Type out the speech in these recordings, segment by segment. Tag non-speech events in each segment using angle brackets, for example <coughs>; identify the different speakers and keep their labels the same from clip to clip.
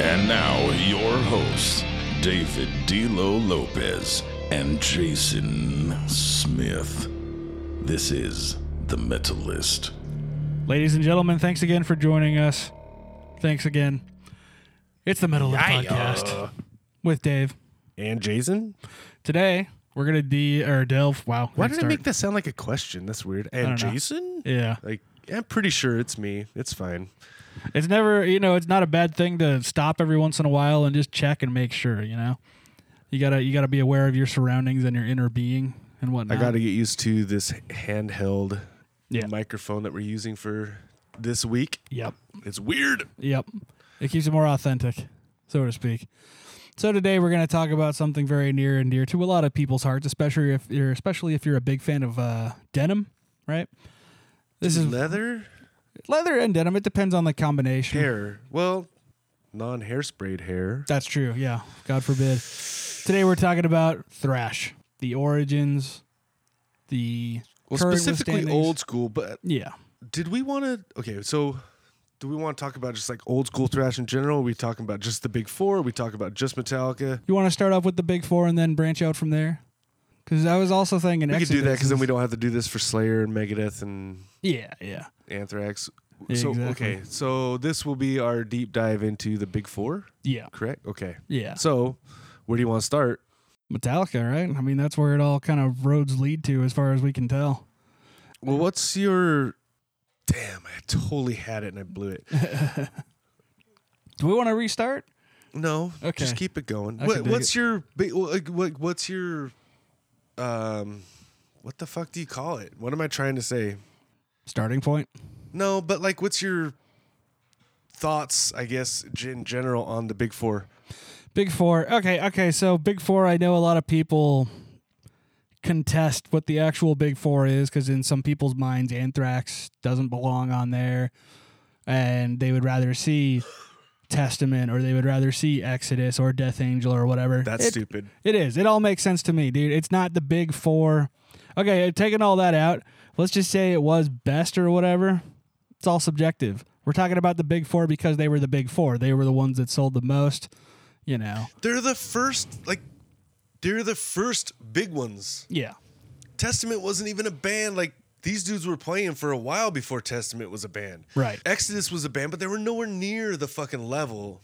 Speaker 1: And now, your hosts, David D'Lo Lopez and Jason Smith. This is The Metalist.
Speaker 2: Ladies and gentlemen, thanks again for joining us. Thanks again. It's the Metalist Podcast with Dave.
Speaker 3: And Jason?
Speaker 2: Today, we're going to de or delve. Wow.
Speaker 3: Why did I make that sound like a question? That's weird. And
Speaker 2: don't know.
Speaker 3: Jason?
Speaker 2: Yeah.
Speaker 3: Like, I'm pretty sure it's me. It's fine.
Speaker 2: It's never, you know, it's not a bad thing to stop every once in a while and just check and make sure, you know? You got to you got to be aware of your surroundings and your inner being and whatnot.
Speaker 3: I got to get used to this handheld
Speaker 2: Yeah.
Speaker 3: microphone that we're using for this week.
Speaker 2: Yep.
Speaker 3: It's weird.
Speaker 2: Yep. It keeps it more authentic, so to speak. So today we're going to talk about something very near and dear to a lot of people's hearts, especially if you're especially if you're a big fan of uh, denim, right? This is
Speaker 3: leather
Speaker 2: leather and denim. It depends on the combination.
Speaker 3: hair. Well, non hairsprayed hair.
Speaker 2: That's true. Yeah. God forbid. Today we're talking about thrash, the origins, the
Speaker 3: Well,
Speaker 2: current
Speaker 3: specifically
Speaker 2: withstandings.
Speaker 3: old school, but
Speaker 2: Yeah.
Speaker 3: did we want to? Okay, so do we want to talk about just like old school thrash in general? Are we talking about just the big four? Are we talking about just Metallica?
Speaker 2: You want to start off with the big four and then branch out from there? Because I was also thinking
Speaker 3: We could do that because then we don't have to do this for Slayer and Megadeth and
Speaker 2: Yeah, yeah.
Speaker 3: Anthrax.
Speaker 2: Yeah,
Speaker 3: so
Speaker 2: exactly.
Speaker 3: okay, so this will be our deep dive into the big four,
Speaker 2: Yeah.
Speaker 3: correct? Okay.
Speaker 2: Yeah.
Speaker 3: So where do you want to start?
Speaker 2: Metallica, right? I mean, that's where it all kind of roads lead to, as far as we can tell.
Speaker 3: Well, what's your? Damn, I totally had it and I blew it. <laughs>
Speaker 2: Do we want to restart?
Speaker 3: No,
Speaker 2: Okay.
Speaker 3: just keep it going.
Speaker 2: I
Speaker 3: What,
Speaker 2: can dig
Speaker 3: what's
Speaker 2: it.
Speaker 3: your? Like, what, what's your? Um, what the fuck do you call it? What am I trying to say?
Speaker 2: Starting point.
Speaker 3: No, but like, what's your thoughts? I guess in general on the big four.
Speaker 2: Big Four. Okay, okay. So Big Four. I know a lot of people contest what the actual Big Four is because in some people's minds, Anthrax doesn't belong on there, and they would rather see Testament or they would rather see Exodus or Death Angel or whatever.
Speaker 3: That's
Speaker 2: It-
Speaker 3: stupid.
Speaker 2: It is. It all makes sense to me, dude. It's not the big four. Okay, uh, taking all that out, let's just say it was best or whatever. It's all subjective. We're talking about the big four because they were the big four. They were the ones that sold the most, you know.
Speaker 3: They're the first, like, they're the first big ones.
Speaker 2: Yeah.
Speaker 3: Testament wasn't even a band. Like these dudes were playing for a while before Testament was a band.
Speaker 2: Right.
Speaker 3: Exodus was a band, but they were nowhere near the fucking level.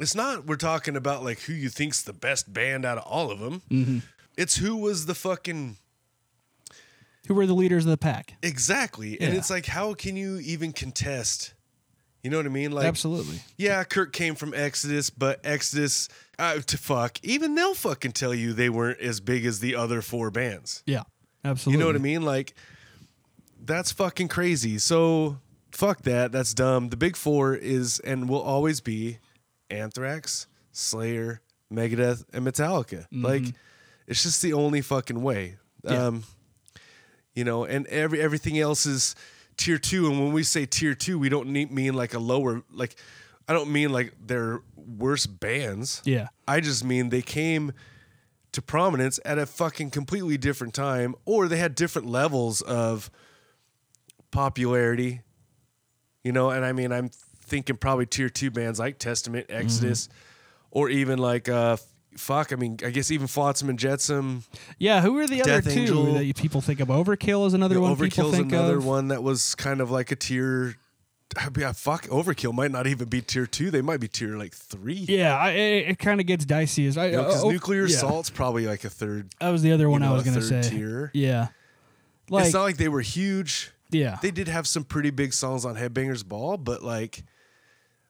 Speaker 3: It's not we're talking about like who you think's the best band out of all of them.
Speaker 2: Mm-hmm.
Speaker 3: It's who was the fucking
Speaker 2: Who were the leaders of the pack?
Speaker 3: exactly. And
Speaker 2: Yeah.
Speaker 3: it's like how can you even contest? You know what I mean? Like
Speaker 2: Absolutely.
Speaker 3: yeah, Kurt came from Exodus, but Exodus uh, to fuck, even they'll fucking tell you they weren't as big as the other four bands.
Speaker 2: Yeah. Absolutely.
Speaker 3: You know what I mean? Like, that's fucking crazy. So, fuck that. That's dumb. The big four is and will always be Anthrax, Slayer, Megadeth, and Metallica. Like, it's just the only fucking way.
Speaker 2: Yeah.
Speaker 3: Um, you know, and every everything else is tier two. And when we say tier two, we don't need, mean like a lower, like, I don't mean like they're worse bands.
Speaker 2: Yeah.
Speaker 3: I just mean they came to prominence at a fucking completely different time, or they had different levels of popularity. You know, and I mean, I'm thinking probably tier two bands like Testament, Exodus, or even like uh, fuck. I mean, I guess even Flotsam and Jetsam.
Speaker 2: Yeah. Who are the other two
Speaker 3: Angel.
Speaker 2: that you- people think of? Overkill is another one
Speaker 3: Overkill's
Speaker 2: think
Speaker 3: another
Speaker 2: of.
Speaker 3: one that was kind of like a tier. <sighs> Yeah, fuck. Overkill might not even be tier two. They might be tier like three.
Speaker 2: Yeah, I, it, it kind of gets dicey. As I,
Speaker 3: because uh,
Speaker 2: oh,
Speaker 3: nuclear
Speaker 2: yeah.
Speaker 3: assault's probably like a third.
Speaker 2: That was the other one
Speaker 3: you
Speaker 2: I was going to say.
Speaker 3: tier.
Speaker 2: Yeah. Like,
Speaker 3: it's not like they were huge.
Speaker 2: yeah.
Speaker 3: They did have some pretty big songs on Headbangers Ball, but like,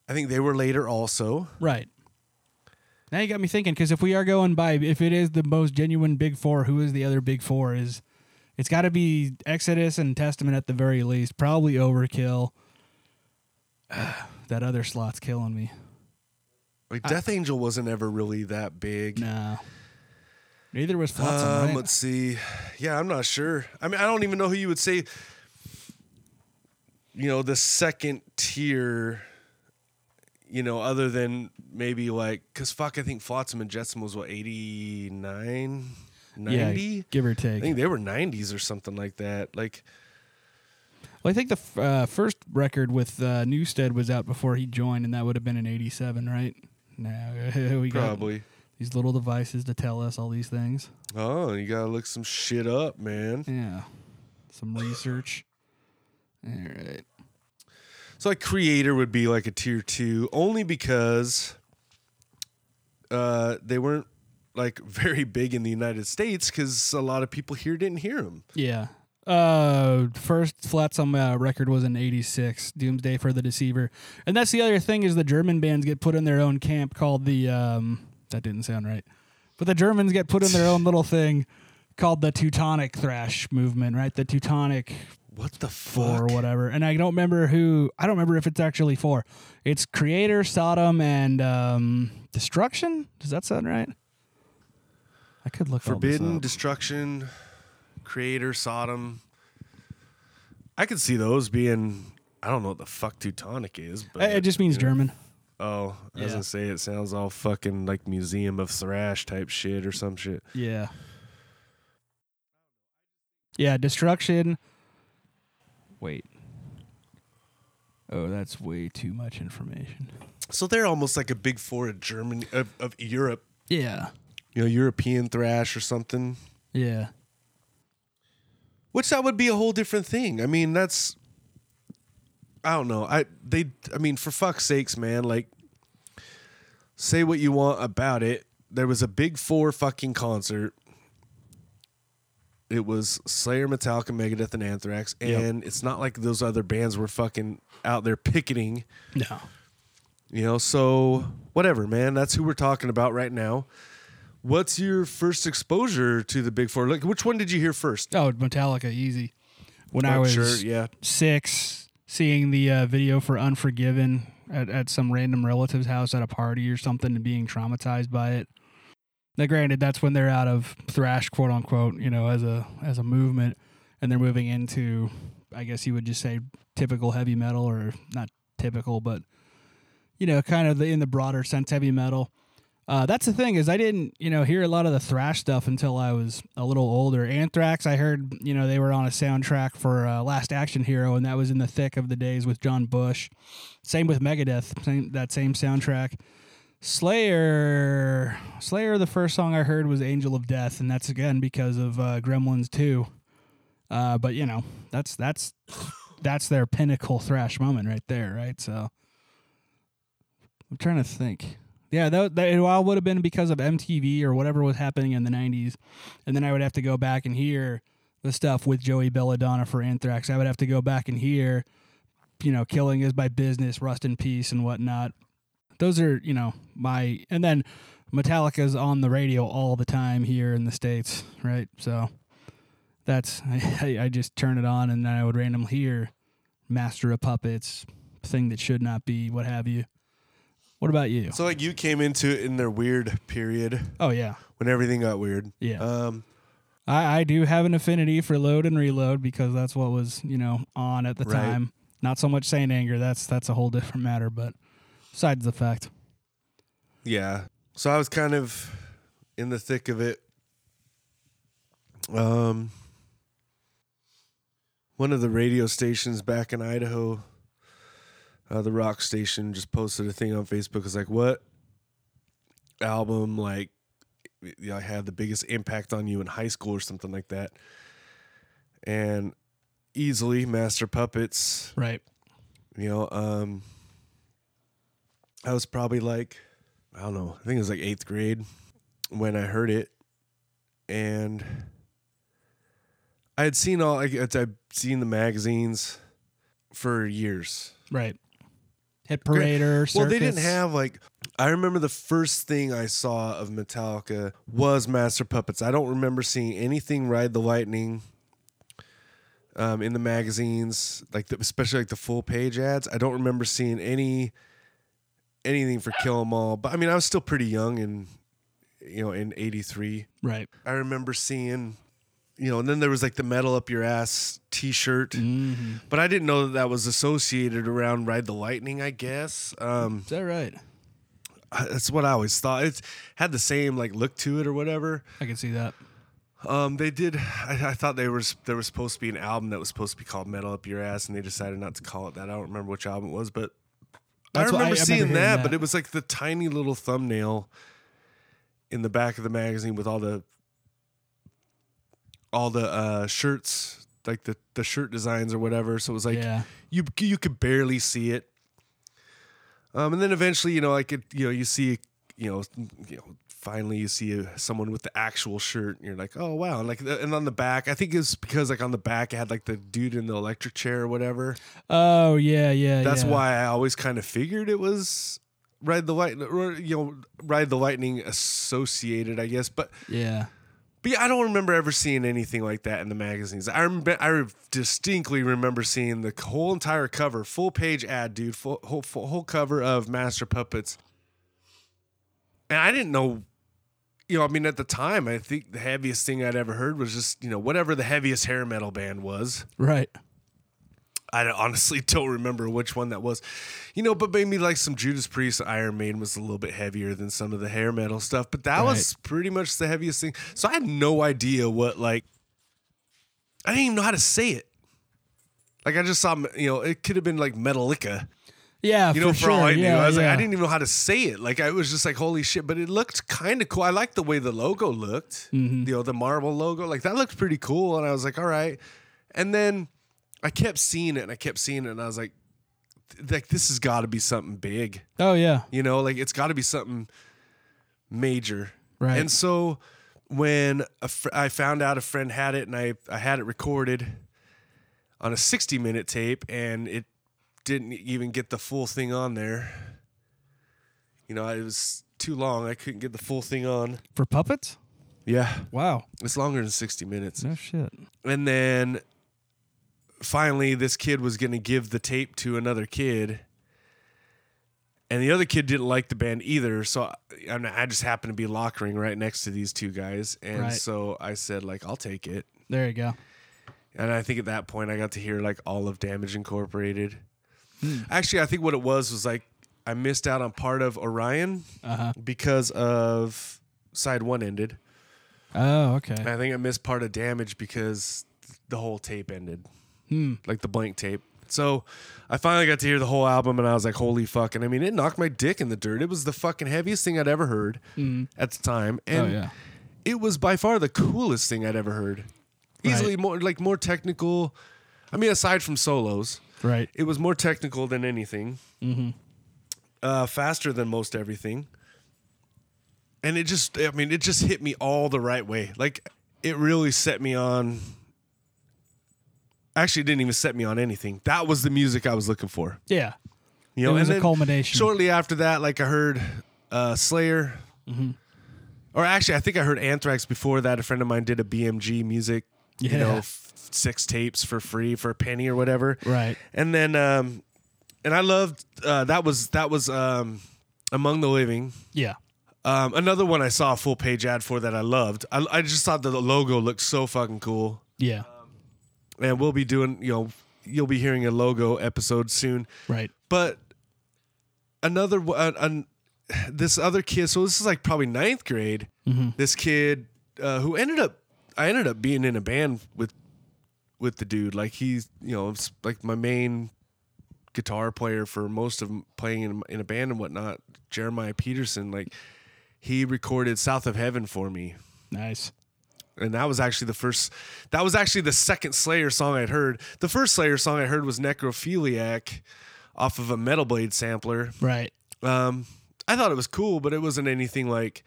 Speaker 3: I think they were later also.
Speaker 2: Right. Now you got me thinking because if we are going by, if it is the most genuine big four, who is the other big four? Is it's got to be Exodus and Testament at the very least. Probably Overkill. <sighs> that other slot's killing me.
Speaker 3: Like Death Angel wasn't ever really that big.
Speaker 2: No. Neither was Flotsam,
Speaker 3: Um,
Speaker 2: right?
Speaker 3: Let's see. Yeah, I'm not sure. I mean, I don't even know who you would say. You know, the second tier. You know, other than maybe like, cause fuck, I think Flotsam and Jetsam was what eighty nine. 90.
Speaker 2: Yeah, give or take.
Speaker 3: I think they were 90s or something like that. Like,
Speaker 2: Well, I think the f- uh, first record with uh, Newsted was out before he joined, and that would have been in '87, right? No, <laughs> we got
Speaker 3: probably.
Speaker 2: these little devices to tell us all these things.
Speaker 3: Oh, you gotta look some shit up, man.
Speaker 2: Yeah, some research. All right.
Speaker 3: So like Kreator would be like a tier two, only because uh, they weren't like <laughs> very big in the United States because a lot of people here didn't hear them.
Speaker 2: Yeah. Uh, first Flotsam uh, record was in '86, Doomsday for the Deceiver, and that's the other thing is the German bands get put in their own camp called the um. That didn't sound right, but the Germans get put in their own <laughs> little thing called the Teutonic thrash movement, right? The Teutonic
Speaker 3: What the
Speaker 2: four or whatever. And I don't remember who. I don't remember if it's actually four. It's Kreator, Sodom, and um, Destruction. Does that sound right? I could look
Speaker 3: Forbidden, destruction, Kreator, Sodom. I could see those being. I don't know what the fuck Teutonic is, but
Speaker 2: It just means
Speaker 3: you know.
Speaker 2: German.
Speaker 3: Oh, I was gonna say it sounds all fucking like Museum of Thrash type shit or some shit.
Speaker 2: Yeah. Yeah, destruction. Wait. Oh, that's way too much information.
Speaker 3: So they're almost like a big four of Germany of, of Europe.
Speaker 2: Yeah.
Speaker 3: You know, European thrash or something.
Speaker 2: Yeah.
Speaker 3: Which that would be a whole different thing. I mean, that's I don't know. I they I mean, for fuck's sakes, man, like say what you want about it. There was a big four fucking concert. It was Slayer, Metallica, Megadeth, and Anthrax, and it's not like those other bands were fucking out there picketing.
Speaker 2: No.
Speaker 3: You know, so whatever, man. That's who we're talking about right now. What's your first exposure to the Big Four? Like, which one did you hear first?
Speaker 2: Oh, Metallica, easy. When I
Speaker 3: Oh,
Speaker 2: was
Speaker 3: sure, yeah.
Speaker 2: six, seeing the uh, video for Unforgiven at, at some random relative's house at a party or something and being traumatized by it. Now, granted, that's when they're out of thrash, quote unquote, you know, as a as a movement, and they're moving into, I guess you would just say, typical heavy metal, or not typical, but you know, kind of the, in the broader sense, heavy metal. Uh, that's the thing is I didn't you know hear a lot of the thrash stuff until I was a little older. Anthrax, I heard you know they were on a soundtrack for uh, Last Action Hero, and that was in the thick of the days with John Bush. Same with Megadeth, same, that same soundtrack. Slayer, Slayer. The first song I heard was Angel of Death, and that's again because of uh, Gremlins Two. Uh, but you know that's that's that's their pinnacle thrash moment right there, right? So I'm trying to think. Yeah, that, that it all would have been because of MTV or whatever was happening in the '90s, and then I would have to go back and hear the stuff with Joey Belladonna for Anthrax. I would have to go back and hear, you know, "Killing Is My Business," "Rust in Peace," and whatnot. Those are, you know, my and then Metallica's on the radio all the time here in the states, right? So that's <laughs> I, I just turn it on and then I would randomly hear "Master of Puppets," thing that should not be, what have you. What about you?
Speaker 3: So, like, you came into it in their weird period
Speaker 2: Oh yeah,
Speaker 3: when everything got weird.
Speaker 2: yeah.
Speaker 3: Um,
Speaker 2: I, I do have an affinity for load and reload because that's what was you know on at the
Speaker 3: Right.
Speaker 2: time. Not so much Saint Anger. That's that's a whole different matter. But besides the fact,
Speaker 3: yeah. So I was kind of in the thick of it. Um, one of the radio stations back in Idaho, uh, the rock station, just posted a thing on Facebook. It's like, what album like you know, had the biggest impact on you in high school or something like that? And easily, Master Puppets.
Speaker 2: right?
Speaker 3: You know, um, I was probably like, I don't know, I think it was like eighth grade when I heard it, and I had seen all, like, I'd seen the magazines for years.
Speaker 2: Right. Hit parader.
Speaker 3: Well, they didn't have like. I remember the first thing I saw of Metallica was Master Puppets. I don't remember seeing anything Ride the Lightning. Um, in the magazines, like the, especially like the full page ads, I don't remember seeing any anything for Kill 'Em All. But I mean, I was still pretty young, and you know, in '83,
Speaker 2: right.
Speaker 3: I remember seeing, you know, and then there was like the metal up your ass T-shirt.
Speaker 2: Mm-hmm.
Speaker 3: But I didn't know that that was associated around Ride the Lightning. I guess um,
Speaker 2: Is that right?
Speaker 3: I- that's what I always thought. It had the same like look to it or whatever.
Speaker 2: I can see that.
Speaker 3: Um, they did. I, I thought they was there was supposed to be an album that was supposed to be called "Metal Up Your Ass," and they decided not to call it that. I don't remember which album it was, but
Speaker 2: That's
Speaker 3: I
Speaker 2: I-
Speaker 3: remember
Speaker 2: I
Speaker 3: seeing
Speaker 2: hearing
Speaker 3: that,
Speaker 2: that.
Speaker 3: But it was like the tiny little thumbnail in the back of the magazine with all the all the uh, shirts, like the the shirt designs or whatever. So it was like
Speaker 2: yeah.
Speaker 3: you you could barely see it. Um, and then eventually, you know, like it, you know, you see, you know, you know, finally you see a, someone with the actual shirt, and you're like, oh wow, and like, and on the back, I think it's because like on the back it had like the dude in the electric chair or whatever.
Speaker 2: Oh yeah, yeah.
Speaker 3: That's
Speaker 2: yeah.
Speaker 3: why I always kind of figured it was ride the light, you know, ride the lightning associated, I guess, but.
Speaker 2: Yeah.
Speaker 3: But yeah, I don't remember ever seeing anything like that in the magazines. I remember, I distinctly remember seeing the whole entire cover, full page ad, dude, full whole, full, whole cover of Master Puppets. And I didn't know, you know, I mean, at the time, I think the heaviest thing I'd ever heard was just, you know, whatever the heaviest hair metal band was.
Speaker 2: Right.
Speaker 3: I honestly <laughs> don't remember which one that was, you know, but maybe like some Judas Priest Iron Maiden was a little bit heavier than some of the hair metal stuff, but that was pretty much the heaviest thing. So I had no idea what like I didn't even know how to say it. Like I just saw, you know, it could have been like Metallica,
Speaker 2: Yeah.
Speaker 3: you know, for,
Speaker 2: for,
Speaker 3: all. I knew.
Speaker 2: Yeah,
Speaker 3: I was like. I didn't even know how to say it. Like I was just like, holy shit! But it looked kind of cool. I liked the way the logo looked.
Speaker 2: Mm-hmm.
Speaker 3: You know, the Marvel logo, like that looked pretty cool. And I was like, all right. And then I kept seeing it, and I kept seeing it, and I was like, like this has got to be something big.
Speaker 2: Oh yeah.
Speaker 3: You know, like it's got to be something major.
Speaker 2: Right.
Speaker 3: And so when a fr- I found out a friend had it and I, I had it recorded on a 60 minute tape and it didn't even get the full thing on there. You know, it was too long. I couldn't get the full thing on.
Speaker 2: For puppets.
Speaker 3: Yeah.
Speaker 2: Wow.
Speaker 3: It's longer than 60 minutes.
Speaker 2: No shit.
Speaker 3: And then finally, this kid was going to give the tape to another kid. And the other kid didn't like the band either. So I, I just happened to be lockering right next to these two guys. And
Speaker 2: Right.
Speaker 3: so I said, like, I'll take it.
Speaker 2: There you go.
Speaker 3: And I think at that point, I got to hear like all of Damage Incorporated.
Speaker 2: Hmm.
Speaker 3: Actually, I think what it was was like I missed out on part of Orion
Speaker 2: Uh huh.
Speaker 3: because of side one ended.
Speaker 2: Oh okay.
Speaker 3: And I think I missed part of Damage because the whole tape ended.
Speaker 2: Hmm.
Speaker 3: like the blank tape. So I finally got to hear the whole album and I was like, holy fuck. And I mean, it knocked my dick in the dirt. It was the fucking heaviest thing I'd ever heard
Speaker 2: Mm.
Speaker 3: at the time. And
Speaker 2: oh yeah.
Speaker 3: it was by far the coolest thing I'd ever heard. Easily more like more technical. I mean, aside from solos,
Speaker 2: Right.
Speaker 3: it was more technical than anything.
Speaker 2: Mm-hmm.
Speaker 3: Uh, faster than most everything. And it just, I mean, it just hit me all the right way. Like, it really set me on. Actually, it didn't even set me on anything. That was the music I was looking for.
Speaker 2: Yeah.
Speaker 3: You know,
Speaker 2: it was
Speaker 3: and
Speaker 2: a
Speaker 3: then
Speaker 2: culmination.
Speaker 3: Shortly after that, like I heard uh, Slayer,
Speaker 2: Mm-hmm.
Speaker 3: or actually, I think I heard Anthrax before that. A friend of mine did a BMG music, you know, f- six tapes for free for a penny or whatever.
Speaker 2: Right.
Speaker 3: And then, um, and I loved uh, that was that was um, Among the Living.
Speaker 2: Yeah.
Speaker 3: Um, another one I saw a full page ad for that I loved. I, I just thought the logo looked so fucking cool.
Speaker 2: Yeah.
Speaker 3: And we'll be doing, you know, you'll be hearing a logo episode soon.
Speaker 2: Right.
Speaker 3: But another one, uh, an, this other kid. So this is like probably ninth grade.
Speaker 2: Mm-hmm.
Speaker 3: This kid uh, who ended up, I ended up being in a band with, with the dude. Like he's, you know, like my main guitar player for most of playing in, in a band and whatnot. Jeremiah Peterson, like he recorded "South of Heaven" for me
Speaker 2: Nice.
Speaker 3: and that was actually the first that was actually the second slayer song i'd heard the first slayer song i heard was necrophiliac off of a metal blade sampler
Speaker 2: Right.
Speaker 3: um, i thought it was cool but it wasn't anything like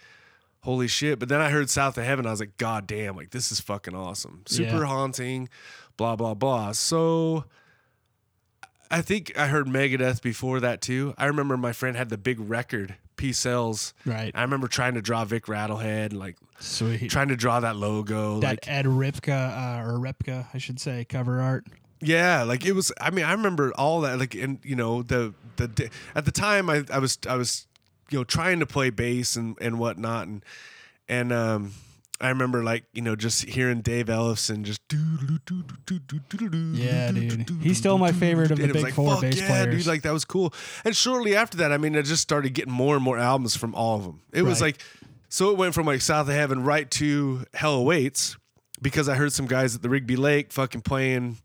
Speaker 3: holy shit but then i heard south of heaven i was like god damn like this is fucking awesome super
Speaker 2: Yeah.
Speaker 3: haunting blah blah blah so i think i heard megadeth before that too i remember my friend had the big record Peace Sells
Speaker 2: Right.
Speaker 3: i remember trying to draw vic rattlehead and like
Speaker 2: Sweet.
Speaker 3: trying to draw that logo
Speaker 2: that
Speaker 3: like
Speaker 2: Ed Ripka uh, or Repka, I should say, cover art.
Speaker 3: Yeah, like it was. I mean, I remember all that. Like, and you know, the the at the time, I, I was I was you know trying to play bass and and whatnot, and and um, I remember like you know just hearing Dave Ellefson just
Speaker 2: Yeah, dude. He's still my favorite of the
Speaker 3: And it was
Speaker 2: big
Speaker 3: like,
Speaker 2: four
Speaker 3: "Fuck
Speaker 2: bass
Speaker 3: yeah,
Speaker 2: players.
Speaker 3: Dude, like that was cool. And shortly after that, I mean, I just started getting more and more albums from all of them. It was like, so it went from like South of Heaven right to Hell Awaits. because I heard some guys at the Rigby Lake fucking playing.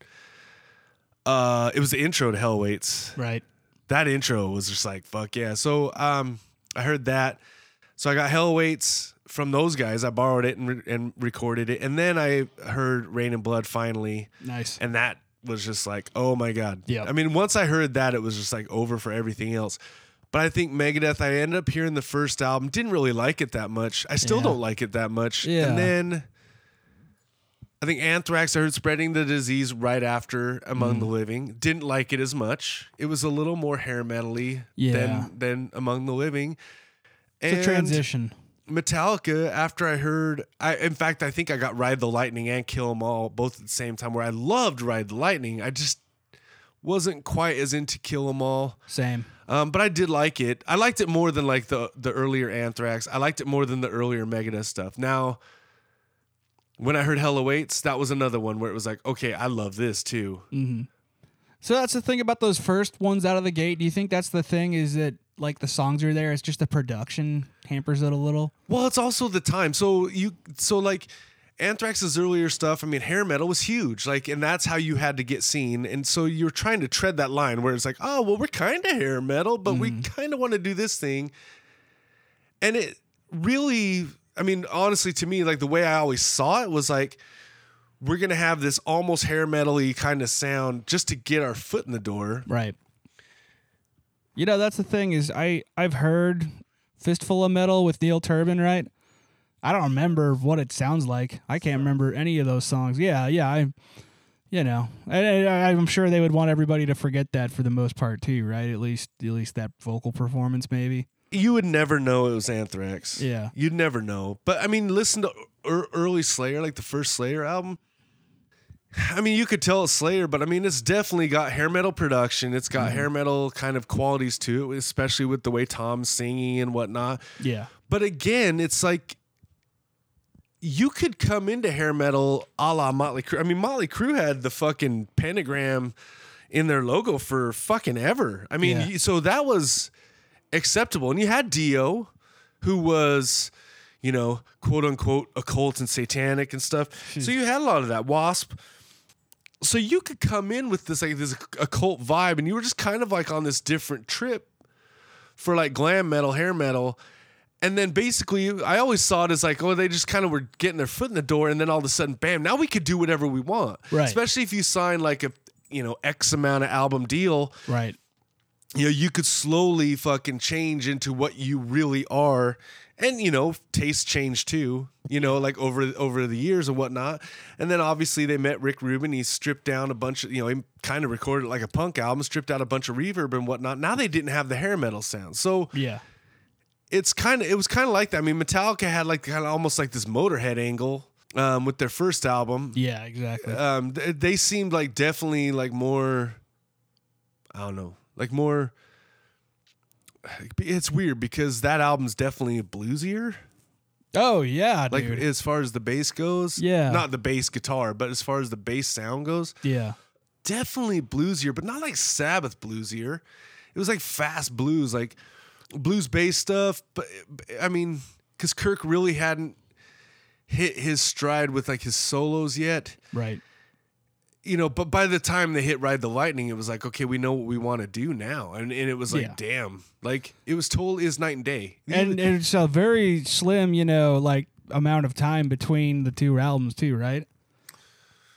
Speaker 3: Uh, it was the intro to Hell Awaits.
Speaker 2: Right.
Speaker 3: That intro was just like fuck yeah. So um, I heard that. So I got Hell Awaits from those guys. I borrowed it and, re- and recorded it, and then I heard Raining Blood finally,
Speaker 2: Nice.
Speaker 3: and that was just like oh my god.
Speaker 2: Yep.
Speaker 3: I mean, once I heard that, it was just like over for everything else. But I think Megadeth, I ended up hearing the first album, didn't really like it that much. I still
Speaker 2: Yeah.
Speaker 3: don't like it that much.
Speaker 2: Yeah.
Speaker 3: And then I think Anthrax, I heard spreading the disease right after Among
Speaker 2: Mm.
Speaker 3: the Living. Didn't like it as much. It was a little more hair metally
Speaker 2: Yeah.
Speaker 3: than than Among the Living.
Speaker 2: it's a
Speaker 3: And
Speaker 2: transition.
Speaker 3: Metallica, after I heard, I in fact I think I got Ride the Lightning and Kill 'Em All both at the same time. Where I loved Ride the Lightning, I just wasn't quite as into Kill 'Em All.
Speaker 2: Same.
Speaker 3: Um, but I did like it. I liked it more than like the the earlier Anthrax. I liked it more than the earlier Megadeth stuff. Now, when I heard Hell Awaits, that was another one where it was like, okay, I love this too. Mm-hmm.
Speaker 2: So that's the thing about those first ones out of the gate. Do you think that's the thing? Is that like the songs are there? It's just the production hampers it a little.
Speaker 3: Well, it's also the time. So you so like Anthrax's earlier stuff, I mean, hair metal was huge. Like, and that's how you had to get seen. And so you're trying to tread that line where it's like, oh, well, we're kind of hair metal, but we mm-hmm. kind of want to do this thing. And it really, I mean, honestly, to me, like the way I always saw it was like, we're gonna have this almost hair metal-y kind of sound just to get our foot in the door.
Speaker 2: Right. You know, that's the thing is I I've heard Fistful of Metal with Neil Turbin, right? I don't remember what it sounds like. I can't remember any of those songs. Yeah, yeah, I you know, I, I'm sure they would want everybody to forget that for the most part too, right? At least at least that vocal performance maybe.
Speaker 3: You would never know it was Anthrax.
Speaker 2: Yeah.
Speaker 3: You'd never know. But I mean, listen to ear early Slayer, like the first Slayer album. I mean, you could tell it's Slayer, but I mean, it's definitely got hair metal production. It's got mm-hmm. hair metal kind of qualities to it, especially with the way Tom's singing and whatnot.
Speaker 2: Yeah.
Speaker 3: But again, it's like you could come into hair metal a la Motley Crue. I mean, Motley Crue had the fucking pentagram in their logo for fucking ever. I mean,
Speaker 2: Yeah.
Speaker 3: so that was acceptable. And you had Dio, who was, you know, quote unquote occult and satanic and stuff. So hmm. you had a lot of that. Wasp. So you could come in with this like this occult vibe, and you were just kind of like on this different trip for like glam metal, hair metal. And then basically, I always saw it as like, oh, they just kind of were getting their foot in the door, and then all of a sudden, bam! Now we could do whatever we want.
Speaker 2: Right.
Speaker 3: Especially if you sign like a you know X amount of album deal,
Speaker 2: Right.
Speaker 3: You know you could slowly fucking change into what you really are, and you know taste change too. You know, like over over the years and whatnot. And then obviously they met Rick Rubin. He stripped down a bunch of you know he kind of recorded like a punk album, stripped out a bunch of reverb and whatnot. Now they didn't have the hair metal sound, so
Speaker 2: Yeah.
Speaker 3: it's kind of it was kind of like that. I mean, Metallica had like kind of almost like this Motorhead angle um, with their first album.
Speaker 2: Yeah, exactly.
Speaker 3: Um, th- they seemed like definitely like more. I don't know, like more. <sighs> It's weird because that album's definitely bluesier.
Speaker 2: oh yeah,
Speaker 3: Like
Speaker 2: dude.
Speaker 3: as far as the bass goes,
Speaker 2: Yeah.
Speaker 3: not the bass guitar, but as far as the bass sound goes,
Speaker 2: yeah.
Speaker 3: definitely bluesier, but not like Sabbath bluesier. It was like fast blues, like blues bass stuff. But I mean, because Kirk really hadn't hit his stride with like his solos yet,
Speaker 2: Right.
Speaker 3: You know. But by the time they hit Ride the Lightning, it was like, okay, we know what we want to do now, and, and it was like,
Speaker 2: Yeah.
Speaker 3: damn, like it was totally is night and day.
Speaker 2: And it's a very slim, you know, like amount of time between the two albums too, right?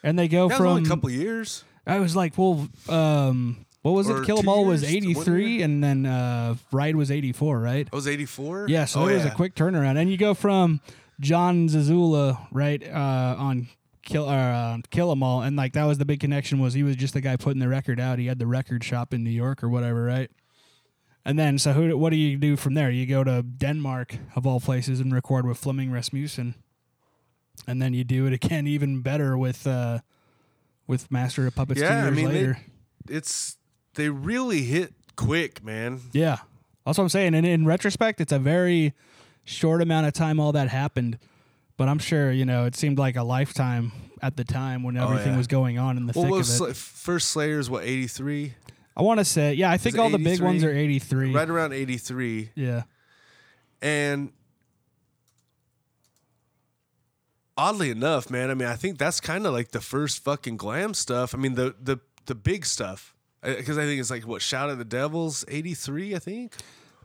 Speaker 2: And they go
Speaker 3: that
Speaker 2: from
Speaker 3: a couple years.
Speaker 2: I was like, well, um, what was
Speaker 3: Or
Speaker 2: it? Kill 'Em All was eighty three, and then uh, Ride was eighty four, right?
Speaker 3: I was eighty four.
Speaker 2: Yeah, so
Speaker 3: oh,
Speaker 2: it was a quick turnaround, and you go from Jon Zazula, right, uh, on Kill or uh, Kill 'Em All, and like that was the big connection was he was just the guy putting the record out. He had the record shop in New York or whatever, right? And then, so who? What do you do from there? You go to Denmark of all places and record with Flemming Rasmussen, and then you do it again <laughs> even better with uh, with Master of Puppets two
Speaker 3: Yeah, I
Speaker 2: years
Speaker 3: mean, they-
Speaker 2: later.
Speaker 3: It's they really hit quick, man.
Speaker 2: Yeah. That's what I'm saying. And in retrospect, it's a very short amount of time all that happened. But I'm sure, you know, it seemed like a lifetime at the time when oh, everything
Speaker 3: Oh, yeah.
Speaker 2: was going on in the
Speaker 3: Well,
Speaker 2: thick
Speaker 3: what
Speaker 2: of it.
Speaker 3: Sla- first Slayer's what eighty three,
Speaker 2: I want to say, yeah, I think all the big ones are 83.
Speaker 3: right around eighty three,
Speaker 2: Yeah.
Speaker 3: and oddly enough, man, I mean, I think that's kind of like the first fucking glam stuff. I mean, the the the big stuff. Because I think it's like what Shout at the Devils, eighty three, I think.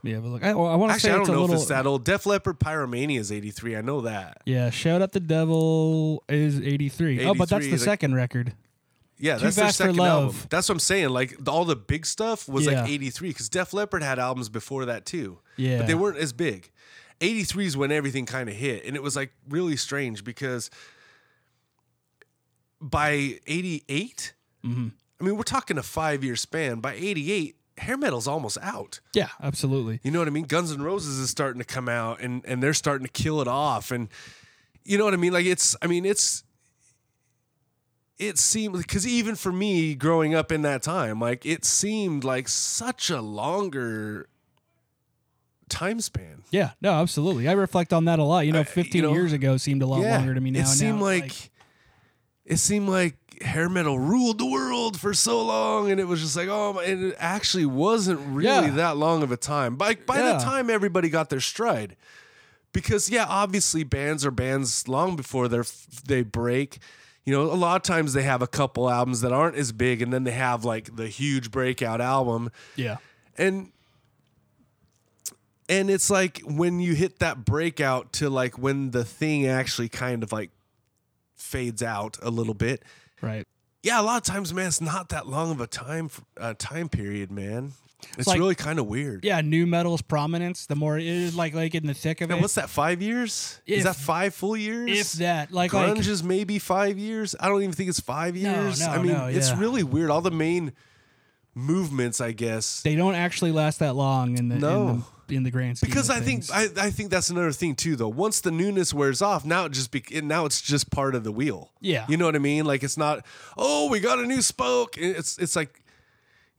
Speaker 2: Yeah, but look, I, I want to say
Speaker 3: Actually, I
Speaker 2: it's
Speaker 3: don't
Speaker 2: a
Speaker 3: know
Speaker 2: little.
Speaker 3: if it's that old. Def Leppard Pyromania is eighty three. I know that.
Speaker 2: Yeah, Shout at the Devil is eighty three. Oh, but that's
Speaker 3: 83,
Speaker 2: the
Speaker 3: like-
Speaker 2: second record.
Speaker 3: Yeah, that's their
Speaker 2: Fast for
Speaker 3: second
Speaker 2: Love.
Speaker 3: album. That's what I'm saying. Like all the big stuff was
Speaker 2: Yeah.
Speaker 3: like eighty three because Def Leppard had albums before that too.
Speaker 2: Yeah.
Speaker 3: but they weren't as big. 83 is when everything kind of hit, and it was like really strange because by 88,
Speaker 2: Mm-hmm.
Speaker 3: I mean we're talking a five year span. By 88, hair metal's almost out.
Speaker 2: Yeah, absolutely.
Speaker 3: You know what I mean? Guns N' Roses is starting to come out and and they're starting to kill it off and you know what I mean? Like it's I mean it's it seemed because even for me growing up in that time, like it seemed like such a longer time span.
Speaker 2: Yeah, no, absolutely. I reflect on that a lot. You know,
Speaker 3: I-
Speaker 2: 15
Speaker 3: you know,
Speaker 2: years ago seemed a lot longer to me now.
Speaker 3: It seemed
Speaker 2: now
Speaker 3: like,
Speaker 2: it's
Speaker 3: it seemed like hair metal ruled the world for so long, and it was just like, oh, my, and it actually wasn't really
Speaker 2: Yeah.
Speaker 3: that long of a time. By by
Speaker 2: Yeah.
Speaker 3: the time everybody got their stride, because yeah, obviously bands are bands long before they they break. You know, a lot of times they have a couple albums that aren't as big, and then they have like the huge breakout album
Speaker 2: yeah,
Speaker 3: and and it's like when you hit that breakout to like when the thing actually kind of like fades out a little bit.
Speaker 2: Right.
Speaker 3: yeah a lot of times man it's not that long of a time uh, time period man. It's
Speaker 2: like-
Speaker 3: really kind of weird.
Speaker 2: Yeah, nu metal's prominence. The more it is like like in the thick of it.
Speaker 3: what's that five years? Is that five full years?
Speaker 2: if that like
Speaker 3: grunge
Speaker 2: like
Speaker 3: is maybe five years. I don't even think it's five years.
Speaker 2: no, no,
Speaker 3: i mean
Speaker 2: no,
Speaker 3: it's really weird. All the main movements i guess.
Speaker 2: They don't actually last that long in the
Speaker 3: No.
Speaker 2: in the, in the grand scheme
Speaker 3: because I think. I, I think that's another thing too though. Once the newness wears off, now it just be, it- now it's just part of the wheel.
Speaker 2: Yeah.
Speaker 3: you know what I mean. Like it's not oh we got a new spoke. It's it's like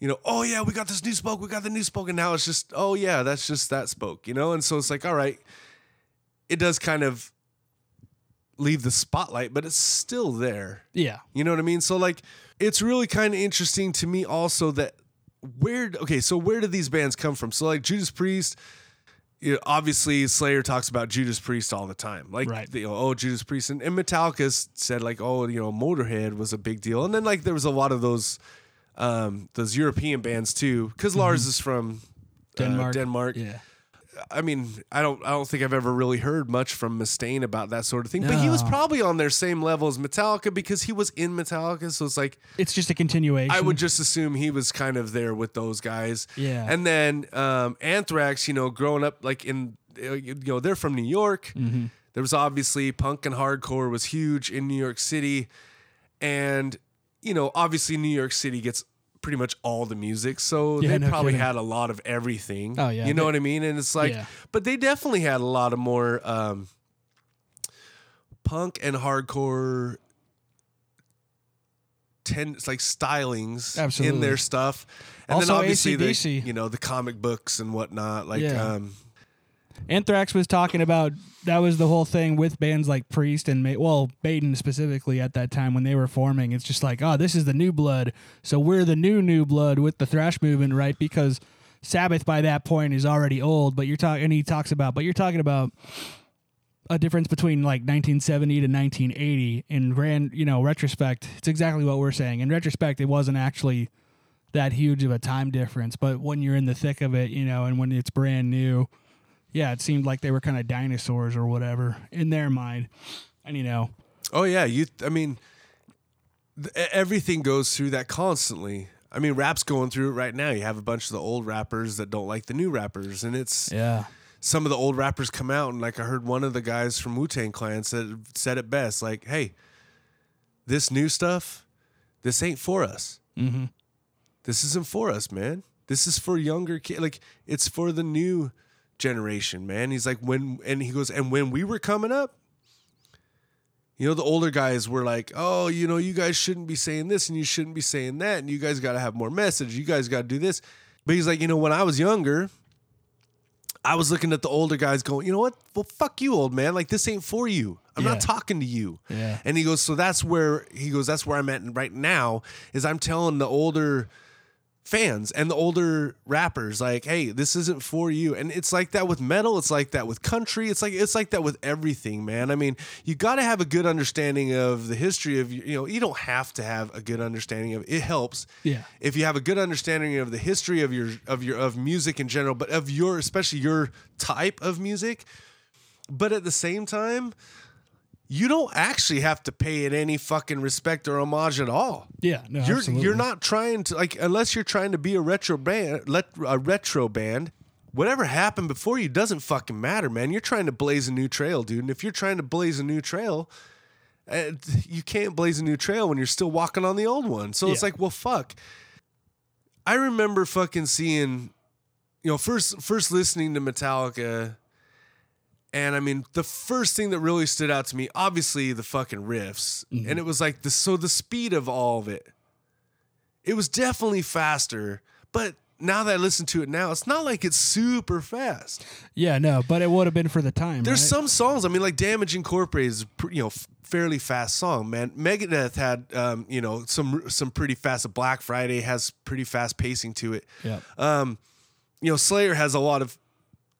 Speaker 3: you know oh yeah we got this new spoke we got the new spoke and now it's just oh yeah that's just that spoke you know and so it's like all right it does kind of leave the spotlight but it's still there
Speaker 2: yeah,
Speaker 3: you know what I mean? So like it's really kind of interesting to me also that where okay, so where did these bands come from? So like Judas Priest you know, obviously Slayer talks about Judas Priest all the time. Like
Speaker 2: Right.
Speaker 3: you know, oh Judas Priest and, and Metallica said like oh, you know, Motorhead was a big deal. And then like there was a lot of those um those European bands too cuz Lars is from uh,
Speaker 2: Denmark.
Speaker 3: Denmark.
Speaker 2: yeah,
Speaker 3: I mean, I don't I don't think I've ever really heard much from Mustaine about that sort of thing. But he was probably on their same level as Metallica because he was in Metallica. So it's like
Speaker 2: it's just a continuation.
Speaker 3: I would just assume he was kind of there with those guys.
Speaker 2: Yeah.
Speaker 3: And then um, Anthrax, you know, growing up like in uh, you know they're from New York.
Speaker 2: Mm-hmm.
Speaker 3: There was obviously punk and hardcore was huge in New York City, and you know obviously New York City gets pretty much all the music, so
Speaker 2: Yeah,
Speaker 3: they
Speaker 2: no
Speaker 3: probably
Speaker 2: kidding.
Speaker 3: had a lot of everything.
Speaker 2: Oh, yeah,
Speaker 3: you know
Speaker 2: they-
Speaker 3: what I mean? And it's like,
Speaker 2: Yeah.
Speaker 3: but they definitely had a lot of more um, punk and hardcore. Ten, it's like stylings in their stuff, and
Speaker 2: Also
Speaker 3: then obviously the you know the comic books and whatnot. Like,
Speaker 2: Yeah.
Speaker 3: um,
Speaker 2: Anthrax was talking about that was the whole thing with bands like Priest and Ma- well Maiden specifically at that time when they were forming. It's just like, oh, this is the new blood, so we're the new new blood with the thrash movement, right? Because Sabbath by that point is already old, but you're talking. And he talks about, but you're talking about a difference between like 1970 to 1980 in grand, you know, retrospect. It's exactly what we're saying. In retrospect, it wasn't actually that huge of a time difference, but when you're in the thick of it, you know, and when it's brand new yeah, it seemed like they were kind of dinosaurs or whatever in their mind. And you know,
Speaker 3: oh yeah, you. I mean, th- everything goes through that constantly. I mean, rap's going through it right now. You have a bunch of the old rappers that don't like the new rappers, and it's
Speaker 2: yeah,
Speaker 3: some of the old rappers come out and like I heard one of the guys from Wu Tang Clan said said it best. Like, hey, this new stuff, this ain't for us.
Speaker 2: mm-hmm.
Speaker 3: This isn't for us, man. This is for younger kids. Like, it's for the new generation, man. He's like, when and he goes, and when we were coming up, you know, the older guys were like, oh, you know, you guys shouldn't be saying this and you shouldn't be saying that, and you guys got to have more message. You guys got to do this. But he's like, you know, when I was younger, I was looking at the older guys going, you know what? Well, fuck you, old man. Like this ain't for you. I'm
Speaker 2: Yeah.
Speaker 3: not talking to you.
Speaker 2: Yeah.
Speaker 3: And he goes, so that's where he goes, that's where I'm at right now, is I'm telling the older fans and the older rappers like hey this isn't for you. And it's like that with metal it's like that with country it's like it's like that with everything man. I mean you got to have a good understanding of the history of you know you don't have to have a good understanding of it helps
Speaker 2: Yeah.
Speaker 3: if you have a good understanding of the history of your of your of music in general but of your especially your type of music. But at the same time you don't actually have to pay it any fucking respect or homage at all
Speaker 2: Yeah, no,
Speaker 3: you're
Speaker 2: absolutely.
Speaker 3: you're not trying to like unless you're trying to be a retro band, let a retro band. Whatever happened before you doesn't fucking matter, man. You're trying to blaze a new trail, dude. And if you're trying to blaze a new trail, uh, you can't blaze a new trail when you're still walking on the old one. So it's like, well, fuck. I remember fucking seeing, you know, first first listening to Metallica, and I mean, the first thing that really stood out to me, obviously, the fucking riffs, and it was like the so the speed of all of it. It was definitely faster, but now that I listen to it now, it's not like it's super fast.
Speaker 2: Yeah, no, but it would have been for the time.
Speaker 3: There's
Speaker 2: right?
Speaker 3: some songs. I mean, like "Damage Incorporated" is you know fairly fast song. Man, Megadeth had um, you know some some pretty fast. Black Friday has pretty fast pacing to it.
Speaker 2: Yeah.
Speaker 3: Um, you know, Slayer has a lot of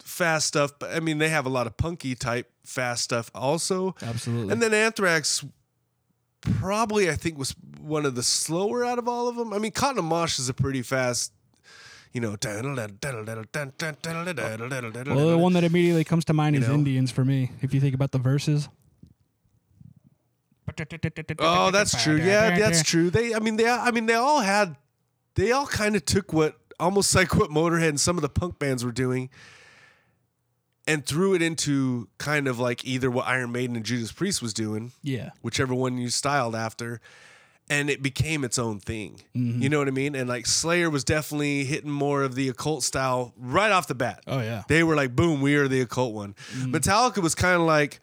Speaker 3: fast stuff, but I mean, they have a lot of punky type fast stuff also.
Speaker 2: Absolutely.
Speaker 3: And then Anthrax probably I think was one of the slower out of all of them. I mean, Caught in a Mosh is a pretty fast. You know,
Speaker 2: well, the one that immediately comes to mind is
Speaker 3: know?
Speaker 2: Indians for me. If you think about the verses.
Speaker 3: Oh, that's true. Yeah, that's true. They, I mean, they, I mean, they all had, they all kind of took what almost like what Motorhead and some of the punk bands were doing, and threw it into kind of like either what Iron Maiden and Judas Priest was doing,
Speaker 2: Yeah.
Speaker 3: whichever one you styled after, and it became its own thing.
Speaker 2: Mm-hmm.
Speaker 3: You know what I mean? And like Slayer was definitely hitting more of the occult style right off the bat.
Speaker 2: Oh yeah.
Speaker 3: They were like, boom, we are the occult one. Metallica was kind of like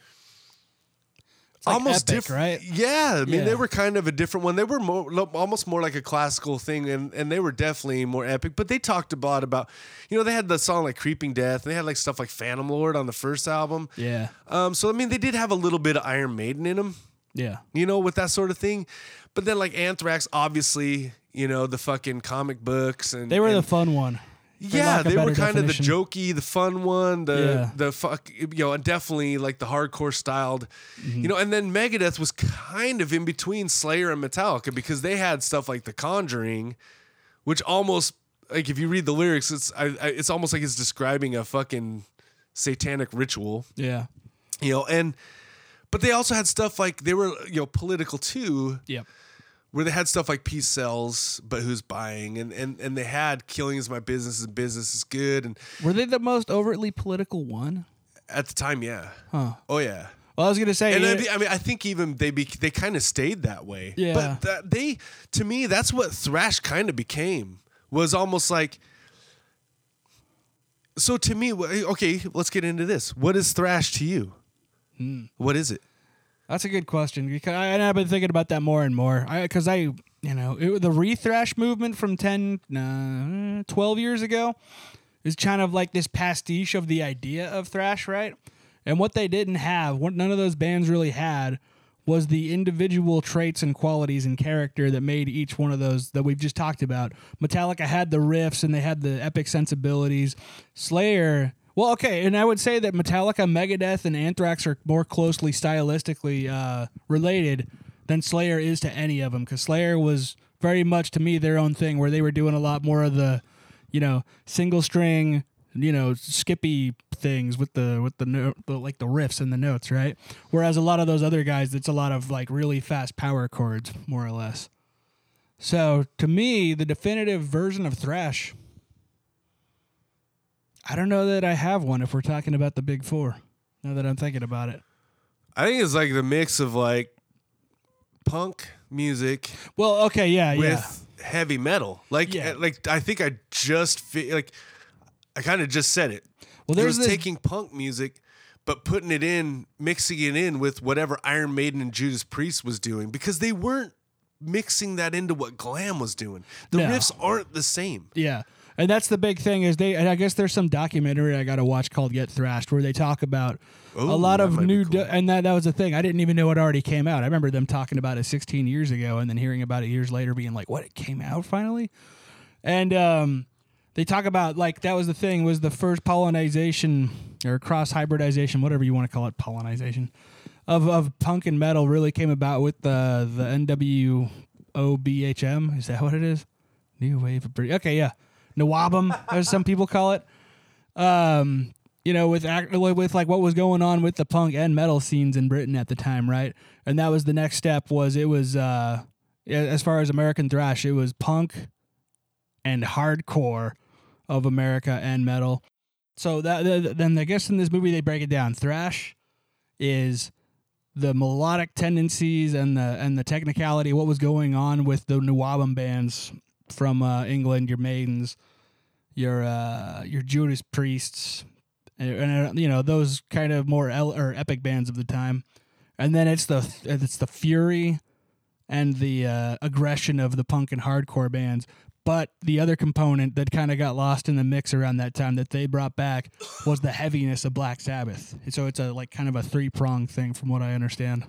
Speaker 2: like
Speaker 3: almost different,
Speaker 2: right?
Speaker 3: Yeah, I mean,
Speaker 2: Yeah.
Speaker 3: they were kind of a different one. They were more, almost more like a classical thing, and, and they were definitely more epic. But they talked a lot about, you know, they had the song like "Creeping Death," and they had like stuff like "Phantom Lord" on the first album.
Speaker 2: Yeah.
Speaker 3: Um, so I mean, they did have a little bit of Iron Maiden in them,
Speaker 2: Yeah.
Speaker 3: you know, with that sort of thing. But then like Anthrax, obviously, you know, the fucking comic books and
Speaker 2: They were the fun one.
Speaker 3: Yeah, they were kind of the jokey, the fun one, the
Speaker 2: Yeah.
Speaker 3: the fuck, you know, and definitely like the hardcore styled,
Speaker 2: Mm-hmm.
Speaker 3: you know. And then Megadeth was kind of in between Slayer and Metallica because they had stuff like The Conjuring, which almost like if you read the lyrics, it's I, I, it's almost like it's describing a fucking satanic ritual,
Speaker 2: Yeah.
Speaker 3: you know. And but they also had stuff like they were you know political too,
Speaker 2: Yep.
Speaker 3: Where they had stuff like peace sells, but who's buying, and and and they had killing is my business and business is good, and
Speaker 2: Were they the most overtly political one?
Speaker 3: at the time, yeah,
Speaker 2: Huh.
Speaker 3: oh yeah,
Speaker 2: Well, I was gonna say.
Speaker 3: and I mean, I mean, I think even they be, they kind of stayed that way,
Speaker 2: Yeah.
Speaker 3: But that, they, to me, that's what thrash kind of became was almost like. So to me, wh- okay, let's get into this. What is thrash to you?
Speaker 2: Hmm.
Speaker 3: What is it?
Speaker 2: That's a good question because I, I've been thinking about that more and more. Because I, you know, it, the rethrash movement from 10, uh, 12 years ago is kind of like this pastiche of the idea of thrash, right? And what they didn't have, what none of those bands really had, was the individual traits and qualities and character that made each one of those that we've just talked about. Metallica had the riffs and they had the epic sensibilities. Slayer, well, okay, and I would say that Metallica, Megadeth, and Anthrax are more closely stylistically uh, related than Slayer is to any of them because Slayer was very much to me their own thing where they were doing a lot more of the, you know, single string, you know, skippy things with the with the, no, the like the riffs and the notes, right? Whereas a lot of those other guys, it's a lot of like really fast power chords, more or less. So to me, the definitive version of thrash. I don't know that I have one if we're talking about the big four. Now that I'm thinking about it.
Speaker 3: I think it's like the mix of like punk music
Speaker 2: Well, okay, yeah, yeah.
Speaker 3: with heavy metal. Like,
Speaker 2: Yeah.
Speaker 3: like I think I just fe- like I kind of just said it.
Speaker 2: Well,
Speaker 3: It was
Speaker 2: this,
Speaker 3: taking punk music, but putting it in, mixing it in with whatever Iron Maiden and Judas Priest was doing because they weren't mixing that into what glam was doing. The
Speaker 2: No.
Speaker 3: riffs aren't the same.
Speaker 2: Yeah. And that's the big thing is they and I guess there's some documentary I got to watch called Get Thrashed where they talk about a lot of new
Speaker 3: cool.
Speaker 2: and that that was the thing. I didn't even know it already came out. I remember them talking about it 16 years ago and then hearing about it years later being like, "What? It came out finally?" And um, they talk about like that was the thing was the first pollinization or cross hybridization, whatever you want to call it, pollinization of of punk and metal really came about with the the NWOBHM. Is that what it is? New wave of Brit- okay, yeah, Nawabum, as some people call it. Um, you know, with act with like what was going on with the punk and metal scenes in Britain at the time, right? And that was the next step. Was it was uh, as far as American thrash, it was punk and hardcore of America and metal. So that th- then I guess in this movie they break it down. Thrash is the melodic tendencies and the and the technicality, what was going on with the Nawabum bands from uh, England, your Maidens, your uh, your Judas Priests, and, and, uh, you know those kind of more el- or epic bands of the time. And then it's the it's the fury and the uh, aggression of the punk and hardcore bands. But the other component that kind of got lost in the mix around that time that they brought back was the heaviness of Black Sabbath. So it's a like kind of a three pronged thing, from what I understand.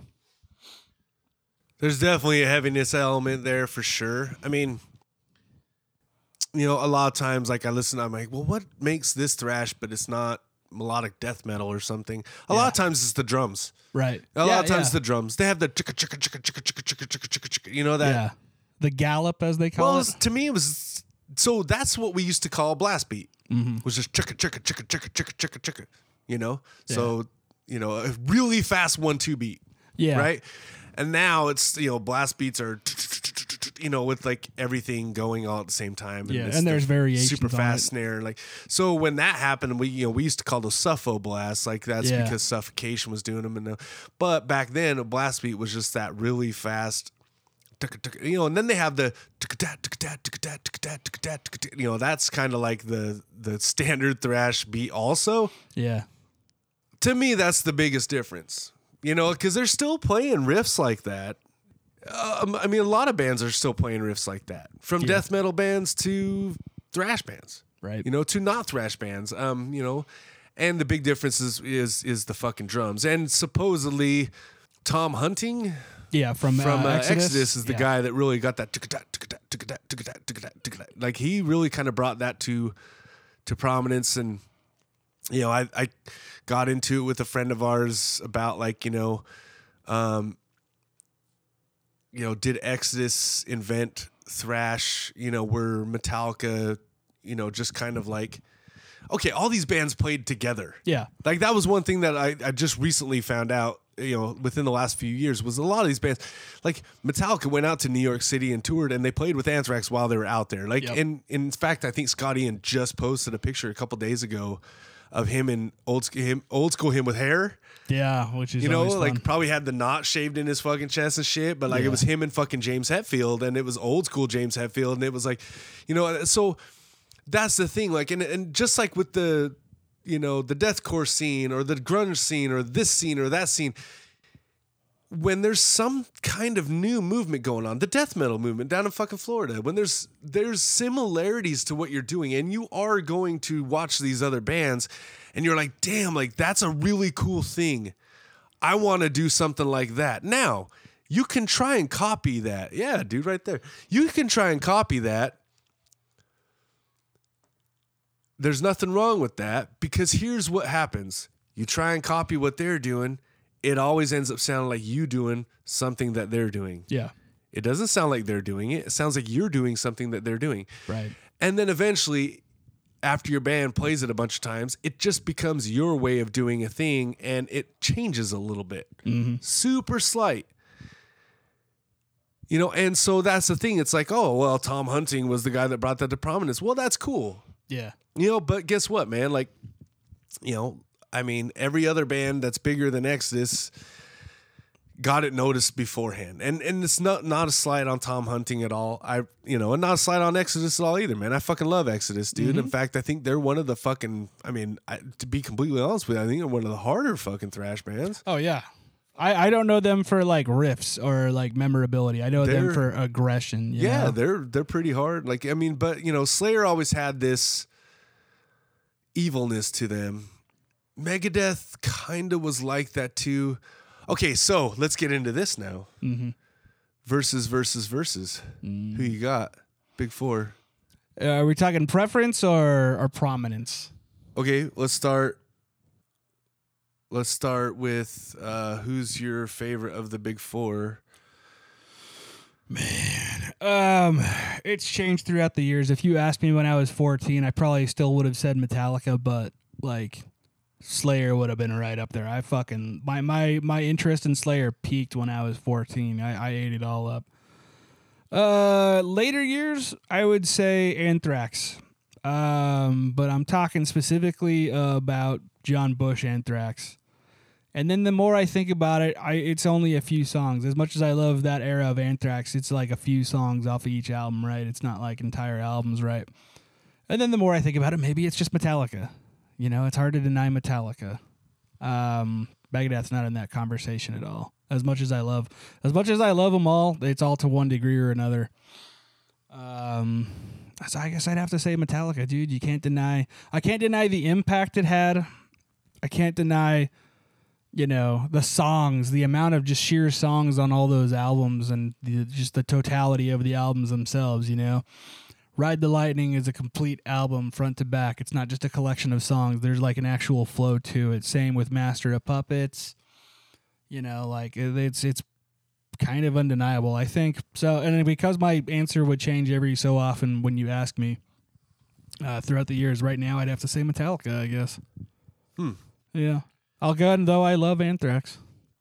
Speaker 3: There's definitely a heaviness element there for sure. I mean, you know, a lot of times, like I listen, I'm like, well, what makes this thrash, but it's not melodic death metal or something? A lot of times it's the drums.
Speaker 2: Right.
Speaker 3: A lot of times the drums. They have the chicka chicka chicka chicka chicka chicka chicka chicka chicka. You know that?
Speaker 2: yeah, the gallop as they call
Speaker 3: Well,
Speaker 2: it.
Speaker 3: it's- to me, it was so that's what we used to call blast beat.
Speaker 2: Mm-hmm.
Speaker 3: Was just chicka chicka chicka chicka chicka chicka chicka. You know, so you know a really fast one two beat.
Speaker 2: Yeah.
Speaker 3: Right. And now it's you know blast beats are you know with like everything going all at the same time.
Speaker 2: Yeah,
Speaker 3: it's
Speaker 2: and there's
Speaker 3: the
Speaker 2: variations
Speaker 3: Super fast snare. Like so when that happened, we you know we used to call those suffo blasts. Like that's
Speaker 2: Yeah.
Speaker 3: because suffocation was doing them. And the, but back then a blast beat was just that really fast you know, and then they have the you know, that's kind of like the the standard thrash beat also.
Speaker 2: yeah.
Speaker 3: To me that's the biggest difference. You know, cuz they're still playing riffs like that. Um, I mean a lot of bands are still playing riffs like that. From death metal bands to thrash bands.
Speaker 2: Right.
Speaker 3: You know, to not thrash bands. Um, you know, and the big difference is is is the fucking drums. And supposedly Tom Hunting
Speaker 2: Yeah, from
Speaker 3: from
Speaker 2: uh,
Speaker 3: uh,
Speaker 2: Exodus.
Speaker 3: Exodus. is the
Speaker 2: Yeah.
Speaker 3: guy that really got that like he really kind of brought that to to prominence and you know I I got into it with a friend of ours about like you know um you know did Exodus invent thrash you know were Metallica you know just kind of like okay all these bands played together
Speaker 2: Yeah.
Speaker 3: like that was one thing that I, I just recently found out, you know, within the last few years was a lot of these bands, like Metallica went out to New York City and toured and they played with Anthrax while they were out there. Like
Speaker 2: Yep.
Speaker 3: in in fact, I think Scott Ian just posted a picture a couple days ago of him and old school him old school him with hair.
Speaker 2: Yeah, which is
Speaker 3: You know, like
Speaker 2: fun.
Speaker 3: probably had the knot shaved in his fucking chest and shit, but like
Speaker 2: Yeah.
Speaker 3: it was him and fucking James Hetfield and it was old school James Hetfield and it was like, you know, uh, so that's the thing. Like, and, and just like with the, you know, the deathcore scene or the grunge scene or this scene or that scene, when there's some kind of new movement going on, the death metal movement down in fucking Florida, when there's there's similarities to what you're doing, and you are going to watch these other bands, and you're like, damn, like that's a really cool thing. I want to do something like that. Now, you can try and copy that. Yeah, dude, right there. You can try and copy that. There's nothing wrong with that because here's what happens. You try and copy what they're doing, it always ends up sounding like you doing something that they're doing.
Speaker 2: yeah,
Speaker 3: It doesn't sound like they're doing it. It sounds like you're doing something that they're doing.
Speaker 2: right.
Speaker 3: And then eventually, after your band plays it a bunch of times, it just becomes your way of doing a thing and it changes a little bit. Mm-hmm. Super slight. You know, and so that's the thing. It's like, oh, well, Tom Hunting was the guy that brought that to prominence. Well, that's cool.
Speaker 2: Yeah,
Speaker 3: You know, but guess what, man? Like, you know, I mean, every other band that's bigger than Exodus got it noticed beforehand. And and it's not not a slide on Tom Hunting at all. I you know, and not a slide on Exodus at all either, man. I fucking love Exodus, dude. In mm-hmm. fact, I think they're one of the fucking I mean, I, to be completely honest with you, I think they're one of the harder fucking thrash bands.
Speaker 2: Oh yeah. I, I don't know them for like riffs or like memorability. I know them
Speaker 3: They're-
Speaker 2: for aggression. you
Speaker 3: Yeah,
Speaker 2: know?
Speaker 3: they're they're pretty hard. Like I mean, but you know, Slayer always had this evilness to them. Megadeth kind of was like that too. Okay, so let's get into this now.
Speaker 2: Mm-hmm.
Speaker 3: Versus versus versus. Who you got? Big four.
Speaker 2: Uh, are we talking preference or or prominence?
Speaker 3: Okay, let's start. Let's start with uh, who's your favorite of the big four?
Speaker 2: Man, Um, it's changed throughout the years. If you asked me when I was 14, I probably still would have said Metallica, but like Slayer would have been right up there. I fucking my my my interest in Slayer peaked when I was 14. I, I ate it all up. Uh, later years, I would say Anthrax. Um, but I'm talking specifically about John Bush Anthrax. And then the more I think about it, I it's only a few songs. As much as I love that era of Anthrax, it's like a few songs off of each album, right? It's not like entire albums, right? And then the more I think about it, maybe it's just Metallica. You know, it's hard to deny Metallica. Um, Megadeth's not in that conversation at all. As much as I love, as much as I love them all, it's all to one degree or another. Um, so I guess I'd have to say Metallica, dude. You can't deny. I can't deny the impact it had. I can't deny you know the songs the amount of just sheer songs on all those albums and the, just the totality of the albums themselves you know ride the lightning is a complete album front to back. It's not just a collection of songs. There's like an actual flow to it. Same with master of puppets. You know like it's it's kind of undeniable i think. So and because my answer would change every so often when you ask me uh, throughout the years right now i'd have to say metallica i guess.
Speaker 3: Hmm.
Speaker 2: yeah. I'll go ahead, though I love Anthrax.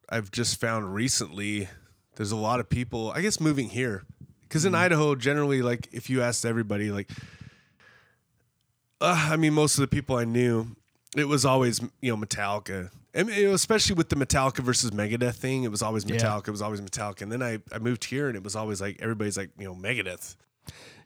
Speaker 3: I've just found recently there's a lot of people, I guess, moving here. Because in Idaho, generally, like, if you asked everybody, like, uh, I mean, most of the people I knew, it was always, you know, Metallica. And you know, especially with the Metallica versus Megadeth thing, it was always
Speaker 2: Yeah.
Speaker 3: Metallica. It was always Metallica. And then I, I moved here and it was always like, everybody's like, you know, Megadeth.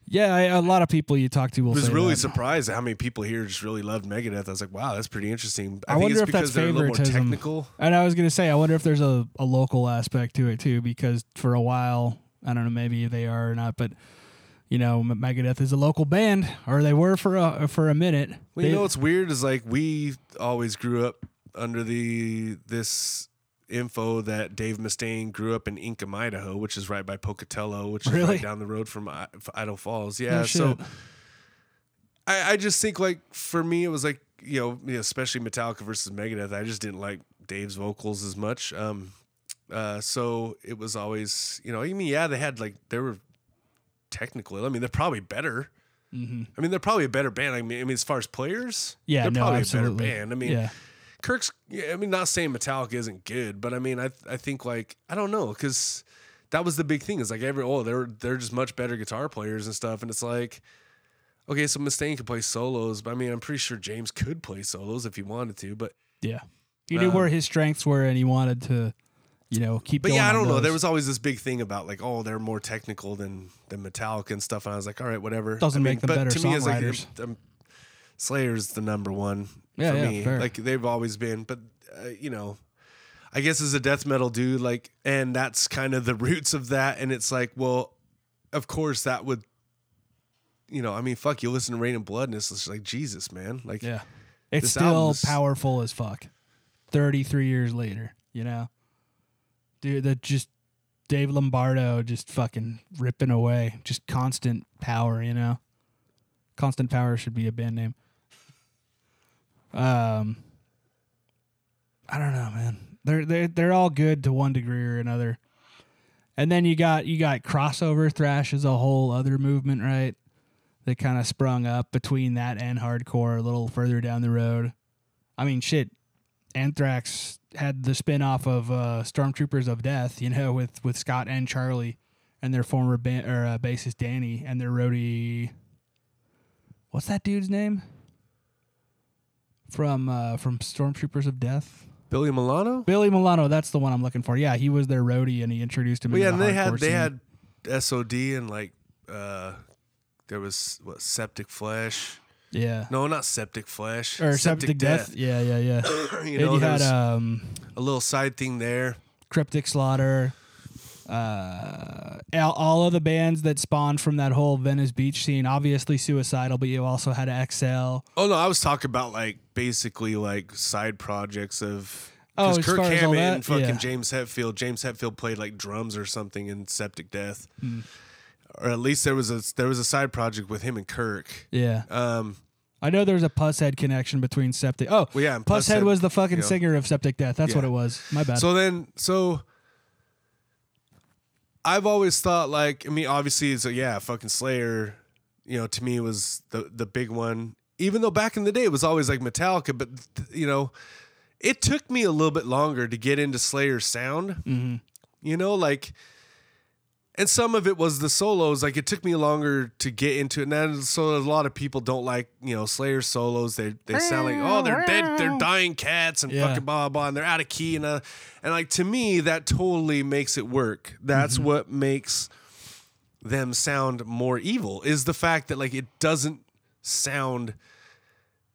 Speaker 2: Yeah, I, a lot of people you talk to will
Speaker 3: I was
Speaker 2: say
Speaker 3: really
Speaker 2: that.
Speaker 3: surprised at how many people here just really loved Megadeth. I was like, wow, that's pretty interesting. I,
Speaker 2: I
Speaker 3: think
Speaker 2: wonder
Speaker 3: it's
Speaker 2: if that's
Speaker 3: because they're a little more
Speaker 2: favoritism.
Speaker 3: technical.
Speaker 2: And I was gonna say, I wonder if there's a, a local aspect to it too, because for a while, I don't know, maybe they are or not, but you know, Megadeth is a local band, or they were for a for a minute.
Speaker 3: Well, you
Speaker 2: They-
Speaker 3: know what's weird is like we always grew up under the this info that Dave Mustaine grew up in Inkom, Idaho, which is right by Pocatello, which is
Speaker 2: Really?
Speaker 3: right down the road from I- Idaho Falls. Yeah,
Speaker 2: No
Speaker 3: so. I, I just think like for me it was like you know you know, especially Metallica versus Megadeth. I just didn't like Dave's vocals as much. Um, uh, so it was always you know I mean yeah they had like they were technically I mean they're probably better.
Speaker 2: Mhm.
Speaker 3: I mean, they're probably a better band. I mean, I mean, as far as players,
Speaker 2: yeah,
Speaker 3: they're
Speaker 2: no,
Speaker 3: probably
Speaker 2: absolutely.
Speaker 3: a better band. I mean,
Speaker 2: yeah,
Speaker 3: Kirk's. yeah, I mean, not saying Metallica isn't good, but I mean, I I think like I don't know because that was the big thing. Is like every oh they're they're just much better guitar players and stuff, and it's like okay, so Mustaine could play solos, but I mean, I'm pretty sure James could play solos if he wanted to, but
Speaker 2: yeah. He knew
Speaker 3: Um,
Speaker 2: where his strengths were, and he wanted to, you know, keep.
Speaker 3: but yeah, I don't know. There was always this big thing about like oh they're more technical than than Metallica and stuff, and I was like all right, whatever.
Speaker 2: Doesn't
Speaker 3: I mean,
Speaker 2: make them
Speaker 3: but
Speaker 2: better
Speaker 3: to me, it's like
Speaker 2: songwriters.
Speaker 3: um, Slayer's the number one
Speaker 2: Yeah,
Speaker 3: for
Speaker 2: yeah,
Speaker 3: me.
Speaker 2: fair.
Speaker 3: Like they've always been, but uh, you know, I guess as a death metal dude, like, and that's kind of the <laughs> roots of that. And it's like, well, of course that would, you know, I mean, fuck, you listen to Raining Blood, and it's just like Jesus, man. Like,
Speaker 2: Yeah. It's still
Speaker 3: album's-
Speaker 2: powerful as fuck. 33 years later, you know? Dude, that just Dave Lombardo just fucking ripping away. Just constant power, you know? Constant Power should be a band name. Um I don't know, man. They're they're they're all good to one degree or another. And then you got you got crossover thrash is a whole other movement, right? That kind of sprung up between that and hardcore a little further down the road. I mean, shit. Anthrax had the spinoff of uh, Stormtroopers of Death, you know, with, with Scott and Charlie and their former ba- or, uh, bassist Danny and their roadie. What's that dude's name? From uh, from Stormtroopers of Death,
Speaker 3: Billy Milano.
Speaker 2: Billy Milano. That's the one I'm looking for. Yeah, he was their roadie, and he introduced him.
Speaker 3: Well, yeah, and
Speaker 2: the
Speaker 3: they had they had SOD and like uh there was what Septic Flesh.
Speaker 2: Yeah,
Speaker 3: No, not Septic Flesh.
Speaker 2: or Septic, Death. Yeah, yeah, yeah. <coughs>
Speaker 3: you know,
Speaker 2: you had um,
Speaker 3: a little side thing there.
Speaker 2: Cryptic Slaughter, uh, all, of the bands that spawned from that whole Venice Beach scene. Obviously, Suicidal, but you also had Excel.
Speaker 3: Oh no, I was talking about like basically like side projects of
Speaker 2: Oh,
Speaker 3: Kirk
Speaker 2: far as all
Speaker 3: Hammett and fucking
Speaker 2: Yeah.
Speaker 3: James Hetfield. James Hetfield played like drums or something in Septic Death,
Speaker 2: Hmm.
Speaker 3: or at least there was a there was a side project with him and Kirk.
Speaker 2: Yeah.
Speaker 3: Um,
Speaker 2: I know there's a Pushead connection between Septic. Oh,
Speaker 3: well, yeah,
Speaker 2: Pusshead
Speaker 3: Pushead-
Speaker 2: was the fucking
Speaker 3: you know.
Speaker 2: singer of Septic Death. That's
Speaker 3: Yeah.
Speaker 2: what it was. My bad.
Speaker 3: So then, so I've always thought like, I mean, obviously, it's a, yeah, fucking Slayer, you know, to me was the the big one. Even though back in the day it was always like Metallica, but you know, it took me a little bit longer to get into Slayer's sound.
Speaker 2: Mhm.
Speaker 3: You know, like, and some of it was the solos. Like, it took me longer to get into it. And then, so a lot of people don't like, you know, Slayer solos. They they sound like, oh, they're dead, they're dying cats and
Speaker 2: Yeah.
Speaker 3: fucking blah blah, and they're out of key. And uh, and like to me, that totally makes it work. That's
Speaker 2: Mm-hmm.
Speaker 3: what makes them sound more evil. Is the fact that like it doesn't sound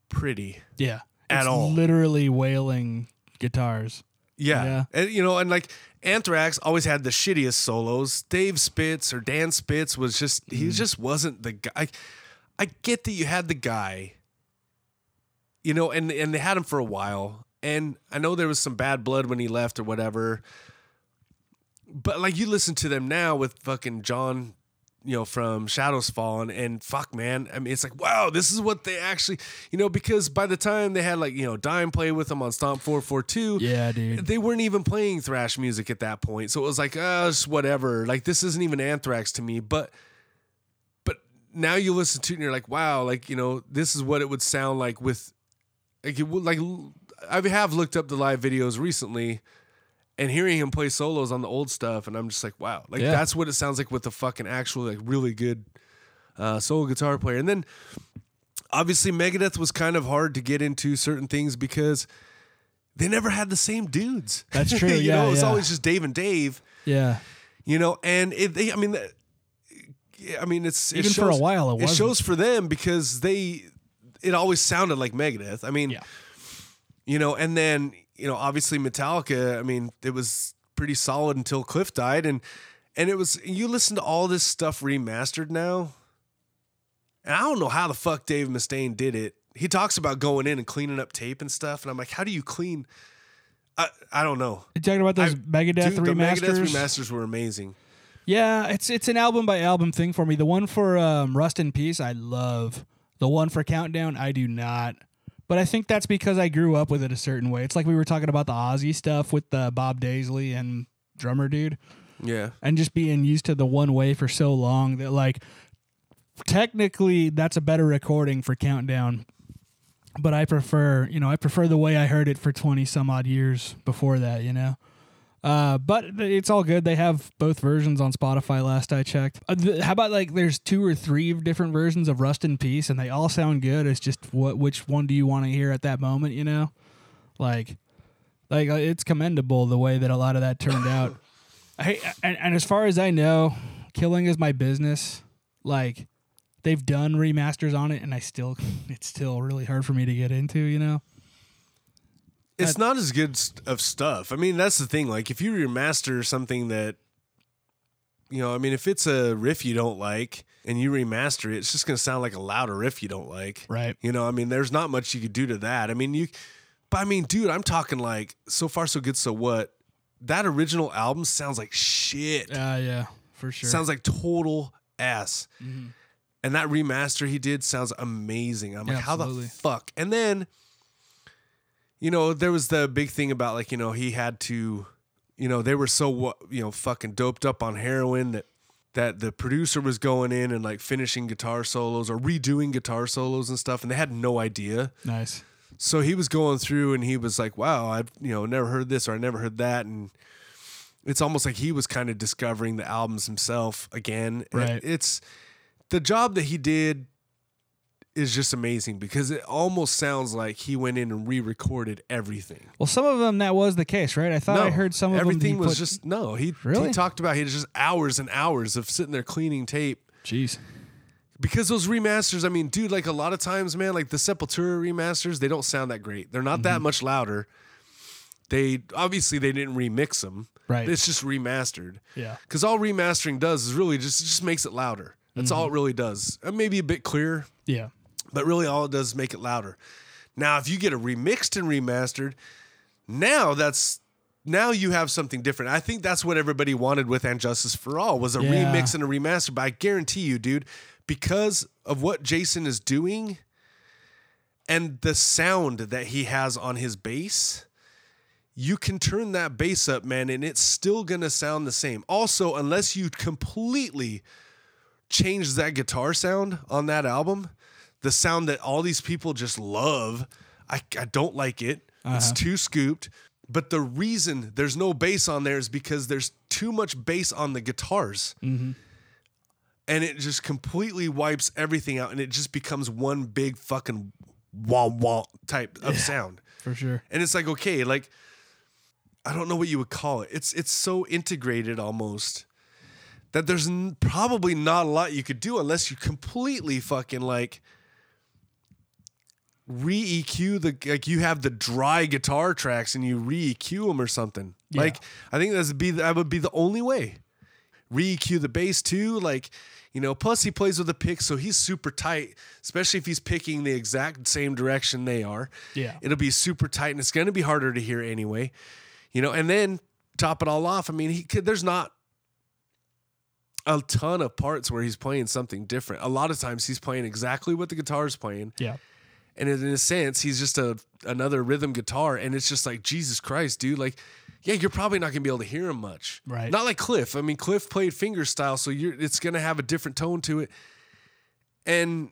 Speaker 3: pretty.
Speaker 2: yeah.
Speaker 3: At
Speaker 2: It's
Speaker 3: all.
Speaker 2: Literally wailing guitars.
Speaker 3: Yeah.
Speaker 2: Yeah.
Speaker 3: And you know, and like Anthrax always had the shittiest solos. Dave Spitz or Dan Spitz was just
Speaker 2: Mm-hmm.
Speaker 3: he just wasn't the guy. I, I get that you had the guy, you know, and and they had him for a while. And I know there was some bad blood when he left or whatever. But like you listen to them now with fucking John, you know, from Shadows Fall and, and fuck man. I mean it's like, wow, this is what they actually you know, because by the time they had like, you know, Dime play with them on Stomp 442,
Speaker 2: Yeah, dude.
Speaker 3: they weren't even playing thrash music at that point. So it was like, uh, whatever. Like this isn't even Anthrax to me. But but now you listen to it and you're like, wow, like, you know, this is what it would sound like with like it would like I have looked up the live videos recently and hearing him play solos on the old stuff and I'm just like, wow. Like
Speaker 2: Yeah.
Speaker 3: that's what it sounds like with the fucking actual like really good uh solo guitar player. And then obviously Megadeth was kind of hard to get into certain things because they never had the same dudes.
Speaker 2: That's <laughs> true,
Speaker 3: you
Speaker 2: yeah,
Speaker 3: know, it's
Speaker 2: yeah.
Speaker 3: always just Dave and Dave.
Speaker 2: Yeah.
Speaker 3: You know, and it, they, I mean, I mean, it's it
Speaker 2: Even for a while, it
Speaker 3: it
Speaker 2: wasn't.
Speaker 3: shows for them because they, it always sounded like Megadeth. I mean,
Speaker 2: Yeah.
Speaker 3: you know, and then you know, obviously Metallica. I mean, it was pretty solid until Cliff died, and and it was you listen to all this stuff remastered now, and I don't know how the fuck Dave Mustaine did it. He talks about going in and cleaning up tape and stuff, and I'm like, how do you clean? I I don't know.
Speaker 2: You talking about those
Speaker 3: I-
Speaker 2: Megadeth
Speaker 3: Dude, the
Speaker 2: remasters?
Speaker 3: Megadeth remasters were amazing.
Speaker 2: Yeah, it's it's an album by album thing for me. The one for um, Rust in Peace, I love. The one for Countdown, I do not. But I think that's because I grew up with it a certain way. It's like we were talking about the Ozzy stuff with the Bob Daisley and drummer dude,
Speaker 3: Yeah.
Speaker 2: and just being used to the one way for so long that like technically that's a better recording for Countdown. But I prefer, you know, I prefer the way I heard it for twenty some odd years before that, you know. Uh, but it's all good. They have both versions on Spotify. Last I checked. Uh, th- how about like there's two or three different versions of Rust in Peace, and they all sound good. It's just what which one do you want to hear at that moment? You know, like like uh, it's commendable the way that a lot of that turned <laughs> out. Hey, and, and as far as I know, Killing is my business. Like they've done remasters on it, and I still <laughs> it's still really hard for me to get into. You know.
Speaker 3: It's not as good of stuff. I mean, that's the thing. Like, if you remaster something that, you know, I mean, if it's a riff you don't like and you remaster it, it's just going to sound like a louder riff you don't like.
Speaker 2: Right.
Speaker 3: You know, I mean, there's not much you could do to that. I mean, you, but I mean, dude, I'm talking like so far so good. So what? That original album sounds like shit.
Speaker 2: Uh, yeah, for sure.
Speaker 3: Sounds like total ass. And that remaster he did sounds amazing. I'm like,
Speaker 2: Yeah,
Speaker 3: how the fuck? And then, you know, there was the big thing about like, you know, he had to, you know, they were so you know fucking doped up on heroin that that the producer was going in and like finishing guitar solos or redoing guitar solos and stuff, and they had no idea.
Speaker 2: nice.
Speaker 3: So he was going through and he was like, "Wow, I've you know never heard this or I never heard that," and it's almost like he was kind of discovering the albums himself again. And
Speaker 2: Right.
Speaker 3: It's the job that he did is just amazing because it almost sounds like he went in and re-recorded everything.
Speaker 2: Well, some of them that was the case, right? I thought I heard some of
Speaker 3: everything
Speaker 2: them. he
Speaker 3: was
Speaker 2: put-
Speaker 3: just no. He
Speaker 2: Really?
Speaker 3: he talked about he had just hours and hours of sitting there cleaning tape
Speaker 2: Jeez.
Speaker 3: because those remasters. I mean, dude, like a lot of times, man, like the Sepultura remasters, they don't sound that great. They're not
Speaker 2: Mm-hmm.
Speaker 3: that much louder. They obviously they didn't remix them.
Speaker 2: Right.
Speaker 3: It's just remastered.
Speaker 2: Yeah.
Speaker 3: Because all remastering does is really just just makes it louder. That's
Speaker 2: Mm-hmm.
Speaker 3: all it really does. Uh, maybe a bit clearer,
Speaker 2: Yeah.
Speaker 3: But really all it does is make it louder. Now, if you get a remixed and remastered, now that's now you have something different. I think that's what everybody wanted with And Justice for All was a
Speaker 2: Yeah.
Speaker 3: remix and a remaster. But I guarantee you, dude, because of what Jason is doing and the sound that he has on his bass, you can turn that bass up, man, and it's still gonna sound the same. Also, unless you completely change that guitar sound on that album, the sound that all these people just love, I, I don't like it. It's uh-huh. too scooped. But the reason there's no bass on there is because there's too much bass on the guitars. Mm-hmm. And it just completely wipes everything out and it just becomes one big fucking wah wah type of sound.
Speaker 2: For sure.
Speaker 3: And it's like, okay, like I don't know what you would call it. It's it's so integrated almost that there's n- probably not a lot you could do unless you completely fucking like re EQ the like you have the dry guitar tracks and you re EQ them or something.
Speaker 2: Yeah.
Speaker 3: Like I think that's be that would be the only way. Re EQ the bass too, like you know. Plus he plays with a pick, so he's super tight. Especially if he's picking the exact same direction they are.
Speaker 2: Yeah.
Speaker 3: it'll be super tight, and it's going to be harder to hear anyway. You know, and then top it all off. I mean, he could. There's not a ton of parts where he's playing something different. A lot of times he's playing exactly what the guitar is playing,
Speaker 2: Yeah.
Speaker 3: And in a sense, he's just a another rhythm guitar, and it's just like Jesus Christ, dude. Like, yeah, you're probably not gonna be able to hear him much,
Speaker 2: Right.
Speaker 3: Not like Cliff. I mean, Cliff played finger style, so you're it's gonna have a different tone to it, and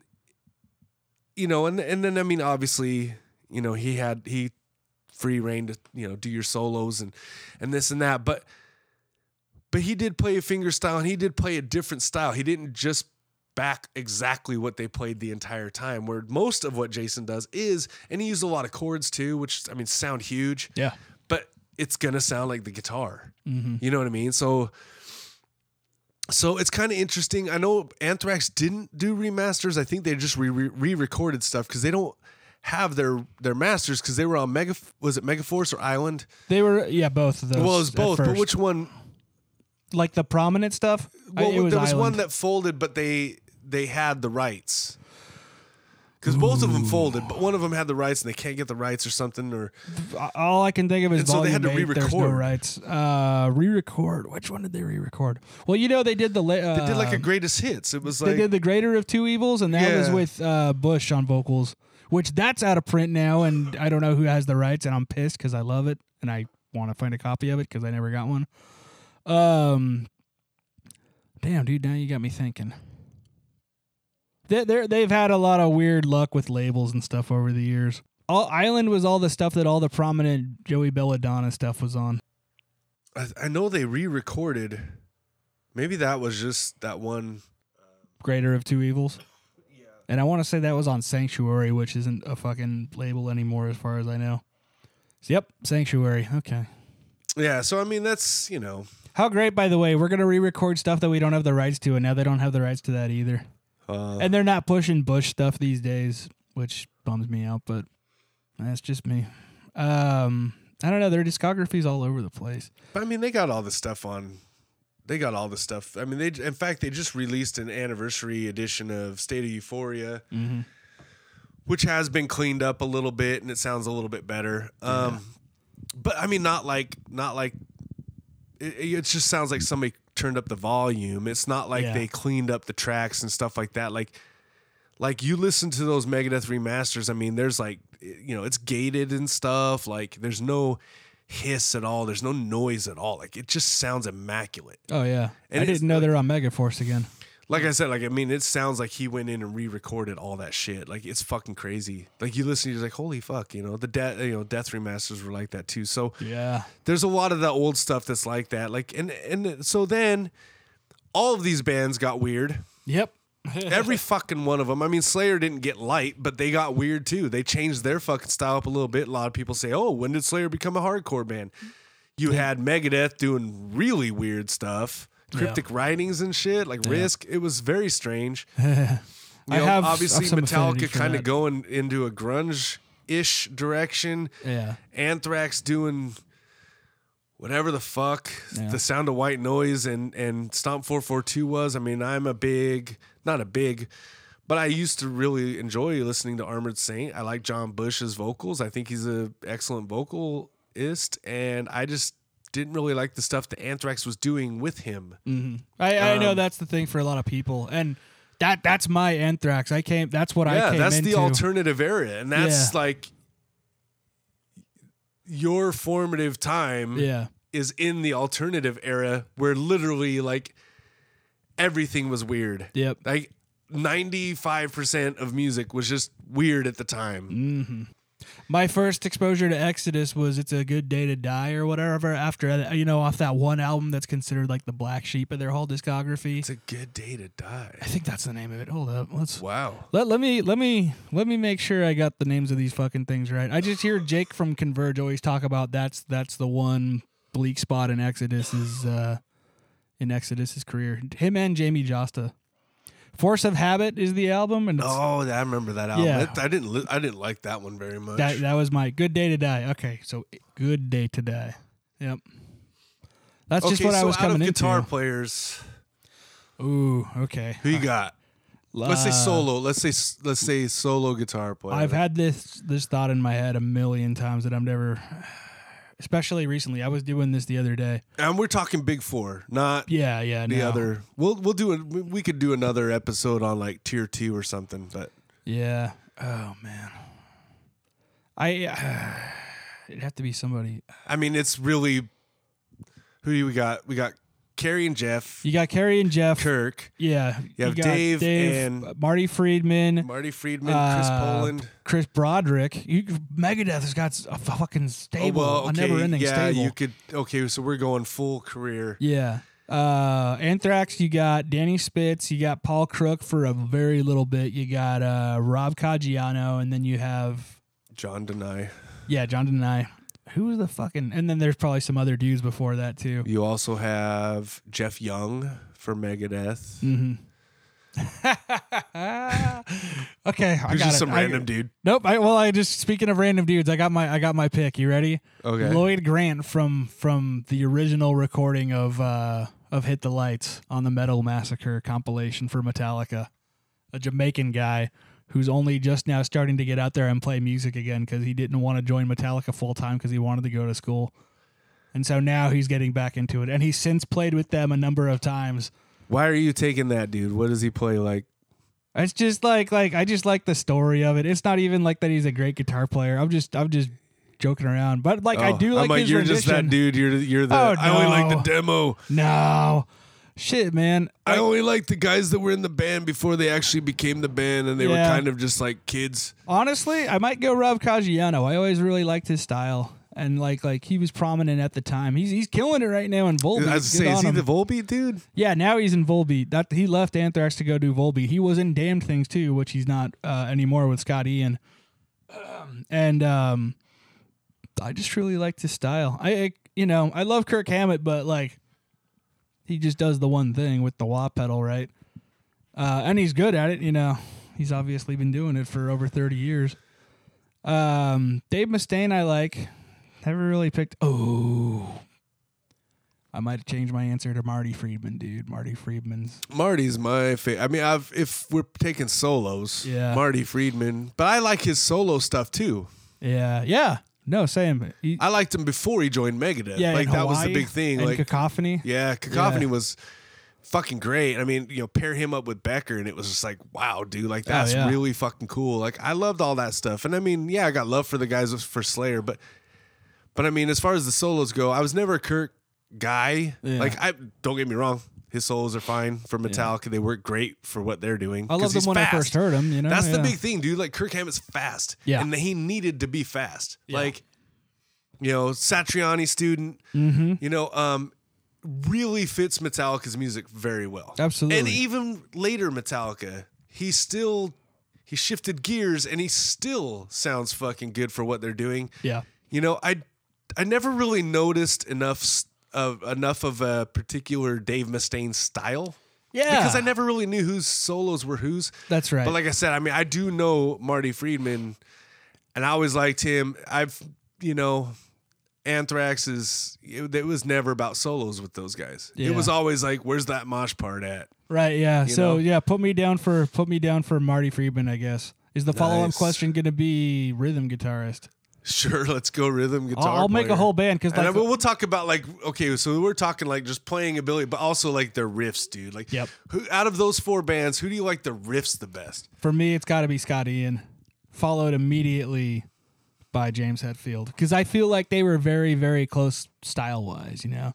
Speaker 3: you know, and and then I mean, obviously, you know, he had he free reign to you know do your solos and and this and that, but but he did play a finger style and he did play a different style. He didn't just back exactly what they played the entire time. Where most of what Jason does is, and he used a lot of chords too, which I mean sound huge,
Speaker 2: Yeah.
Speaker 3: but it's gonna sound like the guitar. Mm-hmm. You know what I mean? So. So it's kind of interesting. I know Anthrax didn't do remasters. I think they just re re recorded stuff because they don't have their their masters because they were on Mega. Was it Megaforce or Island?
Speaker 2: They were yeah, both of those.
Speaker 3: Well, it was both. But which one?
Speaker 2: like the prominent stuff? I-
Speaker 3: Well,
Speaker 2: it was
Speaker 3: there was one that folded, but they they had the rights. Because both of them folded, but one of them had the rights, and they can't get the rights or something. Or
Speaker 2: All I can think of is
Speaker 3: And so they had to
Speaker 2: volume eight, There's no
Speaker 3: re-record.
Speaker 2: rights. Uh, re-record. Which one did they re-record? Well, you know they did the. la- Uh,
Speaker 3: they did like a greatest hits. It was like They
Speaker 2: did the Greater of Two Evils, and that was
Speaker 3: Yeah.
Speaker 2: with uh, Bush on vocals, which that's out of print now, and <laughs> I don't know who has the rights, and I'm pissed because I love it, and I want to find a copy of it because I never got one. Um, damn, dude, now you got me thinking. They they they've had a lot of weird luck with labels and stuff over the years. All Island was all the stuff that all the prominent Joey Belladonna stuff was on.
Speaker 3: I, I know they re-recorded. Maybe that was just that one.
Speaker 2: Uh, Greater of Two Evils. Yeah. And I want to say that was on Sanctuary, which isn't a fucking label anymore, as far as I know. So, yep, Sanctuary. Okay.
Speaker 3: Yeah, so I mean that's you know,
Speaker 2: How great, by the way. We're gonna re-record stuff that we don't have the rights to, and now they don't have the rights to that either.
Speaker 3: Uh,
Speaker 2: And they're not pushing Bush stuff these days, which bums me out. But that's just me. Um, I don't know. Their discography's all over the place.
Speaker 3: but I mean they got all the stuff on. They got all the stuff. I mean, they in fact they just released an anniversary edition of State of Euphoria,
Speaker 2: Mm-hmm.
Speaker 3: which has been cleaned up a little bit and it sounds a little bit better. Um, but I mean, not like not like it, it just sounds like somebody turned up the volume. It's not like
Speaker 2: Yeah.
Speaker 3: they cleaned up the tracks and stuff like that. Like like you listen to those Megadeth remasters. I mean, there's like you know it's gated and stuff. Like there's no hiss at all. There's no noise at all. Like it just sounds immaculate.
Speaker 2: Oh yeah,
Speaker 3: And
Speaker 2: I didn't know they're on Megaforce again.
Speaker 3: Like I said, like I mean, it sounds like he went in and re-recorded all that shit. Like it's fucking crazy. Like you listen, you're like, holy fuck, you know. The death, you know, death remasters were like that too. So
Speaker 2: Yeah.
Speaker 3: there's a lot of the old stuff that's like that. Like and and so then all of these bands got weird.
Speaker 2: Yep. <laughs>
Speaker 3: Every fucking one of them. I mean, Slayer didn't get light, but they got weird too. They changed their fucking style up a little bit. A lot of people say, "Oh, when did Slayer become a hardcore band?" You had Megadeth doing really weird stuff, cryptic writings and shit, like Risk. It was very strange. <laughs> You
Speaker 2: I
Speaker 3: know,
Speaker 2: have
Speaker 3: obviously
Speaker 2: affinity
Speaker 3: Metallica kind of going into a grunge ish direction.
Speaker 2: Yeah.
Speaker 3: Anthrax doing whatever the fuck
Speaker 2: Yeah.
Speaker 3: the sound of white noise and and Stomp 442 was. I mean, I'm a big, not a big, but I used to really enjoy listening to Armored Saint. I like John Bush's vocals. I think he's a excellent vocalist. and I just didn't really like the stuff that Anthrax was doing with him.
Speaker 2: Mm. I, I know
Speaker 3: Um,
Speaker 2: that's the thing for a lot of people, and that that's my Anthrax. I came. That's what I
Speaker 3: yeah,
Speaker 2: came
Speaker 3: that's
Speaker 2: into.
Speaker 3: the alternative era, and that's
Speaker 2: Yeah.
Speaker 3: like your formative time
Speaker 2: Yeah,
Speaker 3: is in the alternative era where literally like everything was weird.
Speaker 2: Yep.
Speaker 3: Like 95% of music was just weird at the time.
Speaker 2: My first exposure to Exodus was "It's a Good Day to Die" or whatever. After you know, off that one album that's considered like the black sheep of their whole discography.
Speaker 3: It's a good day to die.
Speaker 2: I think that's the name of it. Hold up, let's
Speaker 3: Wow.
Speaker 2: let let me let me let me make sure I got the names of these fucking things right. I just hear Jake from Converge always talk about that's that's the one bleak spot in Exodus's uh, in Exodus's career. Him and Jamey Jasta. Force of Habit is the album, and
Speaker 3: Oh, I remember that album.
Speaker 2: Yeah.
Speaker 3: It- I didn't. Li- I didn't like that one very much.
Speaker 2: that that was my Good Day to Die. Okay, so Good Day to Die. Yep. That's
Speaker 3: okay,
Speaker 2: just what
Speaker 3: so
Speaker 2: I was coming out
Speaker 3: of guitar
Speaker 2: into.
Speaker 3: players,
Speaker 2: Ooh, okay.
Speaker 3: who you got? Let's say
Speaker 2: Uh,
Speaker 3: solo. Let's say let's say solo guitar player.
Speaker 2: I've had this this thought in my head a million times that I'm never, especially recently. I was doing this the other day.
Speaker 3: and we're talking big four, not
Speaker 2: Yeah, yeah.
Speaker 3: the
Speaker 2: no.
Speaker 3: other. We'll we'll do it. We we could do another episode on like tier two or something. But
Speaker 2: Yeah. Oh man. I. Uh, it'd have to be somebody.
Speaker 3: I mean, it's really who do we got? We got Kerry and Jeff,
Speaker 2: You got Kerry and Jeff.
Speaker 3: Kirk,
Speaker 2: Yeah.
Speaker 3: You have
Speaker 2: got
Speaker 3: Dave and-
Speaker 2: uh, Marty Friedman.
Speaker 3: Marty Friedman, Chris
Speaker 2: uh,
Speaker 3: Poland.
Speaker 2: Chris Broderick. You, Megadeth has got a fucking stable, a never-ending
Speaker 3: Oh, yeah,
Speaker 2: stable.
Speaker 3: you could. Okay, so we're going full career.
Speaker 2: Yeah. Uh, Anthrax, you got Danny Spitz, you got Paul Crook for a very little bit, you got uh, Rob Caggiano, and then you have
Speaker 3: Jon Donais.
Speaker 2: yeah, Jon Donais. Who was the fucking? And then there's probably some other dudes before that too.
Speaker 3: You also have Jeff Young for Megadeth.
Speaker 2: Mm-hmm. <laughs> okay, I got
Speaker 3: just
Speaker 2: it.
Speaker 3: some
Speaker 2: I-
Speaker 3: random dude.
Speaker 2: Nope. I, well, I just speaking of random dudes, I got my I got my pick. You ready?
Speaker 3: Okay.
Speaker 2: Lloyd Grant from from the original recording of uh of Hit the Lights on the Metal Massacre compilation for Metallica. A Jamaican guy who's only just now starting to get out there and play music again because he didn't want to join Metallica full time because he wanted to go to school. And so now he's getting back into it. And he's since played with them a number of times.
Speaker 3: Why are you taking that dude? What does he play like?
Speaker 2: It's just like like I just like the story of it. It's not even like that he's a great guitar player. I'm just I'm just joking around. But like I
Speaker 3: Oh,
Speaker 2: do like
Speaker 3: I'm like
Speaker 2: his
Speaker 3: you're
Speaker 2: rendition.
Speaker 3: just that dude. You're you're the.
Speaker 2: Oh,
Speaker 3: I only like the demo.
Speaker 2: No. Shit, man.
Speaker 3: I only like the guys that were in the band before they actually became the band, and they were kind of just like kids.
Speaker 2: Honestly, I might go Rob Caggiano. I always really liked his style. And like like he was prominent at the time. He's he's killing it right now in Volbeat.
Speaker 3: I was
Speaker 2: Good
Speaker 3: say, is
Speaker 2: on
Speaker 3: he
Speaker 2: him.
Speaker 3: the Volbeat dude?
Speaker 2: yeah, now he's in Volbeat. That he left Anthrax to go do Volbeat. He was in Damned Things too, which he's not uh, anymore with Scott Ian. Um, <clears throat> and um, I just really liked his style. I, I you know I love Kirk Hammett, but like he just does the one thing with the wah pedal, right? Uh, and he's good at it. You know, he's obviously been doing it for over thirty years. Um, Dave Mustaine, I like. Never really picked. Oh, I might have changed my answer to Marty Friedman, dude. Marty Friedman's.
Speaker 3: Marty's my favorite. I mean, I've, if we're taking solos,
Speaker 2: Yeah.
Speaker 3: Marty Friedman, but I like his solo stuff too.
Speaker 2: Yeah, yeah. No, same. He,
Speaker 3: I liked him before he joined Megadeth.
Speaker 2: yeah,
Speaker 3: like that was the big thing. Like,
Speaker 2: cacophony.
Speaker 3: yeah, Cacophony
Speaker 2: Yeah.
Speaker 3: was fucking great. I mean, you know, pair him up with Becker, and it was just like, wow, dude, like oh, that's
Speaker 2: Oh, yeah.
Speaker 3: really fucking cool. Like I loved all that stuff, and I mean, yeah, I got love for the guys for Slayer, but, but I mean, as far as the solos go, I was never a Kirk guy.
Speaker 2: Yeah.
Speaker 3: Like I don't get me wrong. His solos are fine for Metallica. They work great for what they're doing.
Speaker 2: I love
Speaker 3: he's
Speaker 2: when I first heard him. You know,
Speaker 3: That's the big thing, dude. Like Kirk Hammett's fast.
Speaker 2: Yeah.
Speaker 3: And he needed to be fast.
Speaker 2: Yeah.
Speaker 3: Like, you know, Satriani student,
Speaker 2: Mm-hmm.
Speaker 3: you know, um, really fits Metallica's music very well.
Speaker 2: Absolutely.
Speaker 3: And even later Metallica, he still he shifted gears and he still sounds fucking good for what they're doing.
Speaker 2: Yeah.
Speaker 3: You know, I I never really noticed enough s- of enough of a particular Dave Mustaine style.
Speaker 2: Yeah.
Speaker 3: Because I never really knew whose solos were whose.
Speaker 2: That's right.
Speaker 3: But like I said, I mean, I do know Marty Friedman, and I always liked him. I've, you know, Anthrax is. It, it was never about solos with those guys.
Speaker 2: Yeah.
Speaker 3: It was always like, "Where's that mosh part at?"
Speaker 2: right. Yeah.
Speaker 3: you
Speaker 2: So
Speaker 3: know?
Speaker 2: yeah, put me down for put me down for Marty Friedman. I guess is the follow up question going to be rhythm guitarist?
Speaker 3: Sure, let's go rhythm guitar.
Speaker 2: I'll, I'll make a whole band because like
Speaker 3: I mean, we'll talk about like okay, so we're talking like just playing ability, but also like their riffs, dude. Like,
Speaker 2: Yep.
Speaker 3: who out of those four bands, who do you like the riffs the best?
Speaker 2: for me, it's got to be Scott Ian, followed immediately by James Hetfield because I feel like they were very, very close style wise, you know.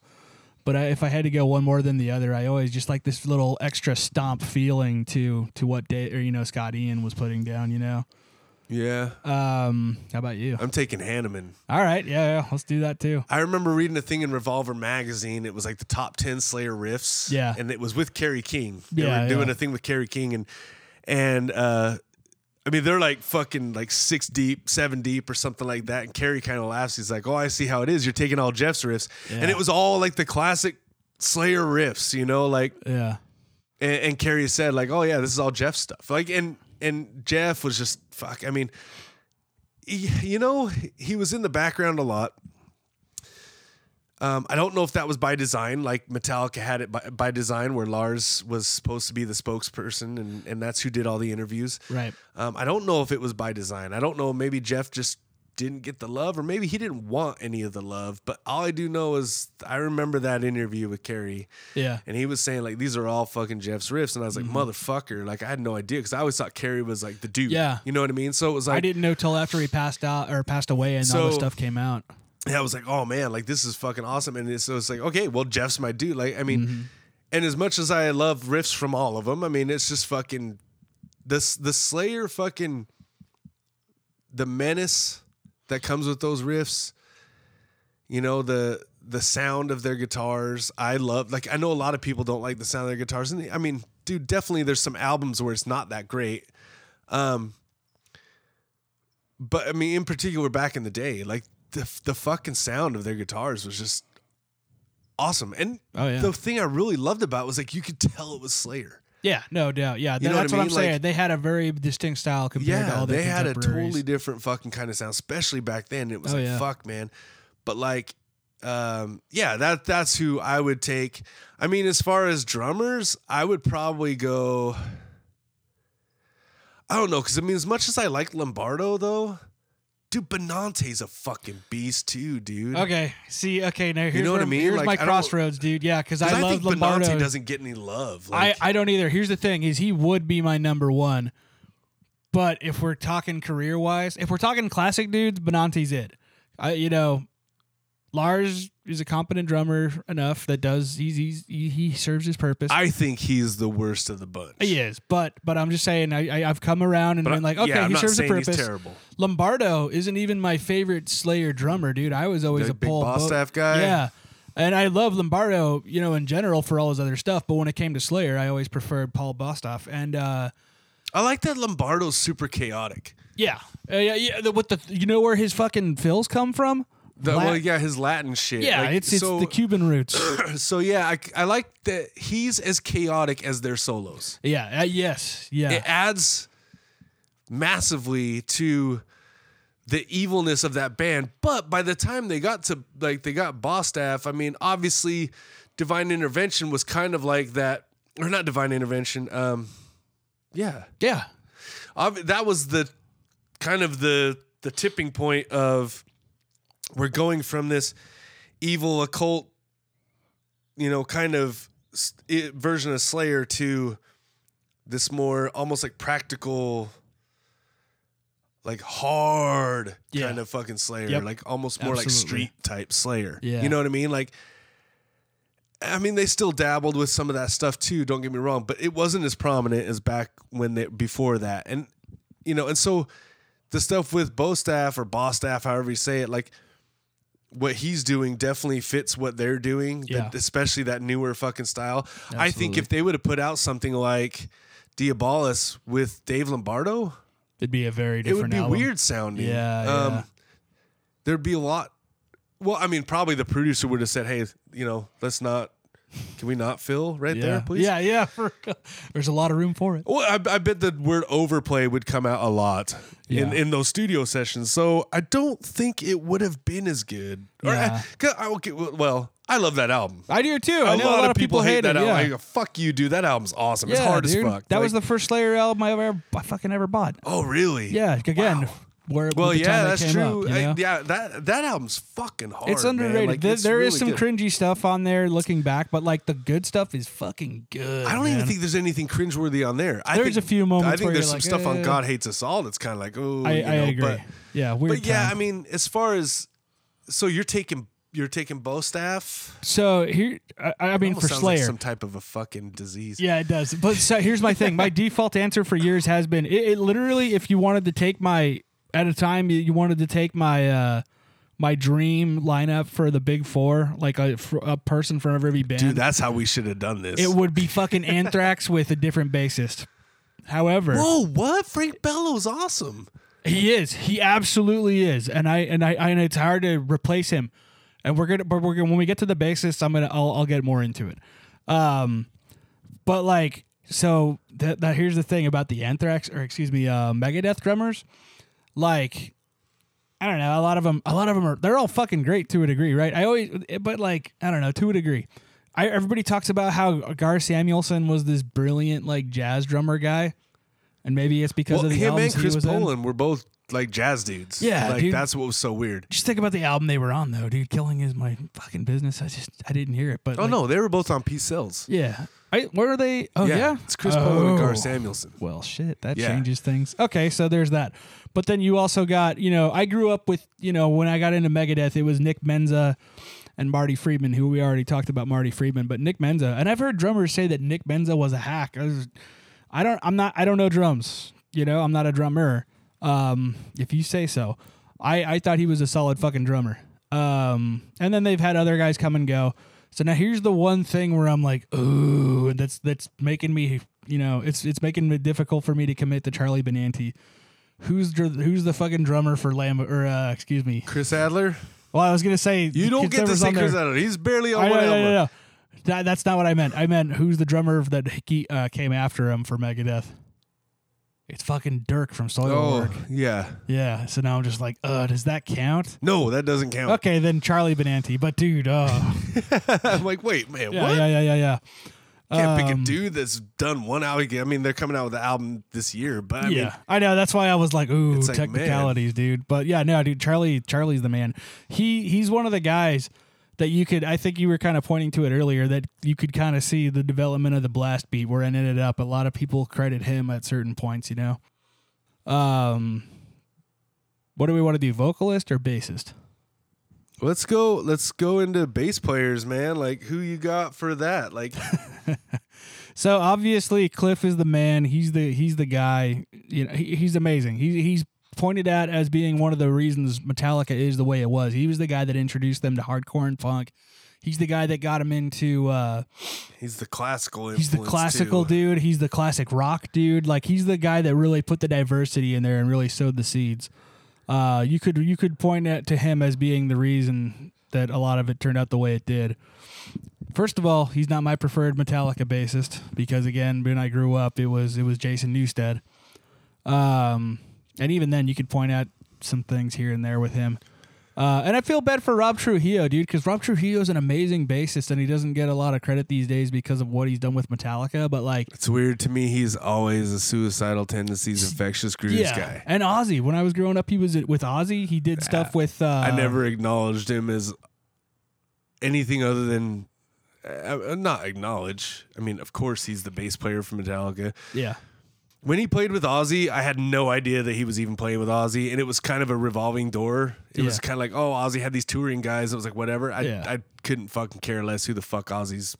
Speaker 2: But I, if I had to go one more than the other, I always just like this little extra stomp feeling to to what day or you know Scott Ian was putting down, you know.
Speaker 3: Yeah,
Speaker 2: Um, how about you?
Speaker 3: I'm taking Hanneman.
Speaker 2: All right, yeah, yeah, let's do that too.
Speaker 3: I remember reading a thing in Revolver magazine. It was like the top ten Slayer riffs.
Speaker 2: Yeah.
Speaker 3: and it was with Kerry King. They
Speaker 2: Yeah,
Speaker 3: were doing
Speaker 2: yeah.
Speaker 3: a thing with Kerry King, and and uh, I mean they're like fucking like six deep, seven deep, or something like that. And Kerry kind of laughs. He's like, "Oh, I see how it is. You're taking all Jeff's riffs,
Speaker 2: yeah.
Speaker 3: and it was all like the classic Slayer riffs, you know, like."
Speaker 2: Yeah,
Speaker 3: And, and Kerry said like, "Oh yeah, this is all Jeff stuff." Like, and and Jeff was just fuck. I mean, he, you know, he was in the background a lot. Um, I don't know if that was by design, like Metallica had it by, by design, where Lars was supposed to be the spokesperson, and, and that's who did all the interviews.
Speaker 2: right.
Speaker 3: Um, I don't know if it was by design. I don't know. Maybe Jeff just didn't get the love, or maybe he didn't want any of the love. But all I do know is I remember that interview with Kerry,
Speaker 2: Yeah,
Speaker 3: and he was saying like these are all fucking Jeff's riffs, and I was like motherfucker, like I had no idea because I always thought Kerry was like the dude.
Speaker 2: Yeah.
Speaker 3: you know what I mean. So it was like
Speaker 2: I didn't know till after he passed out or passed away and all this
Speaker 3: So-
Speaker 2: stuff came out.
Speaker 3: yeah, I was like, oh man, like this is fucking awesome. And it's, so it's like, okay, well, Jeff's my dude. Like, I mean,
Speaker 2: Mm-hmm.
Speaker 3: and as much as I love riffs from all of them, I mean, it's just fucking this the Slayer fucking the menace that comes with those riffs. You know the the sound of their guitars. I love. Like, I know a lot of people don't like the sound of their guitars, and I mean, dude, definitely there's some albums where it's not that great. Um, but I mean, in particular, back in the day, like the the fucking sound of their guitars was just awesome. And
Speaker 2: Oh, yeah.
Speaker 3: the thing I really loved about it was like you could tell it was Slayer.
Speaker 2: Yeah, no doubt. Yeah,
Speaker 3: You know
Speaker 2: that's
Speaker 3: what I
Speaker 2: I'm
Speaker 3: mean?
Speaker 2: saying.
Speaker 3: Like-
Speaker 2: they had a very distinct style compared to all the Yeah,
Speaker 3: they had a totally different fucking kind of sound, especially back then. It was
Speaker 2: Oh,
Speaker 3: like
Speaker 2: yeah.
Speaker 3: fuck, man. But like, um, yeah, that that's who I would take. I mean, as far as drummers, I would probably go. I don't know, because I mean, as much as I like Lombardo, though, dude, Benante's a fucking beast too, dude.
Speaker 2: Okay, see, okay, now here's
Speaker 3: know what
Speaker 2: where-
Speaker 3: I mean?
Speaker 2: Here's
Speaker 3: Like,
Speaker 2: my
Speaker 3: I
Speaker 2: crossroads, dude. Yeah, because I,
Speaker 3: I,
Speaker 2: love
Speaker 3: think
Speaker 2: Lombardo.
Speaker 3: Benante doesn't get any love. Like,
Speaker 2: I I don't either. Here's the thing: is he would be my number one, but if we're talking career wise, if we're talking classic dudes, Benante's it. I you know, Lars is a competent drummer enough that does he's, he's he, he serves his purpose.
Speaker 3: I think he's the worst of the bunch.
Speaker 2: he is, but but I'm just saying I, I I've come around and
Speaker 3: But
Speaker 2: been like, okay,
Speaker 3: yeah,
Speaker 2: he serves a purpose.
Speaker 3: he's terrible.
Speaker 2: Lombardo isn't even my favorite Slayer drummer, dude. I was always
Speaker 3: The
Speaker 2: a
Speaker 3: big
Speaker 2: Paul
Speaker 3: Bostaph guy?
Speaker 2: Yeah. And I love Lombardo, you know, in general for all his other stuff. But when it came to Slayer, I always preferred Paul Bostaph. And uh,
Speaker 3: I like that Lombardo's super chaotic.
Speaker 2: yeah, uh, yeah, yeah. The, what the you know where his fucking fills come from?
Speaker 3: The,
Speaker 2: Lat-
Speaker 3: well, yeah, his Latin shit.
Speaker 2: yeah,
Speaker 3: Like,
Speaker 2: it's it's
Speaker 3: so,
Speaker 2: the Cuban roots. <clears throat>
Speaker 3: so yeah, I, I like that he's as chaotic as their solos.
Speaker 2: yeah, uh, yes, yeah,
Speaker 3: It adds massively to the evilness of that band. But by the time they got to like they got Bostaph, I mean, obviously, Divine Intervention was kind of like that, or not Divine Intervention. Um, yeah,
Speaker 2: yeah,
Speaker 3: Ob- that was the kind of the the tipping point of we're going from this evil occult you know kind of version of slayer to this more almost like practical like hard
Speaker 2: Yeah.
Speaker 3: kind of fucking slayer
Speaker 2: Yep.
Speaker 3: like almost more like street type slayer
Speaker 2: Yeah.
Speaker 3: you know what i mean like I mean, they still dabbled with some of that stuff too. Don't get me wrong, but it wasn't as prominent as back when they before that. And you know, and so the stuff with Bo staff or Bostaph, however you say it, like what he's doing definitely fits what they're doing,
Speaker 2: Yeah.
Speaker 3: especially that newer fucking style. I think if they would have put out something like Diabolus with Dave Lombardo,
Speaker 2: it'd be a very different.
Speaker 3: It would be
Speaker 2: album.
Speaker 3: weird sounding.
Speaker 2: Yeah,
Speaker 3: Um,
Speaker 2: yeah.
Speaker 3: There'd be a lot. Well, I mean, probably the producer would have said, "Hey, you know, let's not. Can we not fill right
Speaker 2: Yeah,
Speaker 3: there, please?"
Speaker 2: yeah, yeah. <laughs> For, there's a lot of room for it.
Speaker 3: Well, I, I bet the word overplay would come out a lot in,
Speaker 2: Yeah.
Speaker 3: in those studio sessions. So I don't think it would have been as good.
Speaker 2: Yeah.
Speaker 3: I- okay, well, I love that album.
Speaker 2: I do too. I
Speaker 3: a
Speaker 2: know
Speaker 3: lot,
Speaker 2: a lot
Speaker 3: of people, hate that
Speaker 2: it.
Speaker 3: album.
Speaker 2: Yeah.
Speaker 3: I fuck you, dude. That album's awesome. it's hard
Speaker 2: dude.
Speaker 3: as fuck.
Speaker 2: That was the first Slayer album I ever I fucking ever bought.
Speaker 3: Oh, really?
Speaker 2: Yeah, again,
Speaker 3: Wow.
Speaker 2: Where
Speaker 3: Well,
Speaker 2: with the time
Speaker 3: yeah, that's true.
Speaker 2: up, you
Speaker 3: I- yeah, that that album's fucking hard.
Speaker 2: It's
Speaker 3: man.
Speaker 2: underrated.
Speaker 3: Like,
Speaker 2: There-
Speaker 3: it's
Speaker 2: there is
Speaker 3: really
Speaker 2: some
Speaker 3: good.
Speaker 2: cringy stuff on there looking back, but like the good stuff is fucking good.
Speaker 3: I don't even think there's anything cringeworthy on there. I
Speaker 2: There's
Speaker 3: think,
Speaker 2: a few moments
Speaker 3: I think there's some
Speaker 2: like,
Speaker 3: stuff on
Speaker 2: eh.
Speaker 3: God Hates Us All that's kind of like, oh,
Speaker 2: I,
Speaker 3: you
Speaker 2: I agree.
Speaker 3: But,
Speaker 2: yeah, weird.
Speaker 3: but yeah,
Speaker 2: time.
Speaker 3: I mean, as far as so you're taking you're taking Bostaph.
Speaker 2: so here, I, I mean, for Slayer,
Speaker 3: like some type of a fucking disease.
Speaker 2: Yeah, it does. But so here's my thing. My <laughs> default answer for years has been it, it literally if you wanted to take my at a time you- you wanted to take my uh my dream lineup for the big 4, like a a person from every band.
Speaker 3: Dude, that's how we should have done this.
Speaker 2: it would be fucking Anthrax with a different bassist. However,
Speaker 3: Whoa, what? Frank Bello's awesome.
Speaker 2: he is. He absolutely is. And I and I and it's hard to replace him. And we're gonna but we're gonna when we get to the bassist, I'm gonna I'll I'll get more into it. Um but like so that, that here's the thing about the Anthrax or excuse me, uh Megadeth drummers. Like I don't know, a lot of them a lot of them are they're all fucking great to a degree, right? I always but like I don't know, to a degree. I, everybody talks about how Gar Samuelson was this brilliant like jazz drummer guy, and maybe it's because
Speaker 3: Well,
Speaker 2: of the
Speaker 3: him and Chris
Speaker 2: was in.
Speaker 3: Poland were both like jazz dudes.
Speaker 2: Yeah,
Speaker 3: like
Speaker 2: dude.
Speaker 3: that's what was so weird.
Speaker 2: Just think about the album they were on, though, dude. Killing is my fucking business. I just I didn't hear it, but
Speaker 3: Oh
Speaker 2: like,
Speaker 3: no, they were both on Peace Sells.
Speaker 2: yeah. I, where are they? Oh yeah,
Speaker 3: it's Chris Paul and Gar
Speaker 2: Oh.
Speaker 3: Samuelson.
Speaker 2: Well, shit, that
Speaker 3: Yeah.
Speaker 2: changes things. Okay, so there's that. But then you also got, you know, I grew up with, you know, when I got into Megadeth, it was Nick Menza and Marty Friedman, who we already talked about Marty Friedman, but Nick Menza, and I've heard drummers say that Nick Menza was a hack. I, was, I don't, I'm not, I don't know drums. You know, I'm not a drummer. Um, if you say so, I, I thought he was a solid fucking drummer. Um, and then they've had other guys come and go. So now here's the one thing where I'm like, ooh, that's that's making me, you know, it's it's making it difficult for me to commit to Charlie Benante. Who's dr- who's the fucking drummer for Lamb or uh, excuse me?
Speaker 3: Chris Adler.
Speaker 2: Well, I was gonna say
Speaker 3: You don't get to say Chris Adler. He's barely on
Speaker 2: I no,
Speaker 3: album.
Speaker 2: no, no. That, that's not what I meant. I meant who's the drummer that he, uh, came after him for Megadeth? It's fucking Dirk from Soilwork.
Speaker 3: Oh yeah.
Speaker 2: Yeah. So now I'm just like, uh, does that count?
Speaker 3: No, that doesn't count.
Speaker 2: Okay, then Charlie Benante. But dude, oh, <laughs>
Speaker 3: I'm like, wait, man,
Speaker 2: yeah,
Speaker 3: what?
Speaker 2: yeah, yeah, yeah, yeah.
Speaker 3: Can't pick a
Speaker 2: Um,
Speaker 3: dude that's done one album. I mean, they're coming out with the album this year, but I
Speaker 2: yeah,
Speaker 3: mean,
Speaker 2: I know. That's why I was like, "Ooh,
Speaker 3: It's like, man.
Speaker 2: technicalities, dude." But yeah, no, dude. Charlie, Charlie's the man. He he's one of the guys that you could. I think you were kind of pointing to it earlier that you could kind of see the development of the blast beat where it ended up. A lot of people credit him at certain points. You know. Um, what do we want to do? Vocalist or bassist?
Speaker 3: let's go. Let's go into bass players, man. Like, who you got for that? Like, <laughs>
Speaker 2: So obviously Cliff is the man. He's the he's the guy. You know, he, he's amazing. He, he's pointed at as being one of the reasons Metallica is the way it was. He was the guy that introduced them to hardcore and funk. He's the guy that got him into. Uh,
Speaker 3: he's the classical.
Speaker 2: he's the classical
Speaker 3: too.
Speaker 2: dude. He's the classic rock dude. Like he's the guy that really put the diversity in there and really sowed the seeds. Uh, you could you could point at to him as being the reason that a lot of it turned out the way it did. First of all, he's not my preferred Metallica bassist because again, when I grew up, it was it was Jason Newsted. Um, and even then, you could point out some things here and there with him. Uh, and I feel bad for Rob Trujillo, dude, because Rob Trujillo is an amazing bassist, and he doesn't get a lot of credit these days because of what he's done with Metallica. But like,
Speaker 3: It's weird to me. He's always a suicidal tendencies, infectious grooves
Speaker 2: yeah,
Speaker 3: guy.
Speaker 2: and Ozzy. When I was growing up, he was with Ozzy. He did stuff with. Uh,
Speaker 3: I never acknowledged him as anything other than uh, not acknowledge. I mean, of course, he's the bass player for Metallica.
Speaker 2: Yeah,
Speaker 3: When he played with Ozzy, I had no idea that he was even playing with Ozzy, and it was kind of a revolving door. It was kind of like, oh, Ozzy had these touring guys. It was like whatever. I
Speaker 2: Yeah.
Speaker 3: I couldn't fucking care less who the fuck Ozzy's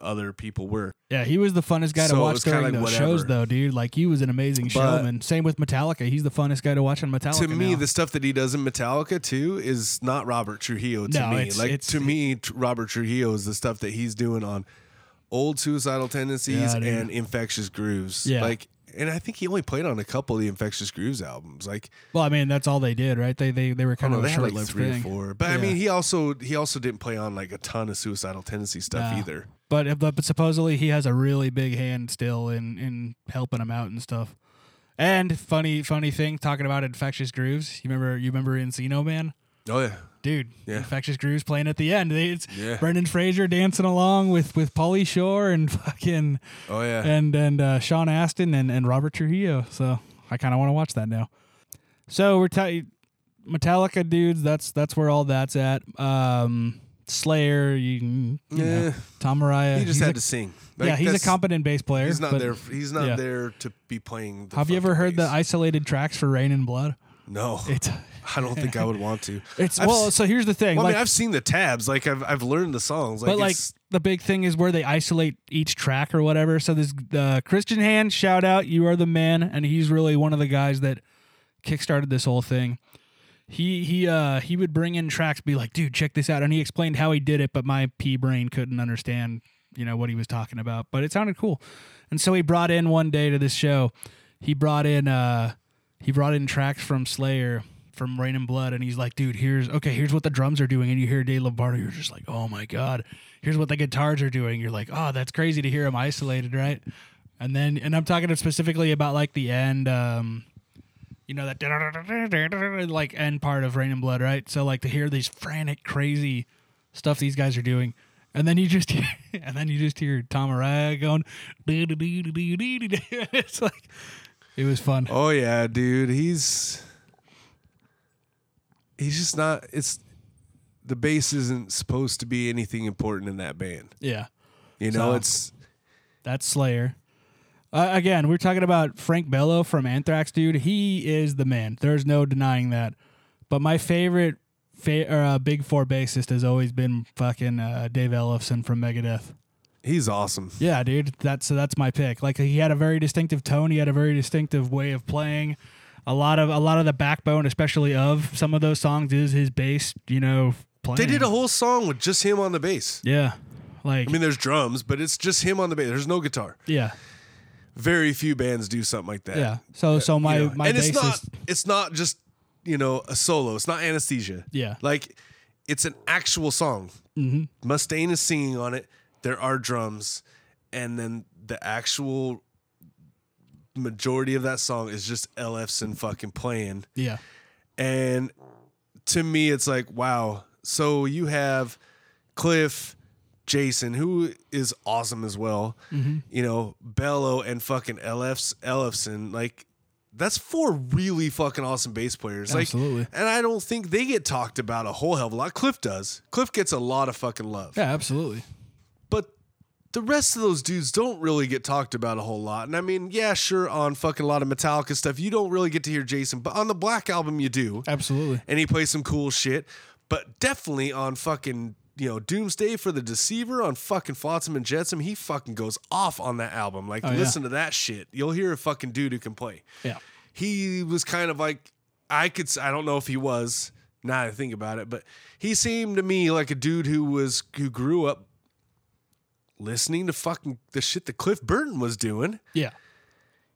Speaker 3: other people were.
Speaker 2: yeah, he was the funnest guy
Speaker 3: So
Speaker 2: to watch during
Speaker 3: like
Speaker 2: those
Speaker 3: whatever.
Speaker 2: shows, though, dude. Like he was an amazing
Speaker 3: But-
Speaker 2: showman. Same with Metallica. He's the funnest guy to watch on Metallica.
Speaker 3: to me,
Speaker 2: now.
Speaker 3: the stuff that he does in Metallica too is not Robert Trujillo. To
Speaker 2: No,
Speaker 3: me,
Speaker 2: it's-
Speaker 3: like
Speaker 2: it's-
Speaker 3: to me, Robert Trujillo is the stuff that he's doing on old suicidal tendencies
Speaker 2: Yeah,
Speaker 3: and infectious grooves.
Speaker 2: Yeah.
Speaker 3: like, and I think he only played on a couple of the infectious grooves albums. Like,
Speaker 2: well, I mean, that's all they did, right? They they they were kind
Speaker 3: know,
Speaker 2: of a
Speaker 3: they had like three
Speaker 2: thing.
Speaker 3: or four. But I mean, he also he also didn't play on like a ton of suicidal tendency stuff
Speaker 2: Nah.
Speaker 3: either.
Speaker 2: But, but but supposedly he has a really big hand still in in helping him out and stuff. And funny funny thing talking about infectious grooves. You remember you remember Encino Man,
Speaker 3: Oh yeah,
Speaker 2: dude.
Speaker 3: Yeah.
Speaker 2: Infectious grooves playing at the end. It's
Speaker 3: Yeah.
Speaker 2: Brendan Fraser dancing along with with Pauly Shore and <laughs> fucking
Speaker 3: oh yeah.
Speaker 2: and and uh, Sean Astin and and Robert Trujillo. So I kind of want to watch that now. So we're talking Metallica dudes. That's that's where all that's at. Um, Slayer, you, you know,
Speaker 3: Yeah.
Speaker 2: Tom Araya.
Speaker 3: He just had
Speaker 2: a,
Speaker 3: to sing.
Speaker 2: yeah, he's a competent bass player.
Speaker 3: He's not there. He's not
Speaker 2: yeah.
Speaker 3: there to be playing. The
Speaker 2: Have you ever heard the isolated tracks for Raining Blood?
Speaker 3: No,
Speaker 2: It's
Speaker 3: I don't think I would want to. <laughs>
Speaker 2: it's
Speaker 3: I've
Speaker 2: well.
Speaker 3: s-
Speaker 2: So here's the thing.
Speaker 3: Well, I
Speaker 2: like,
Speaker 3: mean, I've seen the tabs. Like I've I've learned the songs. Like,
Speaker 2: but like
Speaker 3: it's-
Speaker 2: the big thing is where they isolate each track or whatever. So this uh, Christian Hand, shout out, you are the man, and he's really one of the guys that kickstarted this whole thing. He he uh he would bring in tracks, be like, dude, check this out, and he explained how he did it, but my pea brain couldn't understand, you know, what he was talking about. But it sounded cool, and so he brought in one day to this show. He brought in uh he brought in tracks from Slayer from Raining Blood, and he's like, dude, here's okay, here's what the drums are doing, and you hear Dave Lombardo, you're just like, oh my god, here's what the guitars are doing. You're like, oh, that's crazy to hear them isolated, right? And then, and I'm talking specifically about like the end, um, you know, that <laughs> like end part of Raining Blood, right? So like to hear these frantic, crazy stuff these guys are doing. And then you just hear, <laughs> and then you just hear Tom Araya going, <laughs> it's like, it was fun.
Speaker 3: oh yeah, dude. He's he's just not. It's the bass isn't supposed to be anything important in that band.
Speaker 2: Yeah.
Speaker 3: You know,
Speaker 2: So-
Speaker 3: it's
Speaker 2: That's Slayer. Uh, again, we're talking about Frank Bello from Anthrax, dude. He is the man. There's no denying that. But my favorite fa- or, uh, Big Four bassist has always been fucking uh, Dave Ellefson from Megadeth.
Speaker 3: he's awesome.
Speaker 2: Yeah, dude. That's so that's my pick. Like he had a very distinctive tone. He had a very distinctive way of playing. A lot of a lot of the backbone, especially of some of those songs, is his bass. You know, playing.
Speaker 3: They did a whole song with just him on the bass.
Speaker 2: yeah, like
Speaker 3: I mean, there's drums, but it's just him on the bass. There's no guitar.
Speaker 2: yeah,
Speaker 3: Very few bands do something like that.
Speaker 2: yeah. So so my
Speaker 3: You know,
Speaker 2: my
Speaker 3: and it's not
Speaker 2: bassist.
Speaker 3: it's not just you know a solo. It's not anesthesia.
Speaker 2: Yeah.
Speaker 3: like it's an actual song. Mm-hmm. Mustaine is singing on it. There are drums, and then the actual majority of that song is just Ellefson fucking playing.
Speaker 2: yeah.
Speaker 3: And to me, it's like, wow. So you have Cliff, Jason, who is awesome as well.
Speaker 2: Mm-hmm.
Speaker 3: You know, Bello and fucking LF's Ellefson. Like, that's four really fucking awesome bass players. Like,
Speaker 2: Absolutely.
Speaker 3: And I don't think they get talked about a whole hell of a lot. Cliff does. Cliff gets a lot of fucking love.
Speaker 2: Yeah, absolutely.
Speaker 3: The rest of those dudes don't really get talked about a whole lot. And I mean, yeah, sure, on fucking a lot of Metallica stuff, you don't really get to hear Jason, but on the Black album, you do.
Speaker 2: Absolutely.
Speaker 3: And he plays some cool shit. But definitely on fucking, you know, Doomsday for the Deceiver, on fucking Flotsam and Jetsam, he fucking goes off on that album. Like,
Speaker 2: Oh, yeah.
Speaker 3: listen to that shit. You'll hear a fucking dude who can play.
Speaker 2: Yeah.
Speaker 3: He was kind of like, I could, I don't know if he was, now that I think about it, but he seemed to me like a dude who was, who grew up listening to fucking the shit that Cliff Burton was doing.
Speaker 2: Yeah.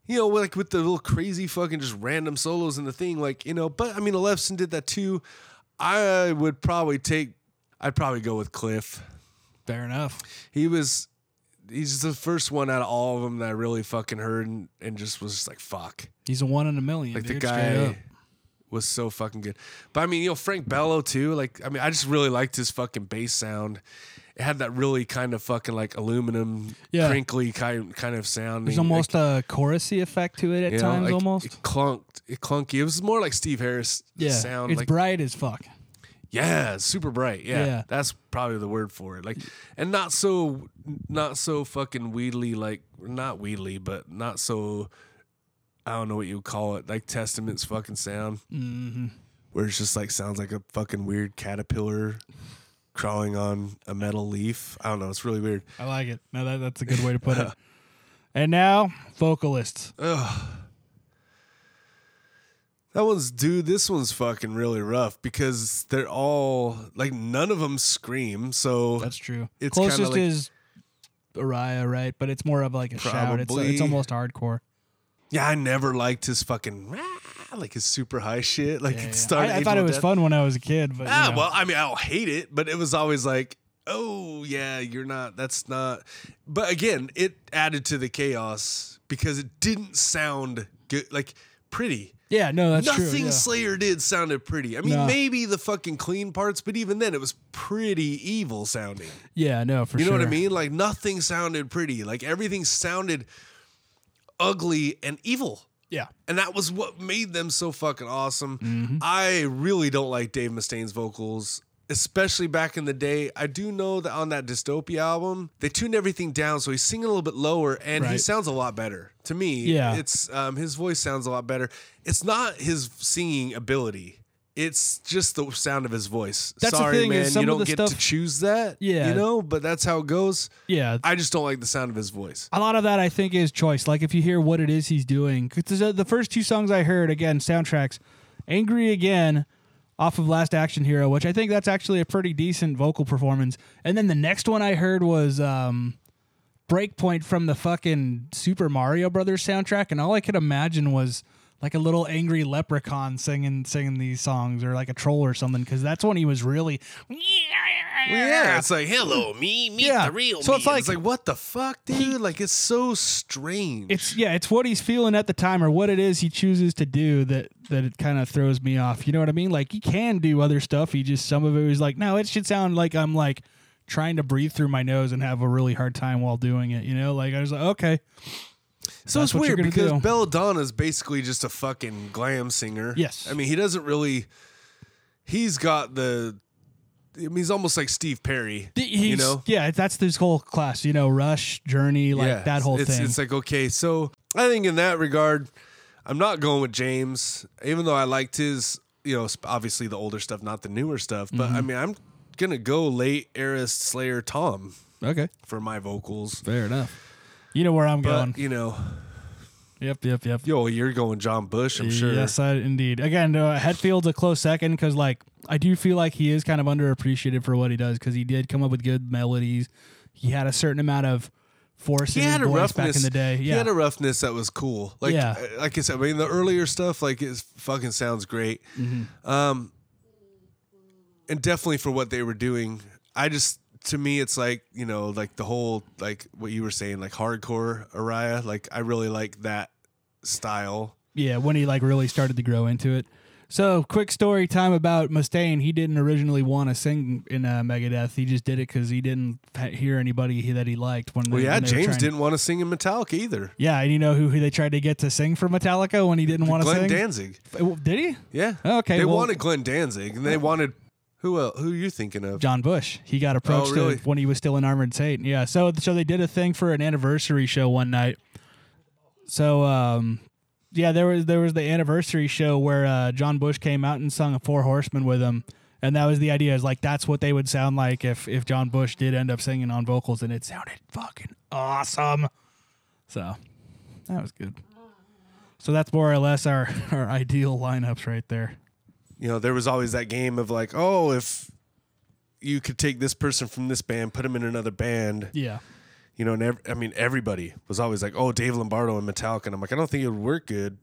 Speaker 3: You know, like with the little crazy fucking just random solos in the thing, like, you know, but I mean, Ellefson did that too. I would probably take, I'd probably go with Cliff.
Speaker 2: Fair enough.
Speaker 3: He was, he's the first one out of all of them that I really fucking heard and, and just was just like, fuck.
Speaker 2: He's a one in a million.
Speaker 3: Like
Speaker 2: dude,
Speaker 3: the guy was so fucking good. But I mean, you know, Frank Bello too. Like, I mean, I just really liked his fucking bass sound. It had that really kind of fucking like aluminum,
Speaker 2: Yeah.
Speaker 3: crinkly kind kind of sound.
Speaker 2: There's almost a chorusy effect to it at
Speaker 3: you know,
Speaker 2: times,
Speaker 3: like,
Speaker 2: almost.
Speaker 3: It clunked, it clunky. It was more like Steve Harris
Speaker 2: yeah.
Speaker 3: sound.
Speaker 2: it's
Speaker 3: like,
Speaker 2: bright as fuck.
Speaker 3: yeah, super bright. Yeah,
Speaker 2: Yeah.
Speaker 3: that's probably the word for it. Like, and not so, not so fucking weedly. Like, not weedly, but not so. I don't know what you would call it. Like Testament's fucking sound,
Speaker 2: Mm-hmm.
Speaker 3: where it's just like sounds like a fucking weird caterpillar crawling on a metal leaf. I don't know. It's really weird.
Speaker 2: I like it. No, that, that's a good way to put it. <laughs> And now, vocalists.
Speaker 3: That one's, dude. This one's fucking really rough because they're all like none of them scream. So
Speaker 2: That's true.
Speaker 3: It's
Speaker 2: Closest
Speaker 3: like-
Speaker 2: is Araya, right? But it's more of like a shout. It's,
Speaker 3: uh,
Speaker 2: it's almost hardcore.
Speaker 3: Yeah, I never liked his fucking Like his super high shit. Like
Speaker 2: Yeah,
Speaker 3: it started.
Speaker 2: I, I thought it was fun when I was a kid, but you
Speaker 3: Ah,
Speaker 2: know.
Speaker 3: well, I mean, I don't hate it, but it was always like, oh yeah, you're not. That's not. But again, it added to the chaos because it didn't sound good, like pretty.
Speaker 2: yeah, no, that's
Speaker 3: Nothing
Speaker 2: true. yeah.
Speaker 3: Slayer did sounded pretty. I mean,
Speaker 2: No.
Speaker 3: maybe the fucking clean parts, but even then, it was pretty evil sounding.
Speaker 2: yeah, no, for sure.
Speaker 3: You know what I mean? Like nothing sounded pretty. Like everything sounded ugly and evil.
Speaker 2: Yeah.
Speaker 3: And that was what made them so fucking awesome.
Speaker 2: Mm-hmm.
Speaker 3: I really don't like Dave Mustaine's vocals, especially back in the day. I do know that on that Dystopia album, they tuned everything down, so he's singing a little bit lower, and he sounds a lot better to me.
Speaker 2: Yeah.
Speaker 3: it's um, his voice sounds a lot better. It's not his singing ability. It's just the sound of his voice.
Speaker 2: That's the
Speaker 3: Sorry,
Speaker 2: thing,
Speaker 3: man,
Speaker 2: is some
Speaker 3: you
Speaker 2: of
Speaker 3: don't
Speaker 2: the
Speaker 3: get to choose that.
Speaker 2: Yeah.
Speaker 3: you know, but that's how it goes.
Speaker 2: Yeah.
Speaker 3: I just don't like the sound of his voice.
Speaker 2: a lot of that I think is choice. Like if you hear what it is he's doing, because the first two songs I heard again soundtracks, "Angry Again" off of Last Action Hero, which I think that's actually a pretty decent vocal performance, and then the next one I heard was um, "Breakpoint" from the fucking Super Mario Brothers soundtrack, and all I could imagine was like a little angry leprechaun singing singing these songs, or like a troll or something, because that's when he was really.
Speaker 3: Yeah, it's like hello, me, meet
Speaker 2: Yeah.
Speaker 3: the real
Speaker 2: So
Speaker 3: me.
Speaker 2: it's like-
Speaker 3: it's like what the fuck, dude? like it's so strange.
Speaker 2: It's yeah, it's what he's feeling at the time or what it is he chooses to do that that it kind of throws me off. You know what I mean? Like he can do other stuff. He just some of it was like, no, it should sound like I'm like trying to breathe through my nose and have a really hard time while doing it. You know, like I was like, okay,
Speaker 3: so
Speaker 2: that's
Speaker 3: it's weird because
Speaker 2: do.
Speaker 3: Belladonna is basically just a fucking glam singer.
Speaker 2: Yes.
Speaker 3: I mean he doesn't really. He's got the. I mean, he's almost like Steve Perry.
Speaker 2: he's,
Speaker 3: you know,
Speaker 2: yeah, that's this whole class. You know, Rush, Journey, like
Speaker 3: Yeah,
Speaker 2: that whole
Speaker 3: it's,
Speaker 2: thing.
Speaker 3: It's like okay, so I think in that regard, I'm not going with James, even though I liked his. You know, obviously the older stuff, not the newer stuff. But
Speaker 2: Mm-hmm.
Speaker 3: I mean, I'm gonna go late era Slayer Tom
Speaker 2: okay,
Speaker 3: for my vocals.
Speaker 2: fair enough. You know where I'm
Speaker 3: But
Speaker 2: going.
Speaker 3: you know,
Speaker 2: Yep, yep, yep.
Speaker 3: yo, you're going John Bush, I'm sure.
Speaker 2: Yes, I, indeed. Again, uh, Hetfield's a close second because, like, I do feel like he is kind of underappreciated for what he does because he did come up with good melodies. He had a certain amount of force
Speaker 3: He
Speaker 2: in his
Speaker 3: had a
Speaker 2: voice
Speaker 3: roughness
Speaker 2: back in the day.
Speaker 3: He had a roughness that was cool. Like,
Speaker 2: Yeah.
Speaker 3: uh, like I said, I mean, the earlier stuff, like, it fucking sounds great.
Speaker 2: Mm-hmm.
Speaker 3: Um, and definitely for what they were doing, I just to me, it's like you know, like the whole like what you were saying, like hardcore Araya. Like, I really like that style.
Speaker 2: yeah. When he like really started to grow into it. So, quick story time about Mustaine. He didn't originally want to sing in uh, Megadeth. He just did it because he didn't hear anybody he, that he liked. When
Speaker 3: Well,
Speaker 2: they,
Speaker 3: yeah,
Speaker 2: when
Speaker 3: James didn't want to sing in Metallica either.
Speaker 2: Yeah, and you know who, who they tried to get to sing for Metallica when he didn't want to
Speaker 3: Glenn
Speaker 2: sing?
Speaker 3: Danzig.
Speaker 2: Uh, Did he?
Speaker 3: Yeah.
Speaker 2: Okay,
Speaker 3: They
Speaker 2: well-
Speaker 3: wanted Glenn Danzig, and they wanted who else? Who are you thinking of?
Speaker 2: John Bush. He got approached
Speaker 3: Oh, really?
Speaker 2: when he was still in Armored Saint. Yeah. So so they did a thing for an anniversary show one night. So um yeah, there was there was the anniversary show where uh, John Bush came out and sung a Four Horsemen with him. And that was the idea is like that's what they would sound like if if John Bush did end up singing on vocals and it sounded fucking awesome. So that was good. So that's more or less our, <laughs> our ideal lineups right there.
Speaker 3: You know, there was always that game of like, oh, if you could take this person from this band, put him in another band,
Speaker 2: Yeah.
Speaker 3: you know, and ev- I mean, everybody was always like, oh, Dave Lombardo and Metallica. And I'm like, I don't think it would work good.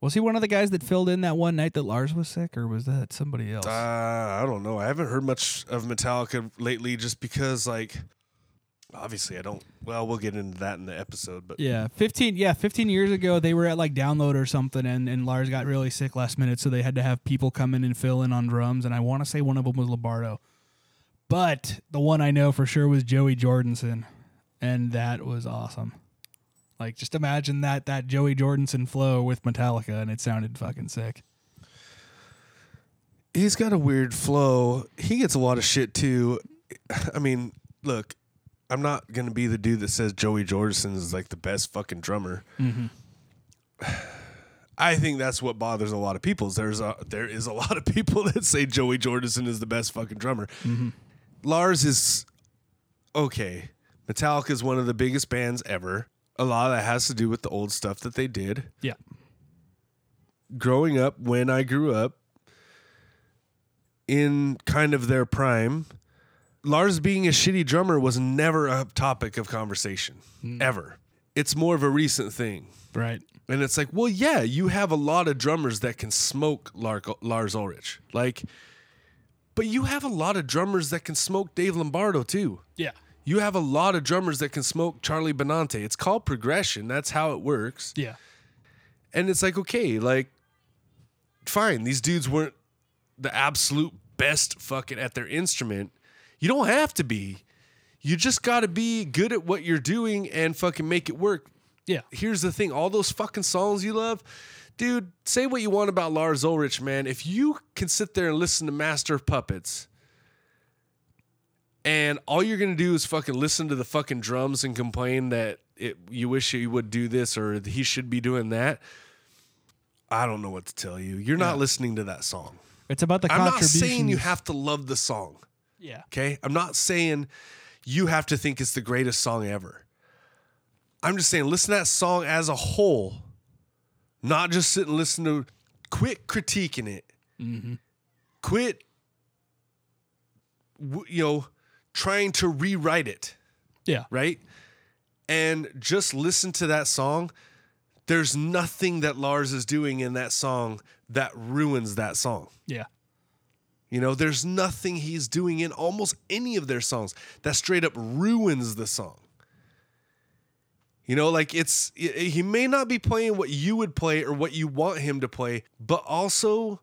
Speaker 2: Was he one of the guys that filled in that one night that Lars was sick, or was that somebody else?
Speaker 3: Uh, I don't know. I haven't heard much of Metallica lately just because, like, obviously I don't. Well, we'll get into that in the episode, but
Speaker 2: yeah, fifteen. Yeah, fifteen years ago they were at like download or something, and, and Lars got really sick last minute, so they had to have people come in and fill in on drums. And I want to say one of them was Lombardo, but the one I know for sure was Joey Jordison, and that was awesome. Like, just imagine that that Joey Jordison flow with Metallica, and it sounded fucking sick.
Speaker 3: he's got a weird flow. He gets a lot of shit too. I mean, look, I'm not gonna be the dude that says Joey Jordison is like the best fucking drummer. Mm-hmm. <sighs> I think that's what bothers a lot of people. Is there's a there is a <laughs> lot of people that say Joey Jordison is the best fucking drummer. Mm-hmm. Lars is okay. Metallica is one of the biggest bands ever. A lot of that has to do with the old stuff that they did
Speaker 2: Yeah,
Speaker 3: growing up when I grew up in kind of their prime, Lars being a shitty drummer was never a topic of conversation hmm. ever. It's more of a recent thing.
Speaker 2: right.
Speaker 3: And it's like, well, yeah, you have a lot of drummers that can smoke Lar- Lars Ulrich. Like, but you have a lot of drummers that can smoke Dave Lombardo too.
Speaker 2: Yeah,
Speaker 3: You have a lot of drummers that can smoke Charlie Benante. It's called progression. That's how it works.
Speaker 2: yeah,
Speaker 3: And it's like, okay, like, fine, these dudes weren't the absolute best fucking at their instrument. You don't have to be. You just got to be good at what you're doing and fucking make it work.
Speaker 2: Yeah.
Speaker 3: here's the thing all those fucking songs you love dude say what you want about lars ulrich man if you can sit there and listen to master of puppets and all you're gonna do is fucking listen to the fucking drums and complain that it, you wish he would do this or he should be doing that i don't know what to tell you you're not listening to that song
Speaker 2: It's about the
Speaker 3: i'm not saying you have to love the song
Speaker 2: Yeah.
Speaker 3: Okay. I'm not saying you have to think it's the greatest song ever. I'm just saying listen to that song as a whole, not just sit and listen to, quit critiquing it. Mm-hmm. Quit, you know, trying to rewrite it,
Speaker 2: Yeah.
Speaker 3: right? And just listen to that song. There's nothing that Lars is doing in that song that ruins that song.
Speaker 2: Yeah.
Speaker 3: You know, there's nothing he's doing in almost any of their songs that straight up ruins the song. You know, like it's he may not be playing what you would play or what you want him to play, but also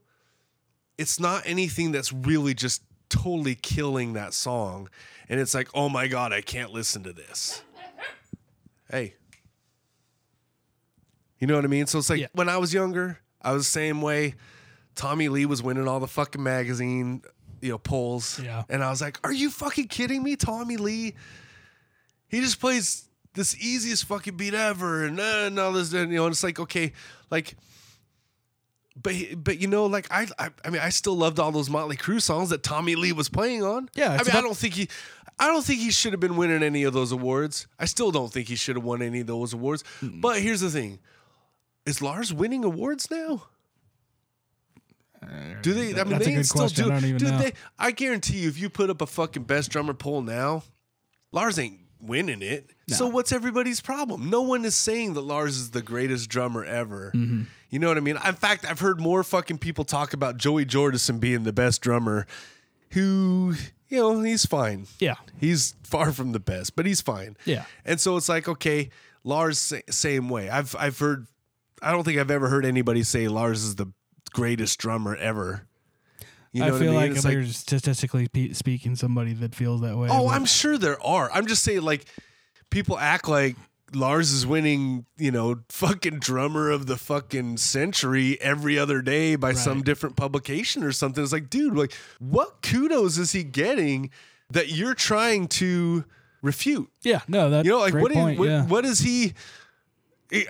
Speaker 3: it's not anything that's really just totally killing that song. And it's like, oh my God, I can't listen to this. Hey. You know what I mean? So it's like
Speaker 2: Yeah.
Speaker 3: when I was younger, I was the same way. Tommy Lee was winning all the fucking magazine, you know, polls.
Speaker 2: Yeah.
Speaker 3: And I was like, are you fucking kidding me? Tommy Lee? He just plays this easiest fucking beat ever and, uh, all this, and, you know, and it's like, okay, like, but but you know, like I, I I mean, I still loved all those Motley Crue songs that Tommy Lee was playing on.
Speaker 2: Yeah,
Speaker 3: I mean,
Speaker 2: it's
Speaker 3: I don't think he, I don't think he should have been winning any of those awards. I still don't think he should have won any of those awards. But here's the thing: is Lars winning awards now? Do they? I mean,
Speaker 2: That's a
Speaker 3: they
Speaker 2: good
Speaker 3: still
Speaker 2: question.
Speaker 3: do.
Speaker 2: I don't even
Speaker 3: do
Speaker 2: know.
Speaker 3: They, I guarantee you, if you put up a fucking best drummer poll now, Lars ain't winning it. So what's everybody's problem? No one is saying that Lars is the greatest drummer ever.
Speaker 2: Mm-hmm.
Speaker 3: You know what I mean? In fact, I've heard more fucking people talk about Joey Jordison being the best drummer, who you know he's fine.
Speaker 2: Yeah.
Speaker 3: He's far from the best, but he's fine.
Speaker 2: Yeah.
Speaker 3: And so it's like, okay, Lars sa- same way. I've I've heard I don't think I've ever heard anybody say Lars is the greatest drummer ever. You know
Speaker 2: I feel
Speaker 3: I mean?
Speaker 2: like
Speaker 3: It's
Speaker 2: there's statistically pe- speaking somebody that feels that way.
Speaker 3: Oh,
Speaker 2: but-
Speaker 3: I'm sure there are. I'm just saying, like, people act like Lars is winning, you know, fucking drummer of the fucking century every other day by some different publication or something. It's like, dude, like, what kudos is he getting that you're trying to refute?
Speaker 2: Yeah. No, that's
Speaker 3: You know, like, what, is,
Speaker 2: point.
Speaker 3: what,
Speaker 2: yeah.
Speaker 3: what is he?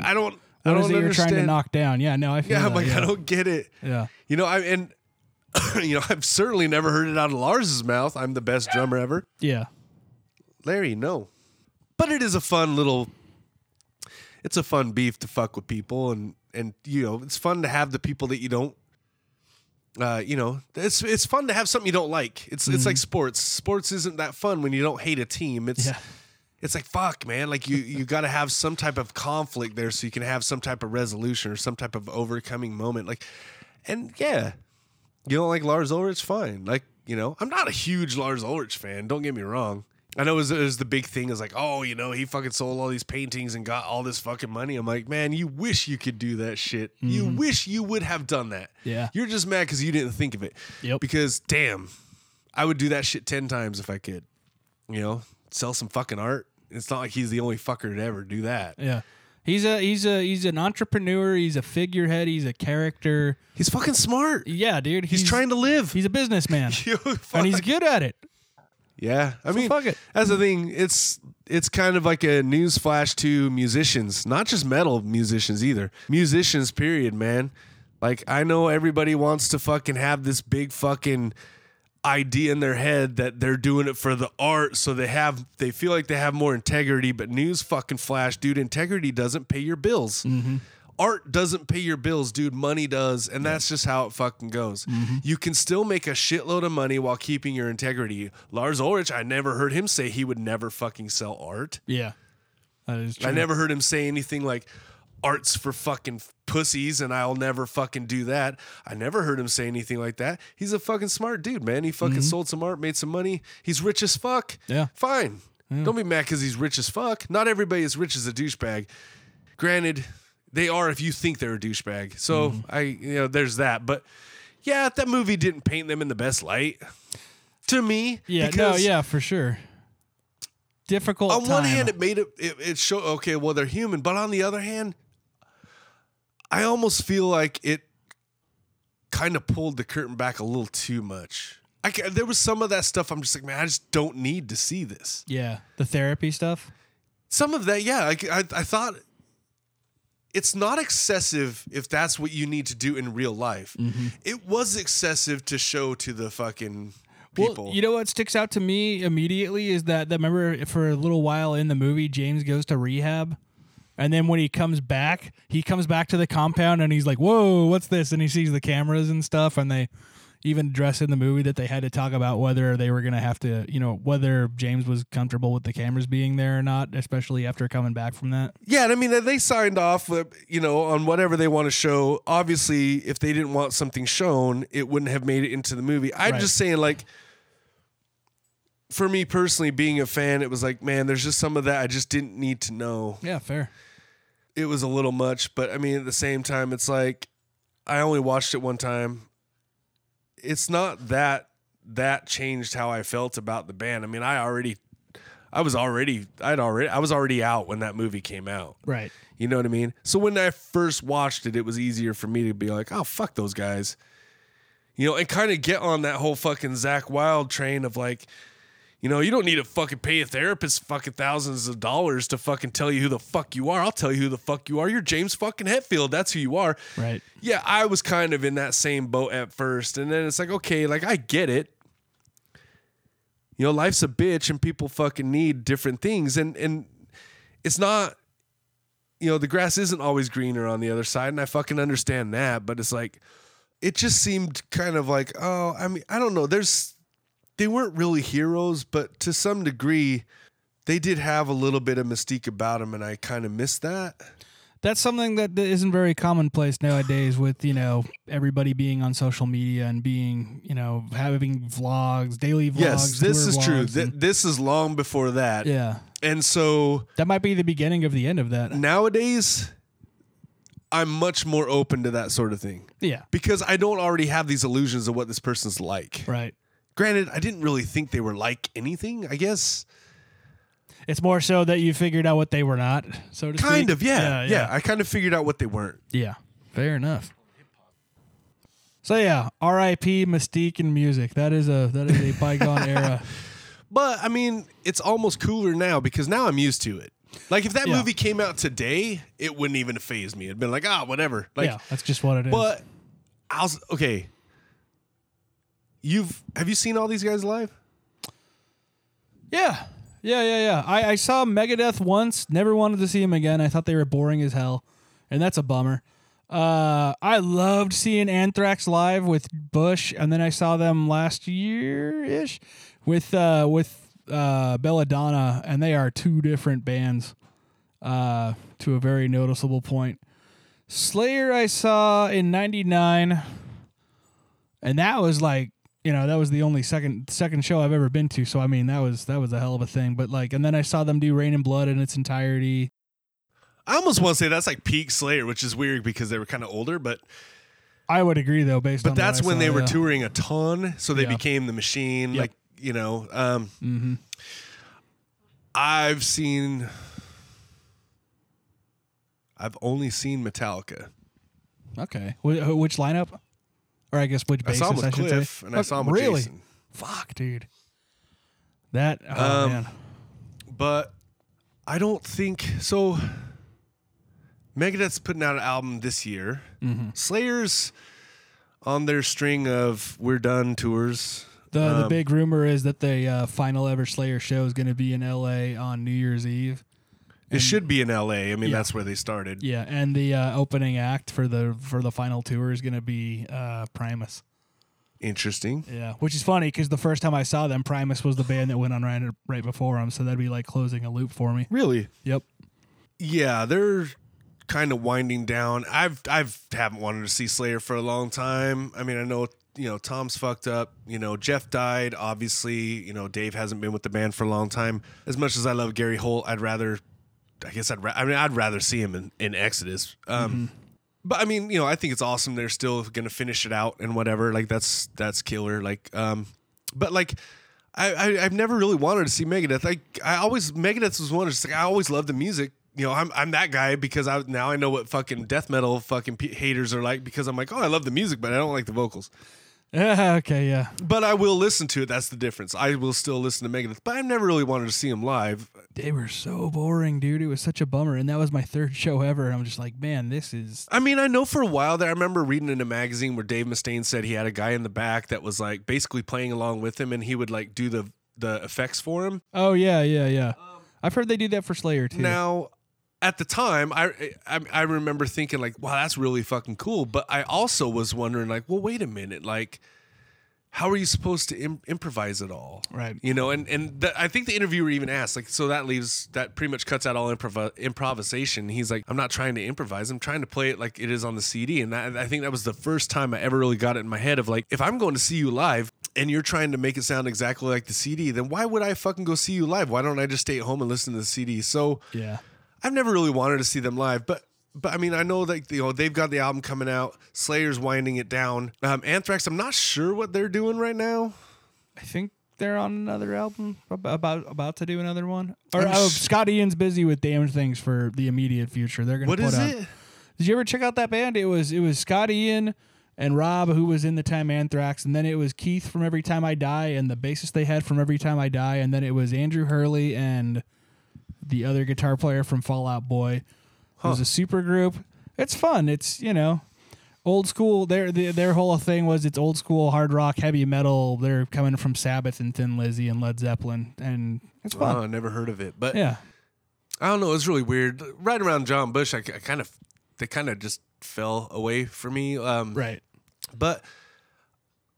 Speaker 3: I don't. I
Speaker 2: What
Speaker 3: don't
Speaker 2: is it you're
Speaker 3: understand.
Speaker 2: trying to knock down? Yeah. No, I feel
Speaker 3: yeah, I'm
Speaker 2: that,
Speaker 3: like,
Speaker 2: yeah.
Speaker 3: I don't get it.
Speaker 2: Yeah.
Speaker 3: You know, I and <coughs> you know, I've certainly never heard it out of Lars's mouth. I'm the best drummer ever.
Speaker 2: Yeah.
Speaker 3: Larry, no. But it is a fun little it's a fun beef to fuck with people and and you know, it's fun to have the people that you don't uh, you know, it's it's fun to have something you don't like. It's it's like sports. Sports isn't that fun when you don't hate a team. It's
Speaker 2: Yeah.
Speaker 3: It's like fuck, man. Like you you got to have some type of conflict there so you can have some type of resolution or some type of overcoming moment. Like, and yeah, you don't like Lars Ulrich, fine. Like you know, I'm not a huge Lars Ulrich fan. Don't get me wrong. I know it was, it was the big thing is like, oh, you know, he fucking sold all these paintings and got all this fucking money. I'm like, man, you wish you could do that shit. You mm-hmm. wish you would have done that.
Speaker 2: Yeah.
Speaker 3: You're just mad because you didn't think of it.
Speaker 2: Yep.
Speaker 3: Because damn, I would do that shit ten times if I could. You know, sell some fucking art. It's not like he's the only fucker to ever do that.
Speaker 2: Yeah. He's a he's a he's an entrepreneur. He's a figurehead. He's a character.
Speaker 3: He's fucking smart.
Speaker 2: Yeah, dude.
Speaker 3: He's, trying to live.
Speaker 2: He's a businessman, <laughs>
Speaker 3: Yo,
Speaker 2: and he's good at it.
Speaker 3: yeah. I mean,
Speaker 2: fuck it.
Speaker 3: that's the thing. It's it's kind of like a news flash to musicians, not just metal musicians either. Musicians, period, man. Like I know everybody wants to fucking have this big fucking idea in their head that they're doing it for the art so they have they feel like they have more integrity but news fucking flash dude integrity doesn't pay your bills. Mm-hmm. Art doesn't pay your bills dude money does and that's just how it fucking goes. Mm-hmm. You can still make a shitload of money while keeping your integrity. Lars ulrich i never heard him say he would never fucking sell art.
Speaker 2: Yeah, that is true.
Speaker 3: I never heard him say anything like art's for fucking pussies and I'll never fucking do that. I never heard him say anything like that. He's a fucking smart dude, man. He fucking mm-hmm. sold some art, made some money. He's rich as fuck.
Speaker 2: Yeah.
Speaker 3: Fine. Don't be mad because he's rich as fuck. Not everybody is rich as a douchebag. Granted, they are if you think they're a douchebag. So mm-hmm. I, you know, there's that. But yeah, that movie didn't paint them in the best light. To me,
Speaker 2: Yeah, no, yeah, for sure. difficult.
Speaker 3: on one hand, it made it, it it show okay, well they're human, but on the other hand, I almost feel like it kind of pulled the curtain back a little too much. I there was some of that stuff I'm just like, man, I just don't need to see this.
Speaker 2: yeah, the therapy stuff.
Speaker 3: Some of that, yeah, I, I, I thought it's not excessive if that's what you need to do in real life.
Speaker 2: Mm-hmm.
Speaker 3: It was excessive to show to the fucking
Speaker 2: Well,
Speaker 3: people.
Speaker 2: you know what sticks out to me immediately is that, that remember for a little while in the movie, James goes to rehab. And then when he comes back, he comes back to the compound and he's like, Whoa, what's this? And he sees the cameras and stuff. And they even address in the movie that they had to talk about whether they were going to have to, you know, whether James was comfortable with the cameras being there or not, especially after coming back from that.
Speaker 3: Yeah, and I mean they signed off, uh, you know, on whatever they want to show. Obviously, if they didn't want something shown, it wouldn't have made it into the movie. I'm
Speaker 2: Right.
Speaker 3: just saying, like, for me personally, being a fan, it was like, man, there's just some of that I just didn't need to know.
Speaker 2: Yeah, fair.
Speaker 3: It was a little much, but I mean, at the same time, it's like I only watched it one time. It's not that that changed how I felt about the band. I mean, I already, I was already, I'd already, I was already out when that movie came out.
Speaker 2: Right.
Speaker 3: You know what I mean? So when I first watched it, it was easier for me to be like, oh, fuck those guys. You know, and kind of get on that whole fucking Zakk Wylde train of like, you know, you don't need to fucking pay a therapist fucking thousands of dollars to fucking tell you who the fuck you are. I'll tell you who the fuck you are. You're James fucking Hetfield. That's who you are.
Speaker 2: Right.
Speaker 3: Yeah, I was kind of in that same boat at first. And then it's like, okay, like I get it. You know, life's a bitch and people fucking need different things. And and it's not, you know, the grass isn't always greener on the other side. And I fucking understand that. But it's like, it just seemed kind of like, oh, I mean, I don't know. There's, they weren't really heroes, but to some degree, they did have a little bit of mystique about them. And I kind of miss that.
Speaker 2: That's something that isn't very commonplace nowadays with, you know, everybody being on social media and being, you know, having vlogs, daily vlogs.
Speaker 3: Yes, this is true. Th- this is long before that.
Speaker 2: yeah.
Speaker 3: And so
Speaker 2: That might be the beginning of the end of that.
Speaker 3: nowadays, I'm much more open to that sort of thing
Speaker 2: Yeah.
Speaker 3: because I don't already have these illusions of what this person's like.
Speaker 2: Right.
Speaker 3: Granted, I didn't really think they were like anything, I guess.
Speaker 2: It's more so that you figured out what they were not, so to speak.
Speaker 3: Kind of, yeah,
Speaker 2: Yeah.
Speaker 3: yeah. I kind of figured out what they weren't.
Speaker 2: Yeah. Fair enough. So yeah, R.I.P. Mystique and music. That is a that is a bygone <laughs> era.
Speaker 3: But I mean, it's almost cooler now because now I'm used to it. Like if that
Speaker 2: Yeah.
Speaker 3: movie came out today, it wouldn't even phase me. It'd been like, ah, whatever. Like,
Speaker 2: yeah, that's just what it is.
Speaker 3: but I was okay. You've have you seen all these guys live?
Speaker 2: Yeah. Yeah, yeah, yeah. I, I saw Megadeth once, never wanted to see him again. I thought they were boring as hell. And that's a bummer. Uh, I loved seeing Anthrax live with Bush, and then I saw them last year ish with uh with uh Belladonna, and they are two different bands. Uh to a very noticeable point. Slayer I saw in ninety nine and that was like you know that was the only second second show I've ever been to. So I mean that was that was a hell of a thing. But like, and then I saw them do Reign in Blood in its entirety.
Speaker 3: I almost want to say that's like peak Slayer, which is weird because they were kind of older, but
Speaker 2: I would agree though, based on
Speaker 3: but that's when
Speaker 2: saw,
Speaker 3: they were
Speaker 2: yeah.
Speaker 3: touring a ton, so they
Speaker 2: Yeah.
Speaker 3: became the machine.
Speaker 2: Yep.
Speaker 3: Like you know, um,
Speaker 2: Mhm.
Speaker 3: I've seen, I've only seen Metallica.
Speaker 2: Okay, Wh- which lineup? Or I guess which
Speaker 3: I
Speaker 2: bassist
Speaker 3: saw him
Speaker 2: I should
Speaker 3: Cliff,
Speaker 2: say.
Speaker 3: and I saw him with
Speaker 2: really?
Speaker 3: Jason.
Speaker 2: Fuck, dude. That oh
Speaker 3: Um,
Speaker 2: man.
Speaker 3: But I don't think so. Megadeth's putting out an album this year.
Speaker 2: Mm-hmm.
Speaker 3: Slayer's on their string of "We're Done" tours.
Speaker 2: The the
Speaker 3: um,
Speaker 2: big rumor is that the uh, final ever Slayer show is going to be in L.A. on New Year's Eve.
Speaker 3: It should be in L.A. I mean,
Speaker 2: Yeah.
Speaker 3: that's where they started.
Speaker 2: Yeah, and the uh, opening act for the for the final tour is going to be uh, Primus.
Speaker 3: Interesting.
Speaker 2: Yeah, which is funny because the first time I saw them, Primus was the band that went on right, right before them, so that'd be like closing a loop for me.
Speaker 3: Really?
Speaker 2: Yep.
Speaker 3: Yeah, they're kind of winding down. I've I've haven't wanted to see Slayer for a long time. I mean, I know you know Tom's fucked up. You know, Jeff died. Obviously, you know Dave hasn't been with the band for a long time. As much as I love Gary Holt, I'd rather. I guess I'd. Ra- I mean, I'd rather see him in, in Exodus. Um, But I mean, you know, I think it's awesome. They're still gonna finish it out and whatever. Like that's that's killer. Like, um, but like, I, I I've never really wanted to see Megadeth. I I always Megadeth was one. Of just like I always loved the music. You know, I'm I'm that guy because I now I know what fucking death metal fucking p- haters are like because I'm like, oh, I love the music, but I don't like the vocals.
Speaker 2: Yeah, <laughs> okay, yeah.
Speaker 3: But I will listen to it. That's the difference. I will still listen to Megadeth, but I've never really wanted to see them live.
Speaker 2: They were so boring, dude. It was such a bummer. And that was my third show ever. And I'm just like, man, this is.
Speaker 3: I mean, I know for a while there, I remember reading in a magazine where Dave Mustaine said he had a guy in the back that was like basically playing along with him, and he would like do the the effects for him.
Speaker 2: Oh, yeah, yeah, yeah. I've heard they do that for Slayer, too.
Speaker 3: Now, at the time, I, I I remember thinking like, wow, that's really fucking cool. But I also was wondering like, well, wait a minute, like, how are you supposed to Im- improvise it all?
Speaker 2: Right.
Speaker 3: You know, and and the, I think the interviewer even asked like, so that leaves that pretty much cuts out all improv- improvisation. He's like, I'm not trying to improvise. I'm trying to play it like it is on the CD. And that, I think that was the first time I ever really got it in my head of like, if I'm going to see you live. And you're trying to make it sound exactly like the CD, then why would I fucking go see you live? Why don't I just stay at home and listen to the CD? So
Speaker 2: Yeah.
Speaker 3: I've never really wanted to see them live, but but I mean, I know that you know they've got the album coming out. Slayer's winding it down. Um, Anthrax, I'm not sure what they're doing right now.
Speaker 2: I think they're on another album about about to do another one. Or oh,
Speaker 3: sh-
Speaker 2: Scott Ian's busy with Damned Things for the immediate future. They're gonna
Speaker 3: What
Speaker 2: put
Speaker 3: is
Speaker 2: out.
Speaker 3: it?
Speaker 2: Did you ever check out that band? It was it was Scott Ian and Rob who was in the time Anthrax, and then it was Keith from Every Time I Die and the bassist they had from Every Time I Die, and then it was Andrew Hurley and the other guitar player from Fall Out Boy. It was a super group. It's fun. It's you know old school. Their their their whole thing was it's old school hard rock, heavy metal. They're coming from Sabbath and Thin Lizzy and Led Zeppelin, and it's
Speaker 3: Oh,
Speaker 2: fun.
Speaker 3: I never heard of it, but
Speaker 2: yeah,
Speaker 3: I don't know. It's really weird. Right around John Bush, I, I kind of they kind of just fell away for me. Um,
Speaker 2: right.
Speaker 3: But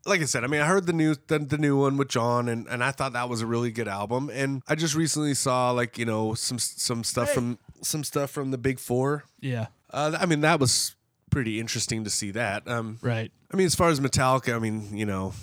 Speaker 3: like I said, I mean, I heard the new the, the new one with John, and, and I thought that was a really good album. And I just recently saw like you know some some stuff from some stuff from the Big Four.
Speaker 2: Yeah.
Speaker 3: Uh, I mean, that was pretty interesting to see that. Um,
Speaker 2: Right.
Speaker 3: I mean, as far as Metallica, I mean, you know,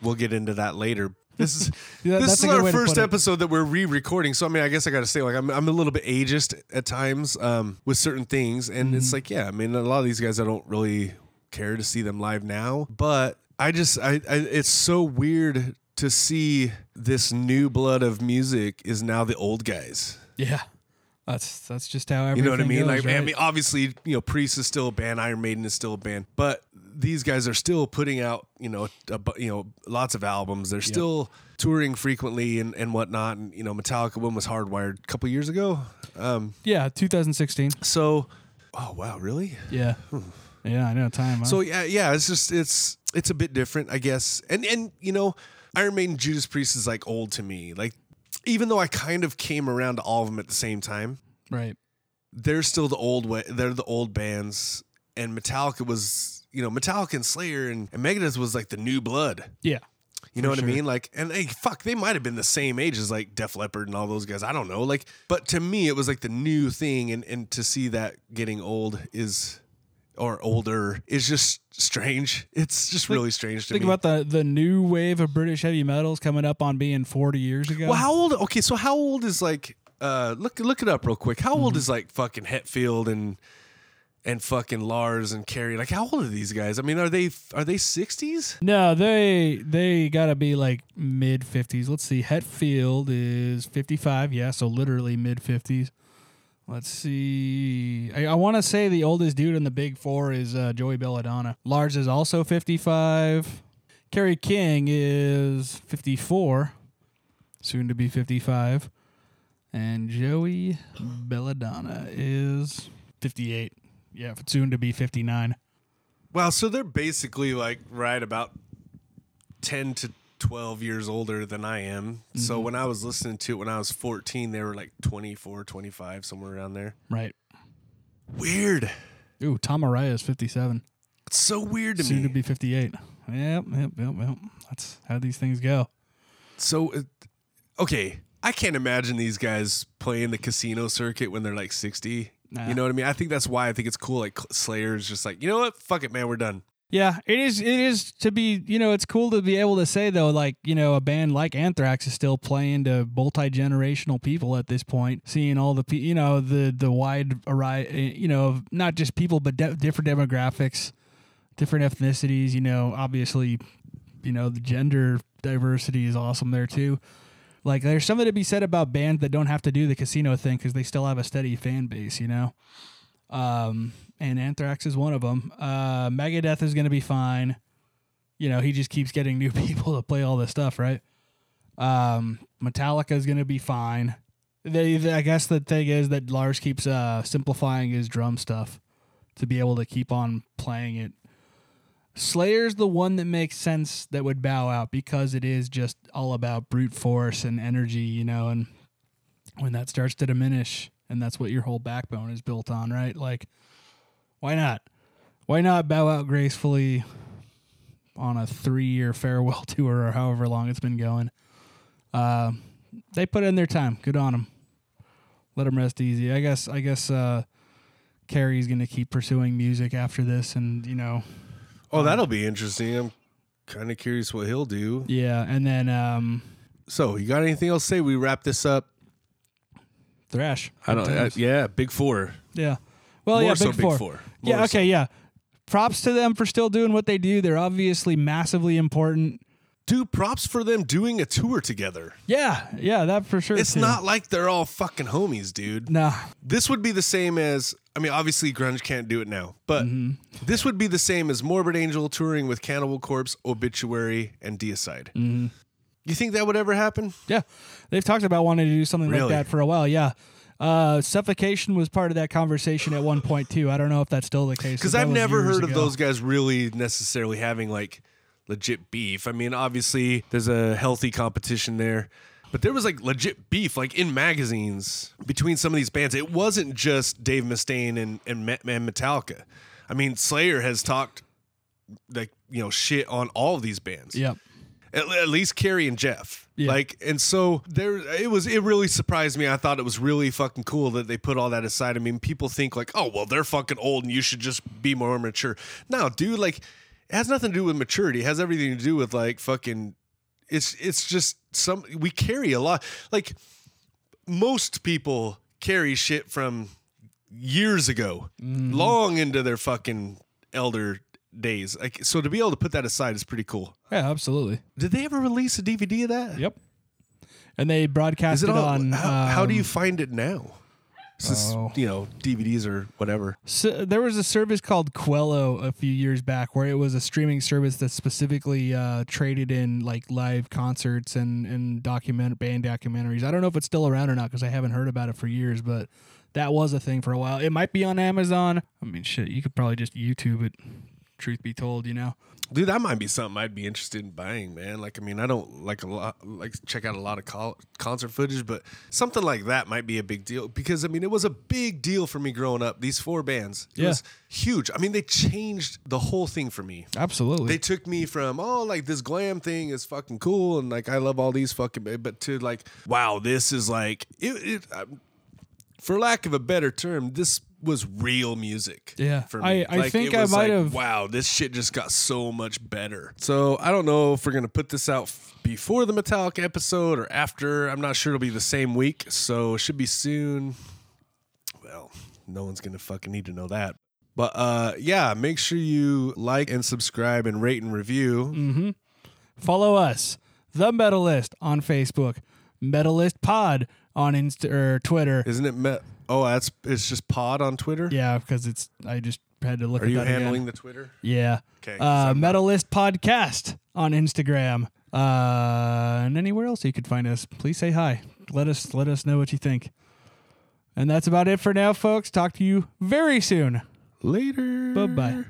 Speaker 3: we'll get into that later. This is <laughs>
Speaker 2: Yeah,
Speaker 3: this is our first
Speaker 2: it.
Speaker 3: episode that we're re-recording. So I mean, I guess I got to say, like, I'm I'm a little bit ageist at times um, with certain things, and
Speaker 2: Mm-hmm.
Speaker 3: it's like, yeah, I mean, a lot of these guys, I don't really care to see them live now, but I just, I, I it's so weird to see this new blood of music is now the old guys.
Speaker 2: Yeah. That's that's just how
Speaker 3: You know what I mean?
Speaker 2: goes,
Speaker 3: like, I mean, obviously, you know, Priest is still a band, Iron Maiden is still a band, but these guys are still putting out, you know, a, you know, lots of albums. They're still touring frequently and, and whatnot. And you know, Metallica one was Hardwired a couple years ago. Um,
Speaker 2: yeah, 2016.
Speaker 3: so, oh wow, really?
Speaker 2: Yeah. Yeah, I know time. Huh?
Speaker 3: So yeah, yeah, it's just it's it's a bit different, I guess. And and you know, Iron Maiden, Judas Priest is like old to me. Like, even though I kind of came around to all of them at the same time.
Speaker 2: right.
Speaker 3: they're still the old way. They're the old bands, and Metallica was, you know, Metallica and Slayer and, and Megadeth was like the new blood.
Speaker 2: Yeah.
Speaker 3: You know what
Speaker 2: sure.
Speaker 3: I mean? Like, and hey, fuck, they might have been the same age as like Def Leppard and all those guys. I don't know. Like, but to me, it was like the new thing, and and to see that getting old is, or older is just strange. It's just really strange to
Speaker 2: Think
Speaker 3: me.
Speaker 2: about the the new wave of British heavy metals coming up on being 40 years ago.
Speaker 3: well, how old? Okay, so how old is like? Uh, look look it up real quick. How
Speaker 2: Mm-hmm.
Speaker 3: old is like fucking Hetfield and and fucking Lars and Kerry? Like, how old are these guys? I mean, are they are they sixties?
Speaker 2: No, they they gotta be like mid 50s. Let's see. Hetfield is 55. Yeah, so literally mid 50s. Let's see. I, I want to say the oldest dude in the big four is uh, Joey Belladonna. Lars is also 55. Kerry King is 54, soon to be 55. And Joey Belladonna is 58. Yeah, soon to be 59.
Speaker 3: Well, so they're basically like right about ten to twelve years older than I am. So
Speaker 2: Mm-hmm.
Speaker 3: when I was listening to it when I was fourteen, they were like 24, 25, somewhere around there.
Speaker 2: Right.
Speaker 3: Weird.
Speaker 2: Ooh, Tom Araya is 57.
Speaker 3: It's so weird to
Speaker 2: soon
Speaker 3: me.
Speaker 2: to be 58. Yep, yep, yep, yep. That's how these things go.
Speaker 3: So, uh, okay, I can't imagine these guys playing the casino circuit when they're like 60.
Speaker 2: Nah.
Speaker 3: You know what I mean? I think that's why I think it's cool. Like Slayer's just like, you know what? Fuck it, man. We're done.
Speaker 2: Yeah, it is. It is to be. You know, it's cool to be able to say though, like you know, a band like Anthrax is still playing to multi generational people at this point. Seeing all the, you know, the the wide array, you know, not just people but de- different demographics, different ethnicities. You know, obviously, you know, the gender diversity is awesome there too. Like there's something to be said about bands that don't have to do the casino thing because they still have a steady fan base, you know. Um, and Anthrax is one of them. Uh, Megadeth is going to be fine. You know, he just keeps getting new <laughs> people to play all this stuff, right? Um, Metallica is going to be fine. They, they- I guess the thing is that Lars keeps uh, simplifying his drum stuff to be able to keep on playing it. Slayer's the one that makes sense that would bow out because it is just all about brute force and energy, you know, and when that starts to diminish and that's what your whole backbone is built on, right? Like why not? Why not bow out gracefully on a 3-year farewell <laughs> tour or however long it's been going? Uh, they put in their time. Good on them. Let them rest easy. I guess I guess uh Kerry's going to keep pursuing music after this and, you know,
Speaker 3: Oh, that'll be interesting. I'm kind of curious what he'll do.
Speaker 2: Yeah, and then um,
Speaker 3: So, you got anything else to say? We wrap this up.
Speaker 2: Thrash.
Speaker 3: I don't.
Speaker 2: Good
Speaker 3: Uh, yeah, Big Four.
Speaker 2: yeah. Well,
Speaker 3: More
Speaker 2: yeah,
Speaker 3: so
Speaker 2: big,
Speaker 3: Big
Speaker 2: four. Yeah. Okay. Yeah. Props to them for still doing what they do. They're obviously massively important.
Speaker 3: Dude, props for them doing a tour together.
Speaker 2: Yeah. Yeah. That for sure.
Speaker 3: It's
Speaker 2: too.
Speaker 3: not like they're all fucking homies, dude.
Speaker 2: Nah.
Speaker 3: This would be the same as I mean, obviously grunge can't do it now, but
Speaker 2: Mm-hmm.
Speaker 3: this would be the same as Morbid Angel touring with Cannibal Corpse, Obituary, and Deicide.
Speaker 2: Mm-hmm.
Speaker 3: You think that would ever happen?
Speaker 2: Yeah. They've talked about wanting to do something like that for a while. Yeah. Uh, suffocation was part of that conversation at one point too. I don't know if that's still the case.
Speaker 3: Because I've never heard of those guys really necessarily having like legit beef. I mean, obviously there's a healthy competition there, but there was like legit beef like in magazines between some of these bands. It wasn't just Dave Mustaine and and, and Metallica. I mean, Slayer has talked like you know shit on all of these bands.
Speaker 2: Yep.
Speaker 3: At, at least Kerry and Jeff.
Speaker 2: Yeah.
Speaker 3: Like, and so there, it was. It really surprised me. I thought it was really fucking cool that they put all that aside. I mean, people think like, oh, well, they're fucking old, and you should just be more mature. No, dude, like, it has nothing to do with maturity. It has everything to do with like fucking. It's it's just some we carry a lot. Like most people carry shit from years ago, mm-hmm. long into their fucking elder days. Like, so to be able to put that aside is pretty cool.
Speaker 2: Yeah. Absolutely.
Speaker 3: Did they ever release a DVD of that?
Speaker 2: Yep. And they broadcast
Speaker 3: it
Speaker 2: it on.
Speaker 3: how, how do you
Speaker 2: um,
Speaker 3: find it now? Since
Speaker 2: Oh.
Speaker 3: you know DVDs or whatever.
Speaker 2: So there was a service called Qello a few years back where it was a streaming service that specifically uh, traded in like live concerts and and document band documentaries. I don't know if it's still around or not because I haven't heard about it for years, but that was a thing for a while. It might be on Amazon. I mean, shit, you could probably just YouTube it. Truth be told, you know.
Speaker 3: Dude, that might be something I'd be interested in buying, man. Like, I mean, I don't like a lot, like check out a lot of col- concert footage, but something like that might be a big deal because I mean, it was a big deal for me growing up. These four bands, it
Speaker 2: Yeah.
Speaker 3: was huge. I mean, they changed the whole thing for me.
Speaker 2: Absolutely.
Speaker 3: They took me from oh like this glam thing is fucking cool and like I love all these fucking but to like wow this is like it, it for lack of a better term this was real music
Speaker 2: Yeah.
Speaker 3: for me.
Speaker 2: I- I
Speaker 3: Like,
Speaker 2: think
Speaker 3: it
Speaker 2: I might
Speaker 3: like,
Speaker 2: have-
Speaker 3: wow this shit just got so much better. So I don't know if we're gonna put this out f- before the Metallica episode or after. I'm not sure it'll be the same week so it should be soon. Well no one's gonna fucking need to know that. But uh yeah make sure you like and subscribe and rate and review.
Speaker 2: Mm-hmm. Follow us, the Metalist, on Facebook, Metalist Pod on Insta or Twitter.
Speaker 3: Isn't it? Me- oh, that's it's just Pod on Twitter.
Speaker 2: Yeah, because it's I just had to look
Speaker 3: Are
Speaker 2: at
Speaker 3: you
Speaker 2: that
Speaker 3: handling
Speaker 2: again.
Speaker 3: the Twitter?
Speaker 2: Yeah.
Speaker 3: 'Kay, 'cause
Speaker 2: Uh, Metalist Podcast on Instagram. Uh, and anywhere else you could find us. Please say hi. Let us let us know what you think. And that's about it for now, folks. Talk to you very soon.
Speaker 3: Later.
Speaker 2: Bye bye.